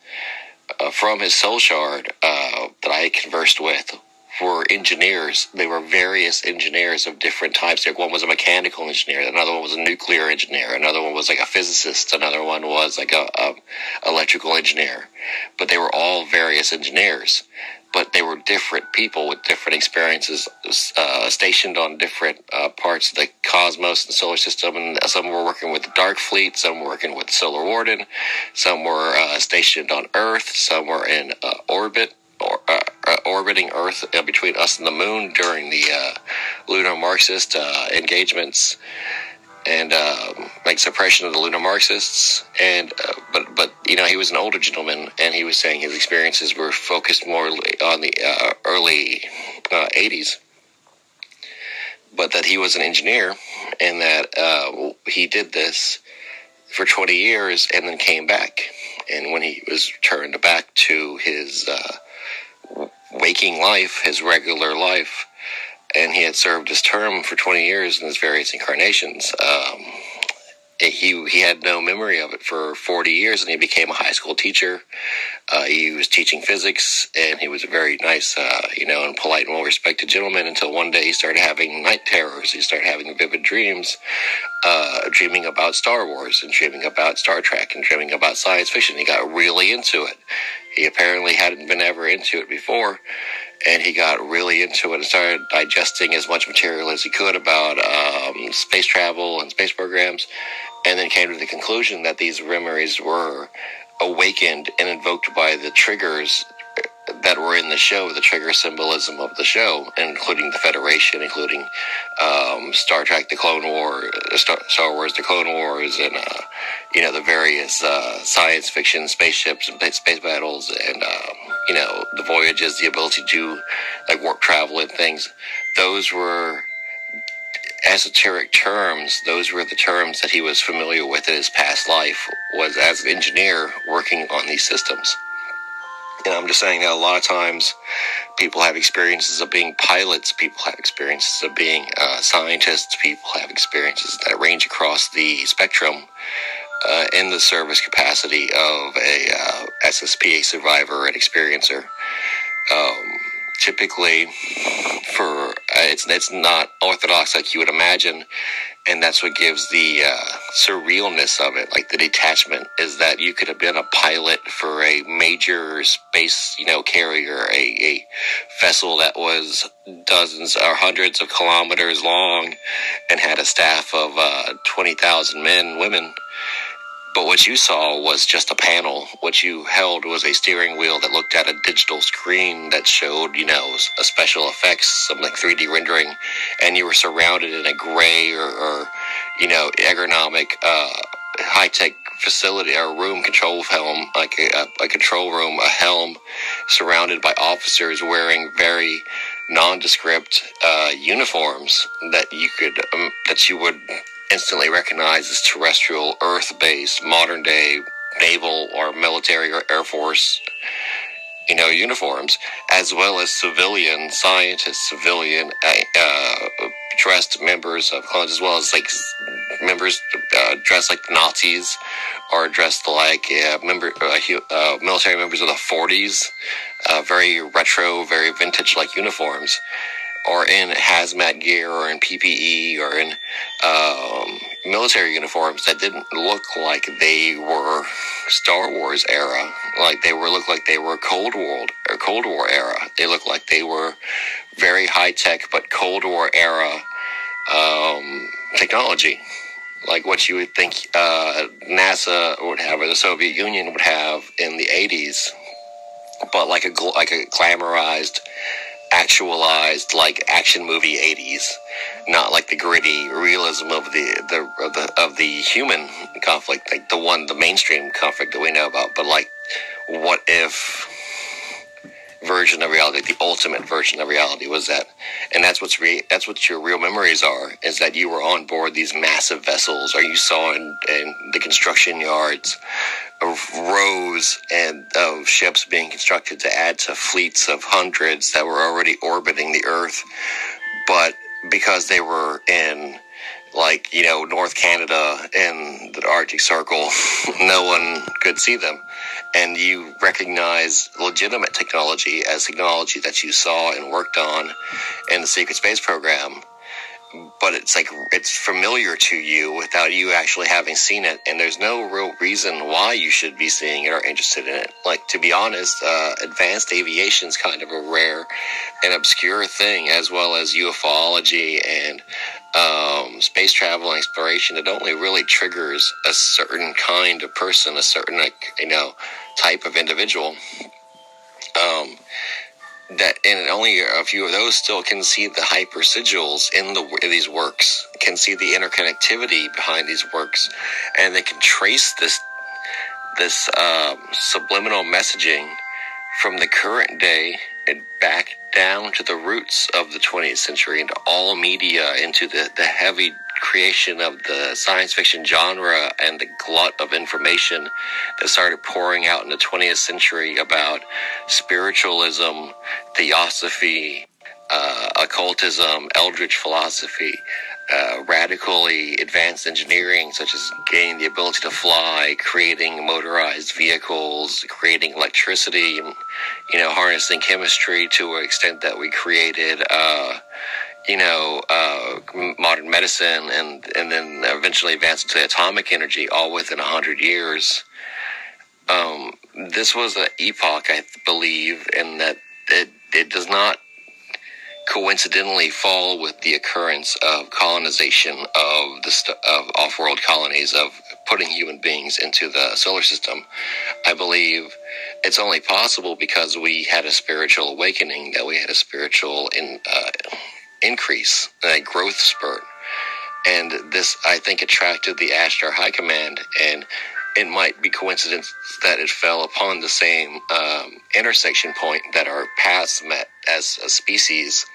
Uh, from his soul shard uh, that I conversed with were engineers. They were various engineers of different types. Like one was a mechanical engineer, another one was a nuclear engineer, another one was like a physicist, another one was like a, a electrical engineer. But they were all various engineers. But they were different people with different experiences, uh, stationed on different uh, parts of the cosmos and solar system. And some were working with the Dark Fleet, some were working with Solar Warden, some were uh, stationed on Earth, some were in uh, orbit or, uh, uh, orbiting Earth uh, between us and the moon during the uh, lunar Marxist uh, engagements and like suppression of the lunar Marxists. And uh, but but you know he was an older gentleman, and he was saying his experiences were focused more on the early '80s. But that he was an engineer, and that he did this for 20 years, and then came back. And when he was turned back to his waking life, his regular life, and he had served his term for 20 years in his various incarnations. Um, he he had no memory of it for 40 years, and he became a high school teacher. Uh, he was teaching physics, and he was a very nice, uh, you know, and polite and well-respected gentleman. Until one day, he started having night terrors. He started having vivid dreams, uh, dreaming about Star Wars, and dreaming about Star Trek, and dreaming about science fiction. He got really into it. He apparently hadn't been ever into it before, and he got really into it and started digesting as much material as he could about um, space travel and space programs, and then came to the conclusion that these memories were awakened and invoked by the triggers that were in the show, the trigger symbolism of the show, including the Federation, including um, Star Trek, the Clone War, uh, Star, Wars, the Clone Wars, and uh, you know the various uh, science fiction spaceships and space battles, and um, you know the voyages, the ability to like warp travel and things. Those were esoteric terms. Those were the terms that he was familiar with in his past life. Was as an engineer working on these systems. And I'm just saying that a lot of times people have experiences of being pilots, people have experiences of being uh, scientists, people have experiences that range across the spectrum uh, in the service capacity of a uh, SSPA survivor and experiencer. Um, typically for uh, it's it's not orthodox like you would imagine, and that's what gives the uh, surrealness of it. Like the detachment is that you could have been a pilot for a major space, you know, carrier, a, a vessel that was dozens or hundreds of kilometers long, and had a staff of uh, twenty thousand men, women but what you saw was just a panel. What you held was a steering wheel that looked at a digital screen that showed, you know, a special effects, some like 3D rendering, and you were surrounded in a gray or, or you know, ergonomic, uh, high tech facility or room control helm, like a, a, control room, a helm surrounded by officers wearing very nondescript uh, uniforms that you could um, that you would instantly recognize as terrestrial, Earth-based, modern-day naval or military or air force, you know, uniforms, as well as civilian scientists, civilian uh, dressed members of clubs, as well as like members uh, dressed like Nazis or dressed like uh, member uh, uh, military members of the 40s, uh, very retro, very vintage-like uniforms or in hazmat gear or in PPE or in um, military uniforms that didn't look like they were Star Wars era. Like they were looked like they were Cold War or Cold War era. They looked like they were very high tech but Cold War era um, technology. Like what you would think uh, NASA would have or the Soviet Union would have in the 80s, but like a like a glamorized actualized like action movie 80s not like the gritty realism of the, the of the of the human conflict like the one the mainstream conflict that we know about but like what if version of reality the ultimate version of reality was that and that's what's re- that's what your real memories are is that you were on board these massive vessels or you saw in, in the construction yards of rows and of ships being constructed to add to fleets of hundreds that were already orbiting the Earth. But because they were in like you know North Canada and the Arctic Circle, *laughs* no one could see them, and you recognize legitimate technology as technology that you saw and worked on in the secret space program. But it's like it's familiar to you without you actually having seen it. And there's no real reason why you should be seeing it or interested in it. Like to be honest uh, advanced aviation is kind of a rare and obscure thing as well as ufology and um, space travel and exploration it only really triggers a certain kind of person a certain like you know type of individual. Um, that and only a few of those still can see the hypersigils in the in these works can see the interconnectivity behind these works and they can trace this this um, subliminal messaging from the current day and back down to the roots of the 20th century into all media into the, the heavy creation of the science fiction genre and the glut of information that started pouring out in the 20th century about spiritualism, theosophy, uh, occultism, eldritch philosophy, uh, radically advanced engineering, such as gaining the ability to fly, creating motorized vehicles, creating electricity, and you know, harnessing chemistry to an extent that we created, uh, you know, uh, modern medicine and, and then eventually advanced to atomic energy all within hundred years. Um, this was an epoch, I believe, in that it, it does not coincidentally fall with the occurrence of colonization of the st- of off-world colonies of putting human beings into the solar system. I believe it's only possible because we had a spiritual awakening, that we had a spiritual in, uh, increase, a growth spurt. And this, I think, attracted the Ashtar High Command, and it might be coincidence that it fell upon the same um, intersection point that our paths met as a species.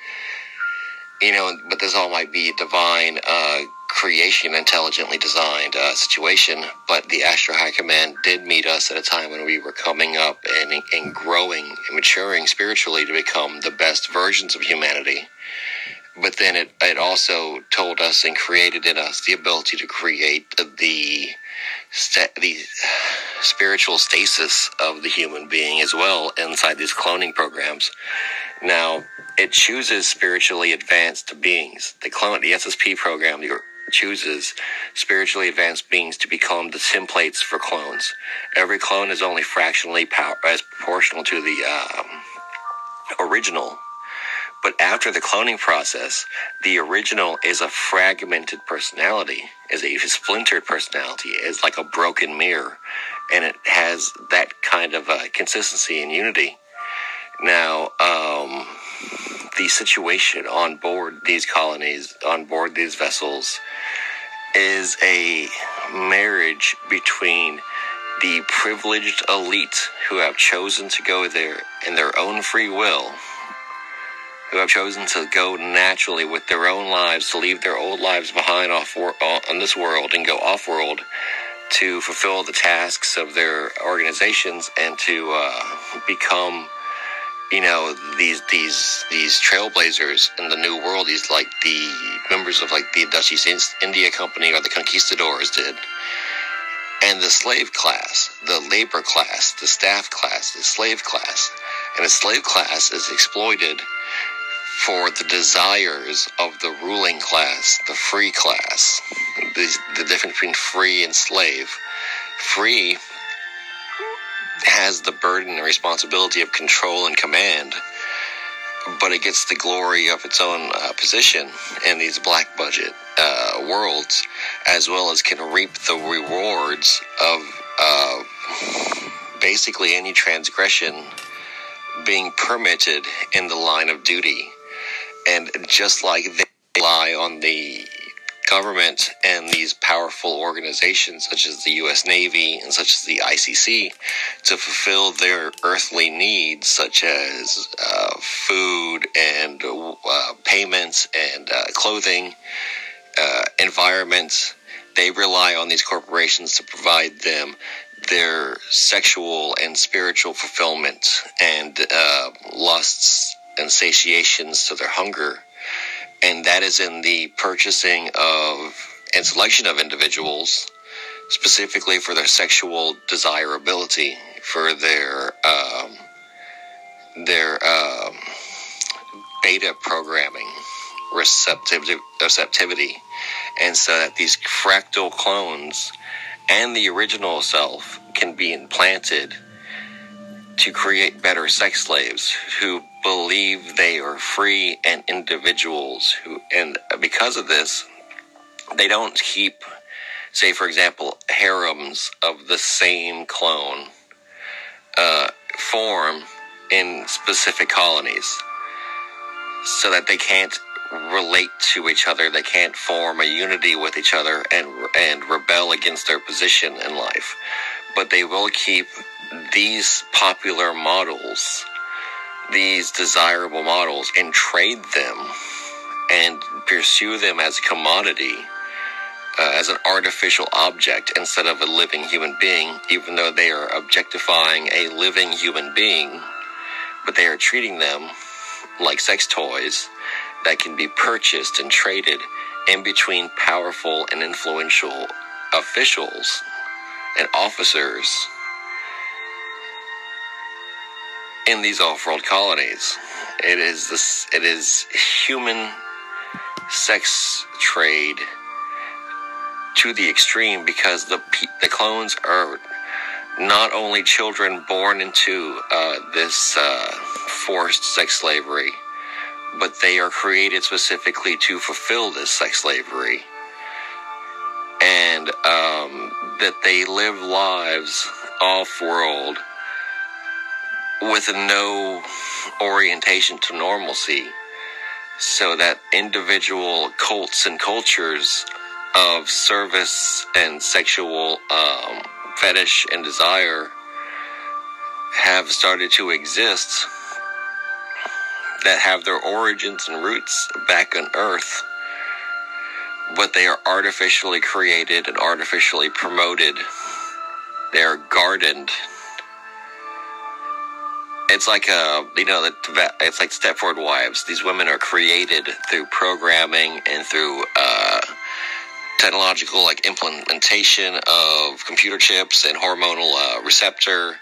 You know, but this all might be divine uh, creation, intelligently designed uh, situation. But the Ashtar High Command did meet us at a time when we were coming up and, and growing and maturing spiritually to become the best versions of humanity but then it, it also told us and created in us the ability to create the the spiritual stasis of the human being as well inside these cloning programs Now, it chooses spiritually advanced beings. The clone, the SSP program chooses spiritually advanced beings to become the templates for clones. Every clone is only fractionally power, as proportional to the um, original. But after the cloning process, the original is a fragmented personality, is a splintered personality, is like a broken mirror, and it has that kind of uh, consistency and unity. Now, um, the situation on board these colonies, on board these vessels, is a marriage between the privileged elite who have chosen to go there in their own free will, who have chosen to go naturally with their own lives, to leave their old lives behind off on this world and go off world to fulfill the tasks of their organizations and to uh, become you know these these these trailblazers in the new world these like the members of like the dutch east india company or the conquistadors did. And the slave class the labor class the staff class the slave class. And the slave class is exploited for the desires of the ruling class the free class the, the difference between free and slave free has the burden and responsibility of control and command, but it gets the glory of its own uh, position in these black budget uh, worlds, as well as can reap the rewards of uh, basically any transgression being permitted in the line of duty. And just like they rely on the government and these powerful organizations such as the U.S. Navy and such as the ICC to fulfill their earthly needs such as uh, food and uh, payments and uh, clothing, uh, environment. They rely on these corporations to provide them their sexual and spiritual fulfillment and uh, lusts and satiations to their hunger. And that is in the purchasing of and selection of individuals specifically for their sexual desirability, for their um, their um, beta programming, receptivity, receptivity, and so that these fractal clones and the original self can be implanted to create better sex slaves who believe they are free and individuals who and because of this they don't keep say for example harems of the same clone uh, form in specific colonies so that they can't relate to each other they can't form a unity with each other and and rebel against their position in life. But they will keep these popular models these desirable models and trade them and pursue them as a commodity, uh, as an artificial object instead of a living human being, even though they are objectifying a living human being, but they are treating them like sex toys that can be purchased and traded in between powerful and influential officials and officers in these off-world colonies. It is this. It is human sex trade to the extreme because the the clones are not only children born into uh, this uh, forced sex slavery, but they are created specifically to fulfill this sex slavery, and um, that they live lives off-world with no orientation to normalcy, so that individual cults and cultures of service and sexual um, fetish and desire have started to exist that have their origins and roots back on Earth, but they are artificially created and artificially promoted. They are gardened it's like a uh, you know it's like Stepford Wives. These women are created through programming and through uh, technological like implementation of computer chips and hormonal uh, receptor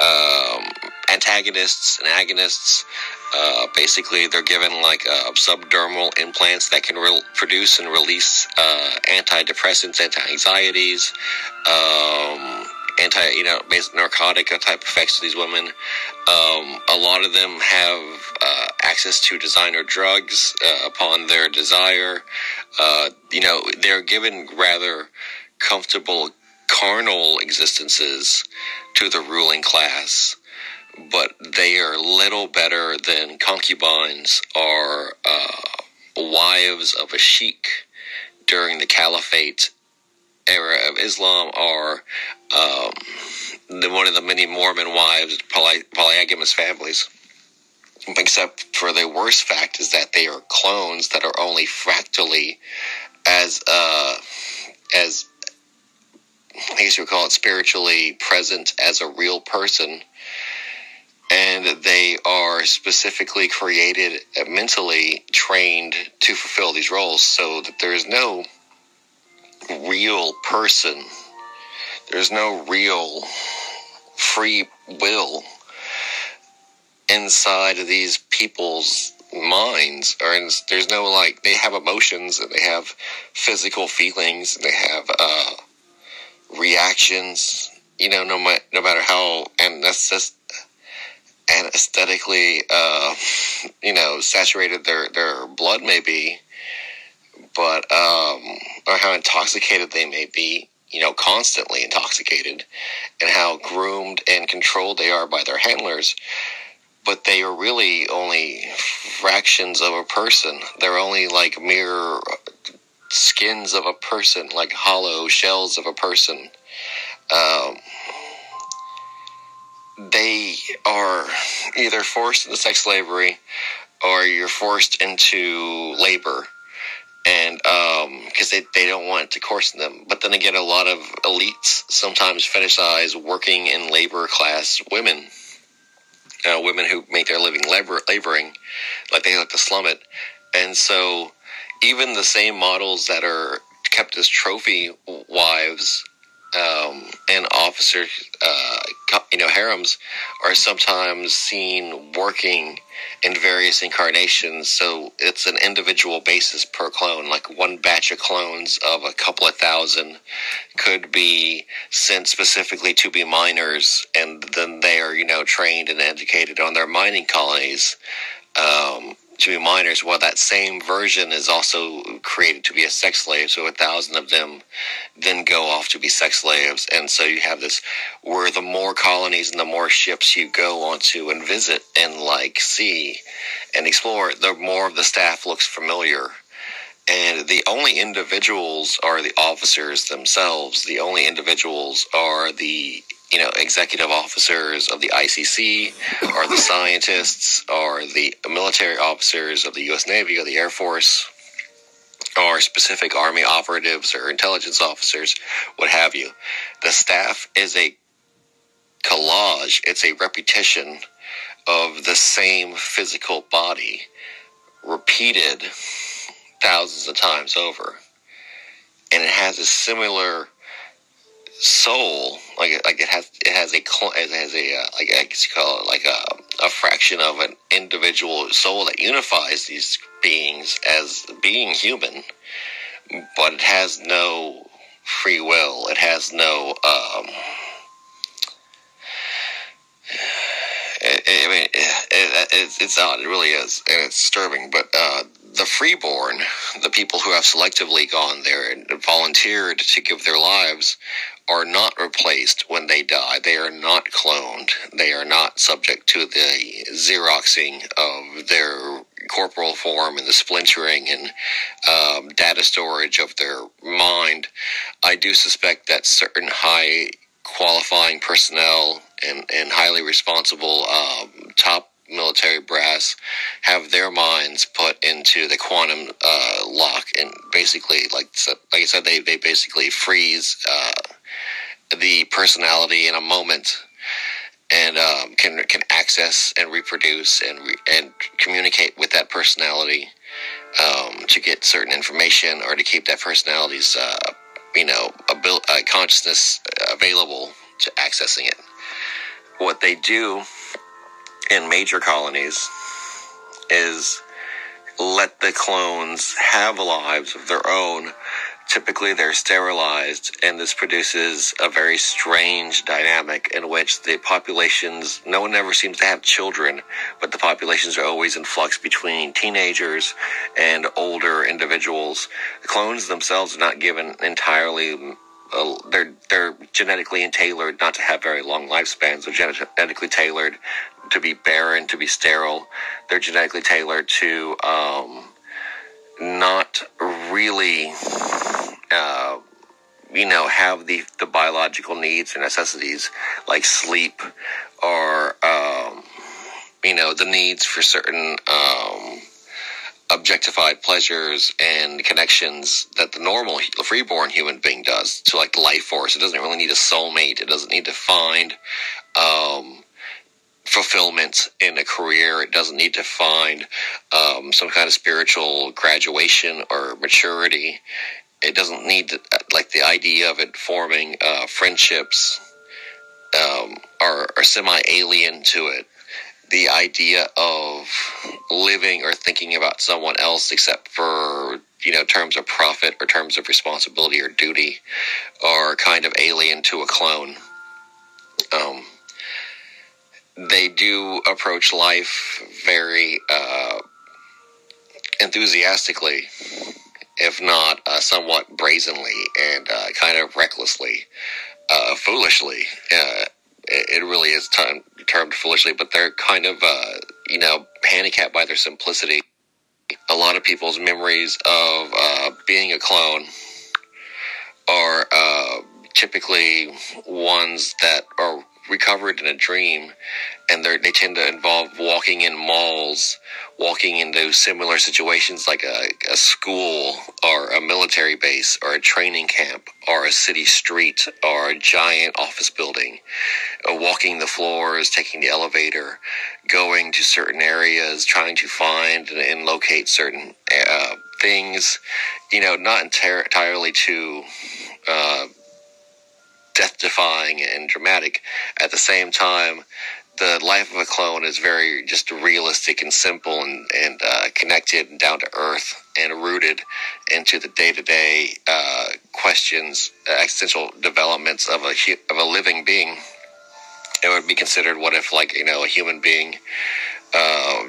um, antagonists and agonists. Uh, basically, they're given like uh, subdermal implants that can re- produce and release uh, antidepressants, anti-anxieties, um, anti, you know, basic narcotic type effects to these women. Um, a lot of them have uh, access to designer drugs uh, upon their desire. Uh, you know, they're given rather comfortable carnal existences to the ruling class, but they are little better than concubines or uh, wives of a sheik during the caliphate era of Islam are um, the, one of the many Mormon wives, poly, polygamous families. Except for the worst fact is that they are clones that are only fractally as uh, as I guess you would call it spiritually present as a real person. And they are specifically created, uh, mentally trained to fulfill these roles so that there is no real person. There's no real free will inside of these people's minds or in, there's no like they have emotions and they have physical feelings and they have uh reactions, you know, no, no matter how, and that's just, and aesthetically, uh, you know, saturated their, their blood may be, but, um, or how intoxicated they may be, you know, constantly intoxicated, and how groomed and controlled they are by their handlers. But they are really only fractions of a person. They're only like mere skins of a person, like hollow shells of a person. Um, they are either forced into sex slavery or you're forced into labor and because um, they, they don't want to coerce them. But then again a lot of elites sometimes fetishize working in labor class women. Women who make their living labor, laboring like they like to slum it. And so even the same models that are kept as trophy wives um, and officers, uh, you know, harems are sometimes seen working in various incarnations. So it's an individual basis per clone. Like one batch of clones of a couple of thousand could be sent specifically to be miners, and then they are, you know, trained and educated on their mining colonies. Um, to be minors, well, that same version is also created to be a sex slave. So a thousand of them then go off to be sex slaves. And so you have this where the more colonies and the more ships you go onto and visit and like see and explore, the more of the staff looks familiar. And the only individuals are the officers themselves. The only individuals are the you know, executive officers of the ICC, or the scientists, or the military officers of the U.S. Navy or the Air Force, or specific Army operatives or intelligence officers, what have you. The staff is a collage, it's a repetition of the same physical body repeated thousands of times over. And it has a similar soul, like like it has it has a it has a uh, like I guess you call it like a a fraction of an individual soul that unifies these beings as being human, but it has no free will. It has no. Um, I mean, it, it, it's odd. It really is, and it's disturbing. But uh, the freeborn, the people who have selectively gone there and volunteered to give their lives, are not replaced when they die. They are not cloned. They are not subject to the xeroxing of their corporal form and the splintering and um, data storage of their mind. I do suspect that certain high qualifying personnel and, and highly responsible um, top military brass have their minds put into the quantum uh, lock and basically like like I said they, they basically freeze uh, the personality in a moment and um, can can access and reproduce and re- and communicate with that personality um, to get certain information or to keep that personality's uh, you know abil- uh, consciousness available to accessing it. What they do in major colonies is let the clones have lives of their own. Typically, they're sterilized, and this produces a very strange dynamic in which the populations, no one ever seems to have children, but the populations are always in flux between teenagers and older individuals. The clones themselves are not given entirely uh, they're they're genetically tailored not to have very long lifespans. They're genetically tailored to be barren, to be sterile. They're genetically tailored to um, not really, uh, you know, have the the biological needs or necessities like sleep or um, you know the needs for certain. Um, objectified pleasures and connections that the normal freeborn human being does to like the life force. It doesn't really need a soulmate. It doesn't need to find um, fulfillment in a career. It doesn't need to find um, some kind of spiritual graduation or maturity. It doesn't need to, like the idea of it forming uh, friendships um, are, are semi alien to it. The idea of living or thinking about someone else, except for you know terms of profit or terms of responsibility or duty, are kind of alien to a clone. Um, they do approach life very uh, enthusiastically, if not uh, somewhat brazenly and uh, kind of recklessly, uh, foolishly. Uh, it, really is termed, termed foolishly, but they're kind of, uh, you know, handicapped by their simplicity. A lot of people's memories of being a clone are typically ones that are recovered in a dream, and they tend to involve walking in malls, walking into similar situations like a, a school or a military base or a training camp or a city street or a giant office building, uh, walking the floors, taking the elevator, going to certain areas, trying to find and, and locate certain uh, things, you know, not entirely to uh, death defying and dramatic. At the same time, the life of a clone is very just realistic and simple and, and uh, connected and down to earth and rooted into the day to day questions, uh, existential developments of a of a living being. It would be considered what if, like you know, a human being uh,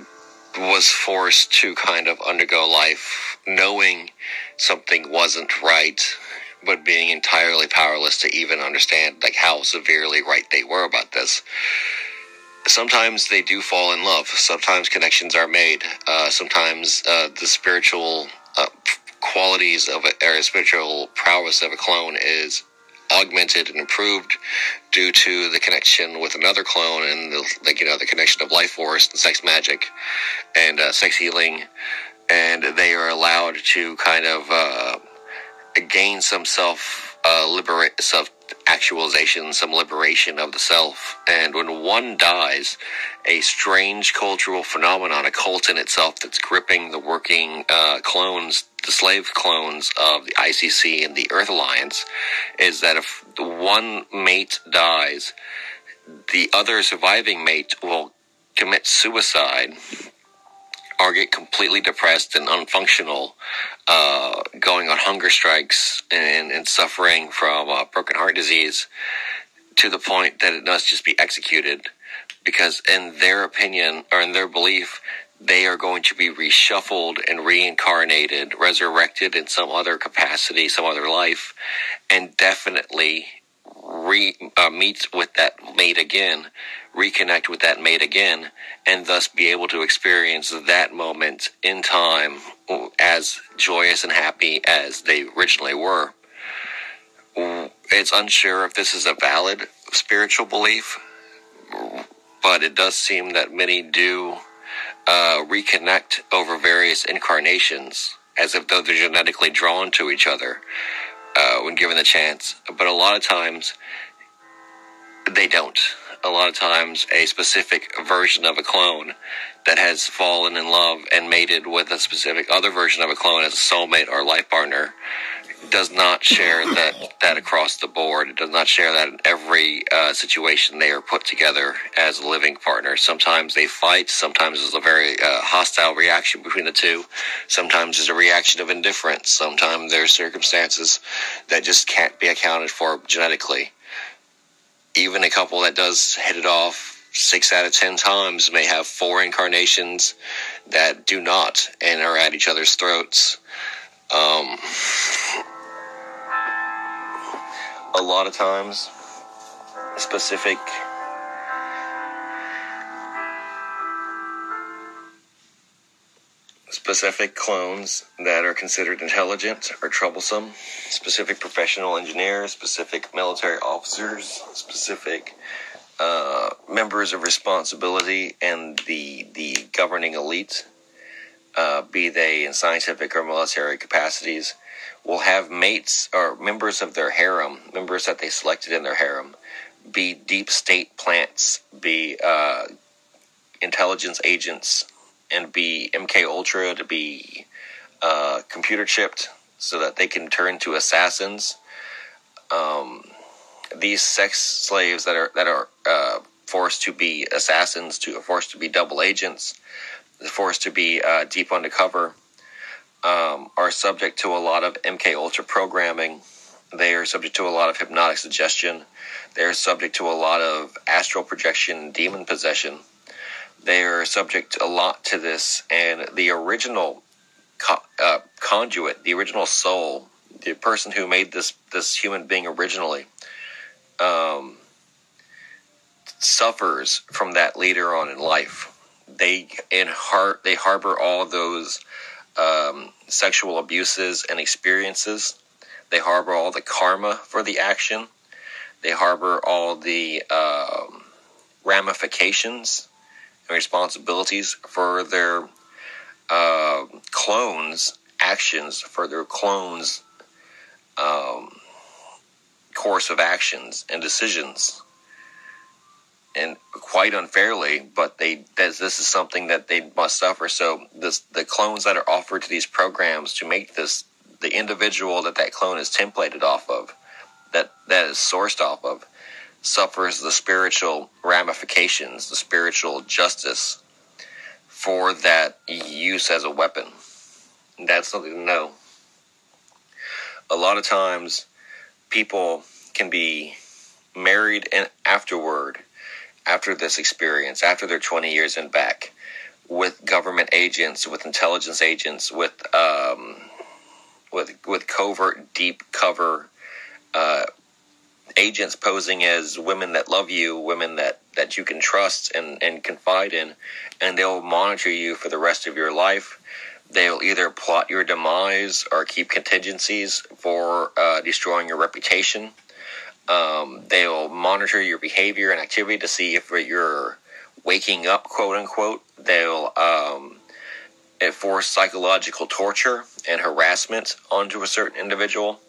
was forced to kind of undergo life knowing something wasn't right but being entirely powerless to even understand like how severely right they were about this. Sometimes they do fall in love. Sometimes connections are made. Uh, sometimes uh, the spiritual uh, qualities of a, or spiritual prowess of a clone is augmented and improved due to the connection with another clone and the like you know the connection of life force and sex magic and uh, sex healing and they are allowed to kind of uh, gain some self uh, liberate self actualization, some liberation of the self. And when one dies, a strange cultural phenomenon, a cult in itself that's gripping the working uh, clones, the slave clones of the ICC and the Earth Alliance, is that if one mate dies, the other surviving mate will commit suicide or get completely depressed and unfunctional, uh, going on hunger strikes and, and suffering from uh, broken heart disease to the point that it must just be executed because in their opinion or in their belief they are going to be reshuffled and reincarnated resurrected in some other capacity some other life and definitely re, uh, meet with that mate again reconnect with that mate again and thus be able to experience that moment in time as joyous and happy as they originally were. It's unsure if this is a valid spiritual belief, but it does seem that many do uh, reconnect over various incarnations as if though they're genetically drawn to each other uh, when given the chance. But a lot of times they don't a lot of times a specific version of a clone that has fallen in love and mated with a specific other version of a clone as a soulmate or life partner does not share that that across the board. It does not share that in every uh, situation they are put together as living partner. Sometimes they fight. Sometimes there's a very uh, hostile reaction between the two. Sometimes there's a reaction of indifference. Sometimes there's circumstances that just can't be accounted for genetically. Even a couple that does hit it off six out of ten times may have four incarnations that do not and are at each other's throats. Um, a lot of times, specific specific clones that are considered intelligent or troublesome, specific professional engineers, specific military officers, specific uh, members of responsibility and the the governing elite, uh, be they in scientific or military capacities, will have mates or members of their harem, members that they selected in their harem, be deep state plants, be uh, intelligence agents, and be MK Ultra to be uh, computer chipped so that they can turn to assassins. Um, these sex slaves that are that are uh, forced to be assassins, to forced to be double agents, forced to be uh, deep undercover, um, are subject to a lot of MK Ultra programming. They are subject to a lot of hypnotic suggestion. They are subject to a lot of astral projection, demon possession. They are subject a lot to this, and the original co- uh, conduit, the original soul, the person who made this this human being originally um, suffers from that later on in life. They in heart they harbor all those um, sexual abuses and experiences. They harbor all the karma for the action. They harbor all the um, ramifications and responsibilities for their uh, clones' actions, for their clones' um, course of actions and decisions and quite unfairly but they this, this is something that they must suffer. So this the clones that are offered to these programs to make this the individual that that clone is templated off of that that is sourced off of suffers the spiritual ramifications the spiritual justice for that use as a weapon. That's something to know. A lot of times people can be married and afterward, after this experience, after their 20 years and back, with government agents, with intelligence agents, with um, with with covert, deep cover uh, agents posing as women that love you, women that that you can trust and and confide in, and they'll monitor you for the rest of your life they'll either plot your demise or keep contingencies for uh, destroying your reputation. Um, they'll monitor your behavior and activity to see if you're waking up, quote unquote. They'll um, enforce psychological torture and harassment onto a certain individual.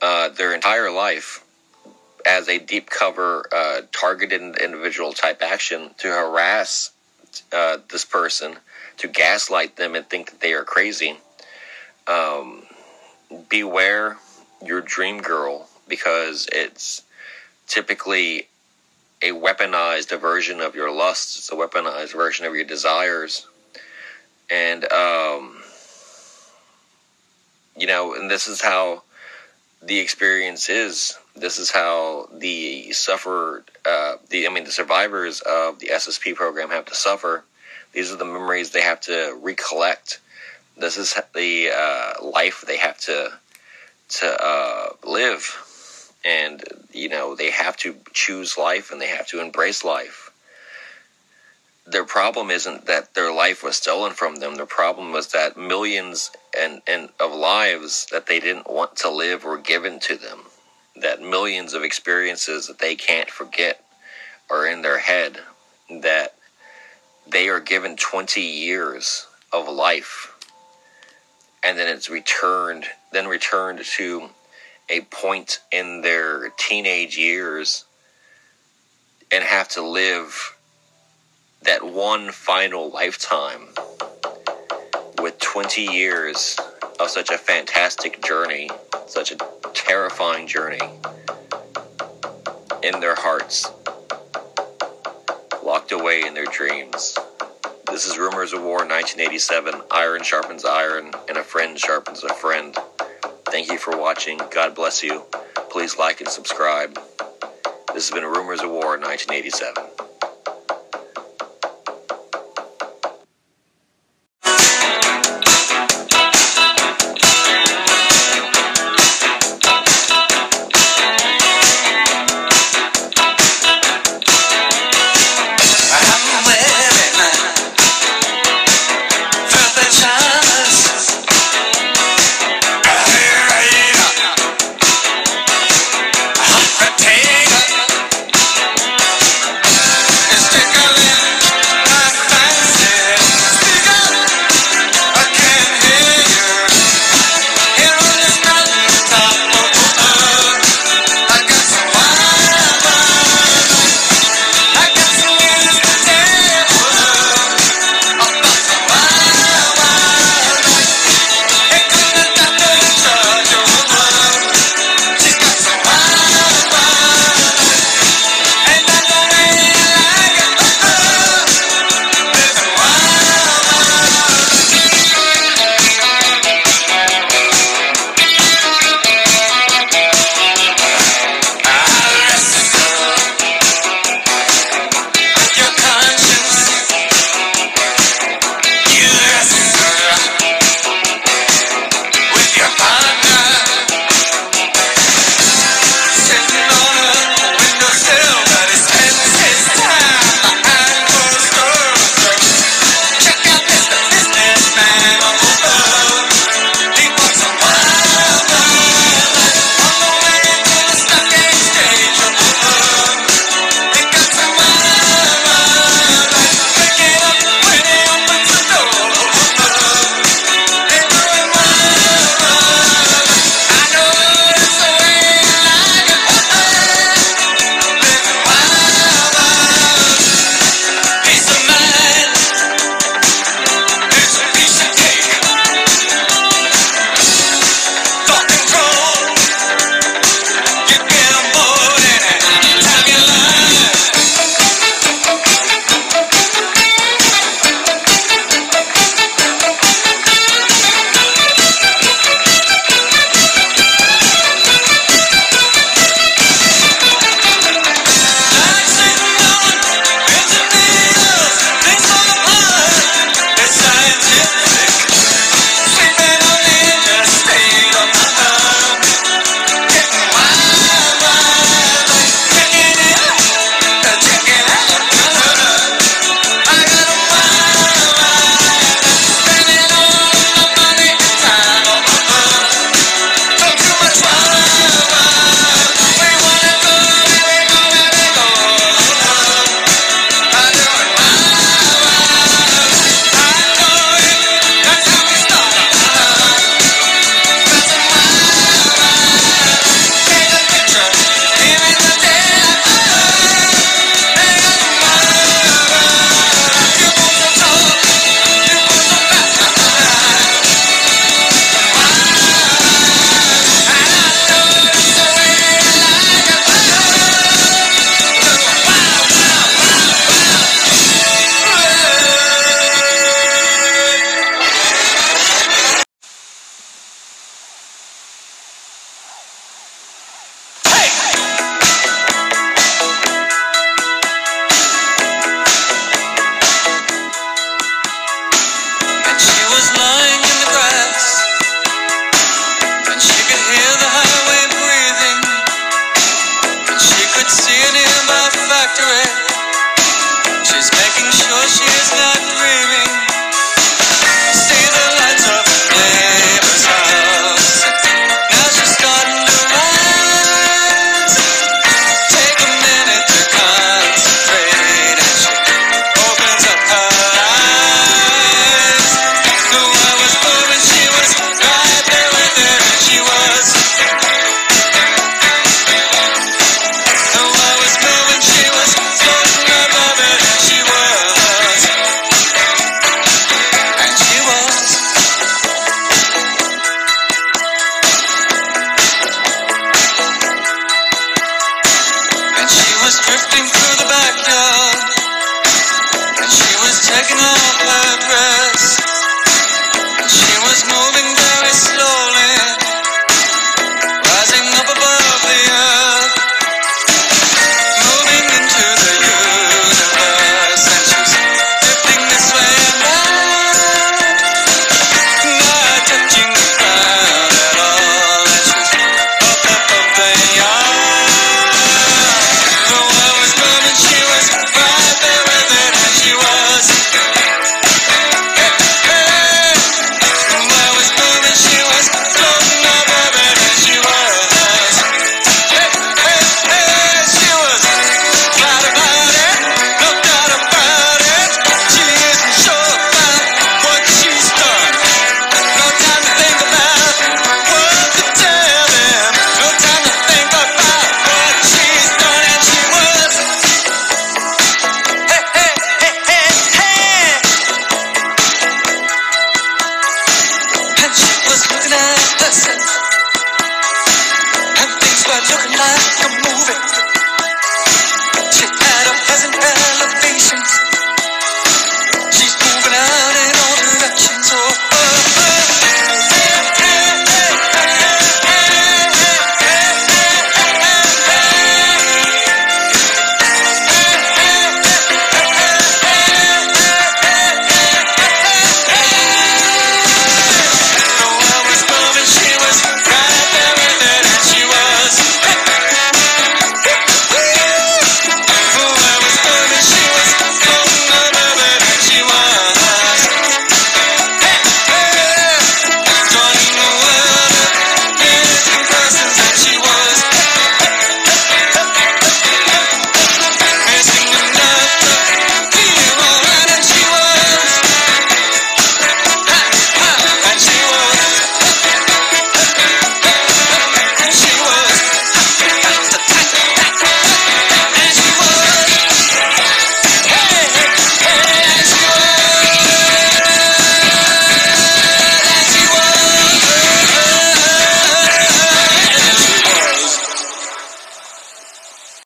Uh, their entire life as a deep cover, uh, targeted individual type action to harass uh, this person to gaslight them and think that they are crazy. Um, beware your dream girl because it's typically a weaponized version of your lusts. It's a weaponized version of your desires. And, um, you know, and this is how the experience is. This is how the suffer, uh, the I mean, the survivors of the SSP program have to suffer these are the memories they have to recollect. This is the uh, life they have to to uh, live, and you know they have to choose life and they have to embrace life. Their problem isn't that their life was stolen from them. Their problem was that millions and, and of lives that they didn't want to live were given to them. That millions of experiences that they can't forget are in their head. That they are given 20 years of life and then it's returned then returned to a point in their teenage years and have to live that one final lifetime with 20 years of such a fantastic journey, such a terrifying journey in their hearts, locked away in their dreams. This is Rumors of War 1987. Iron sharpens iron, and a friend sharpens a friend. Thank you for watching. God bless you. Please like and subscribe. This has been Rumors of War 1987.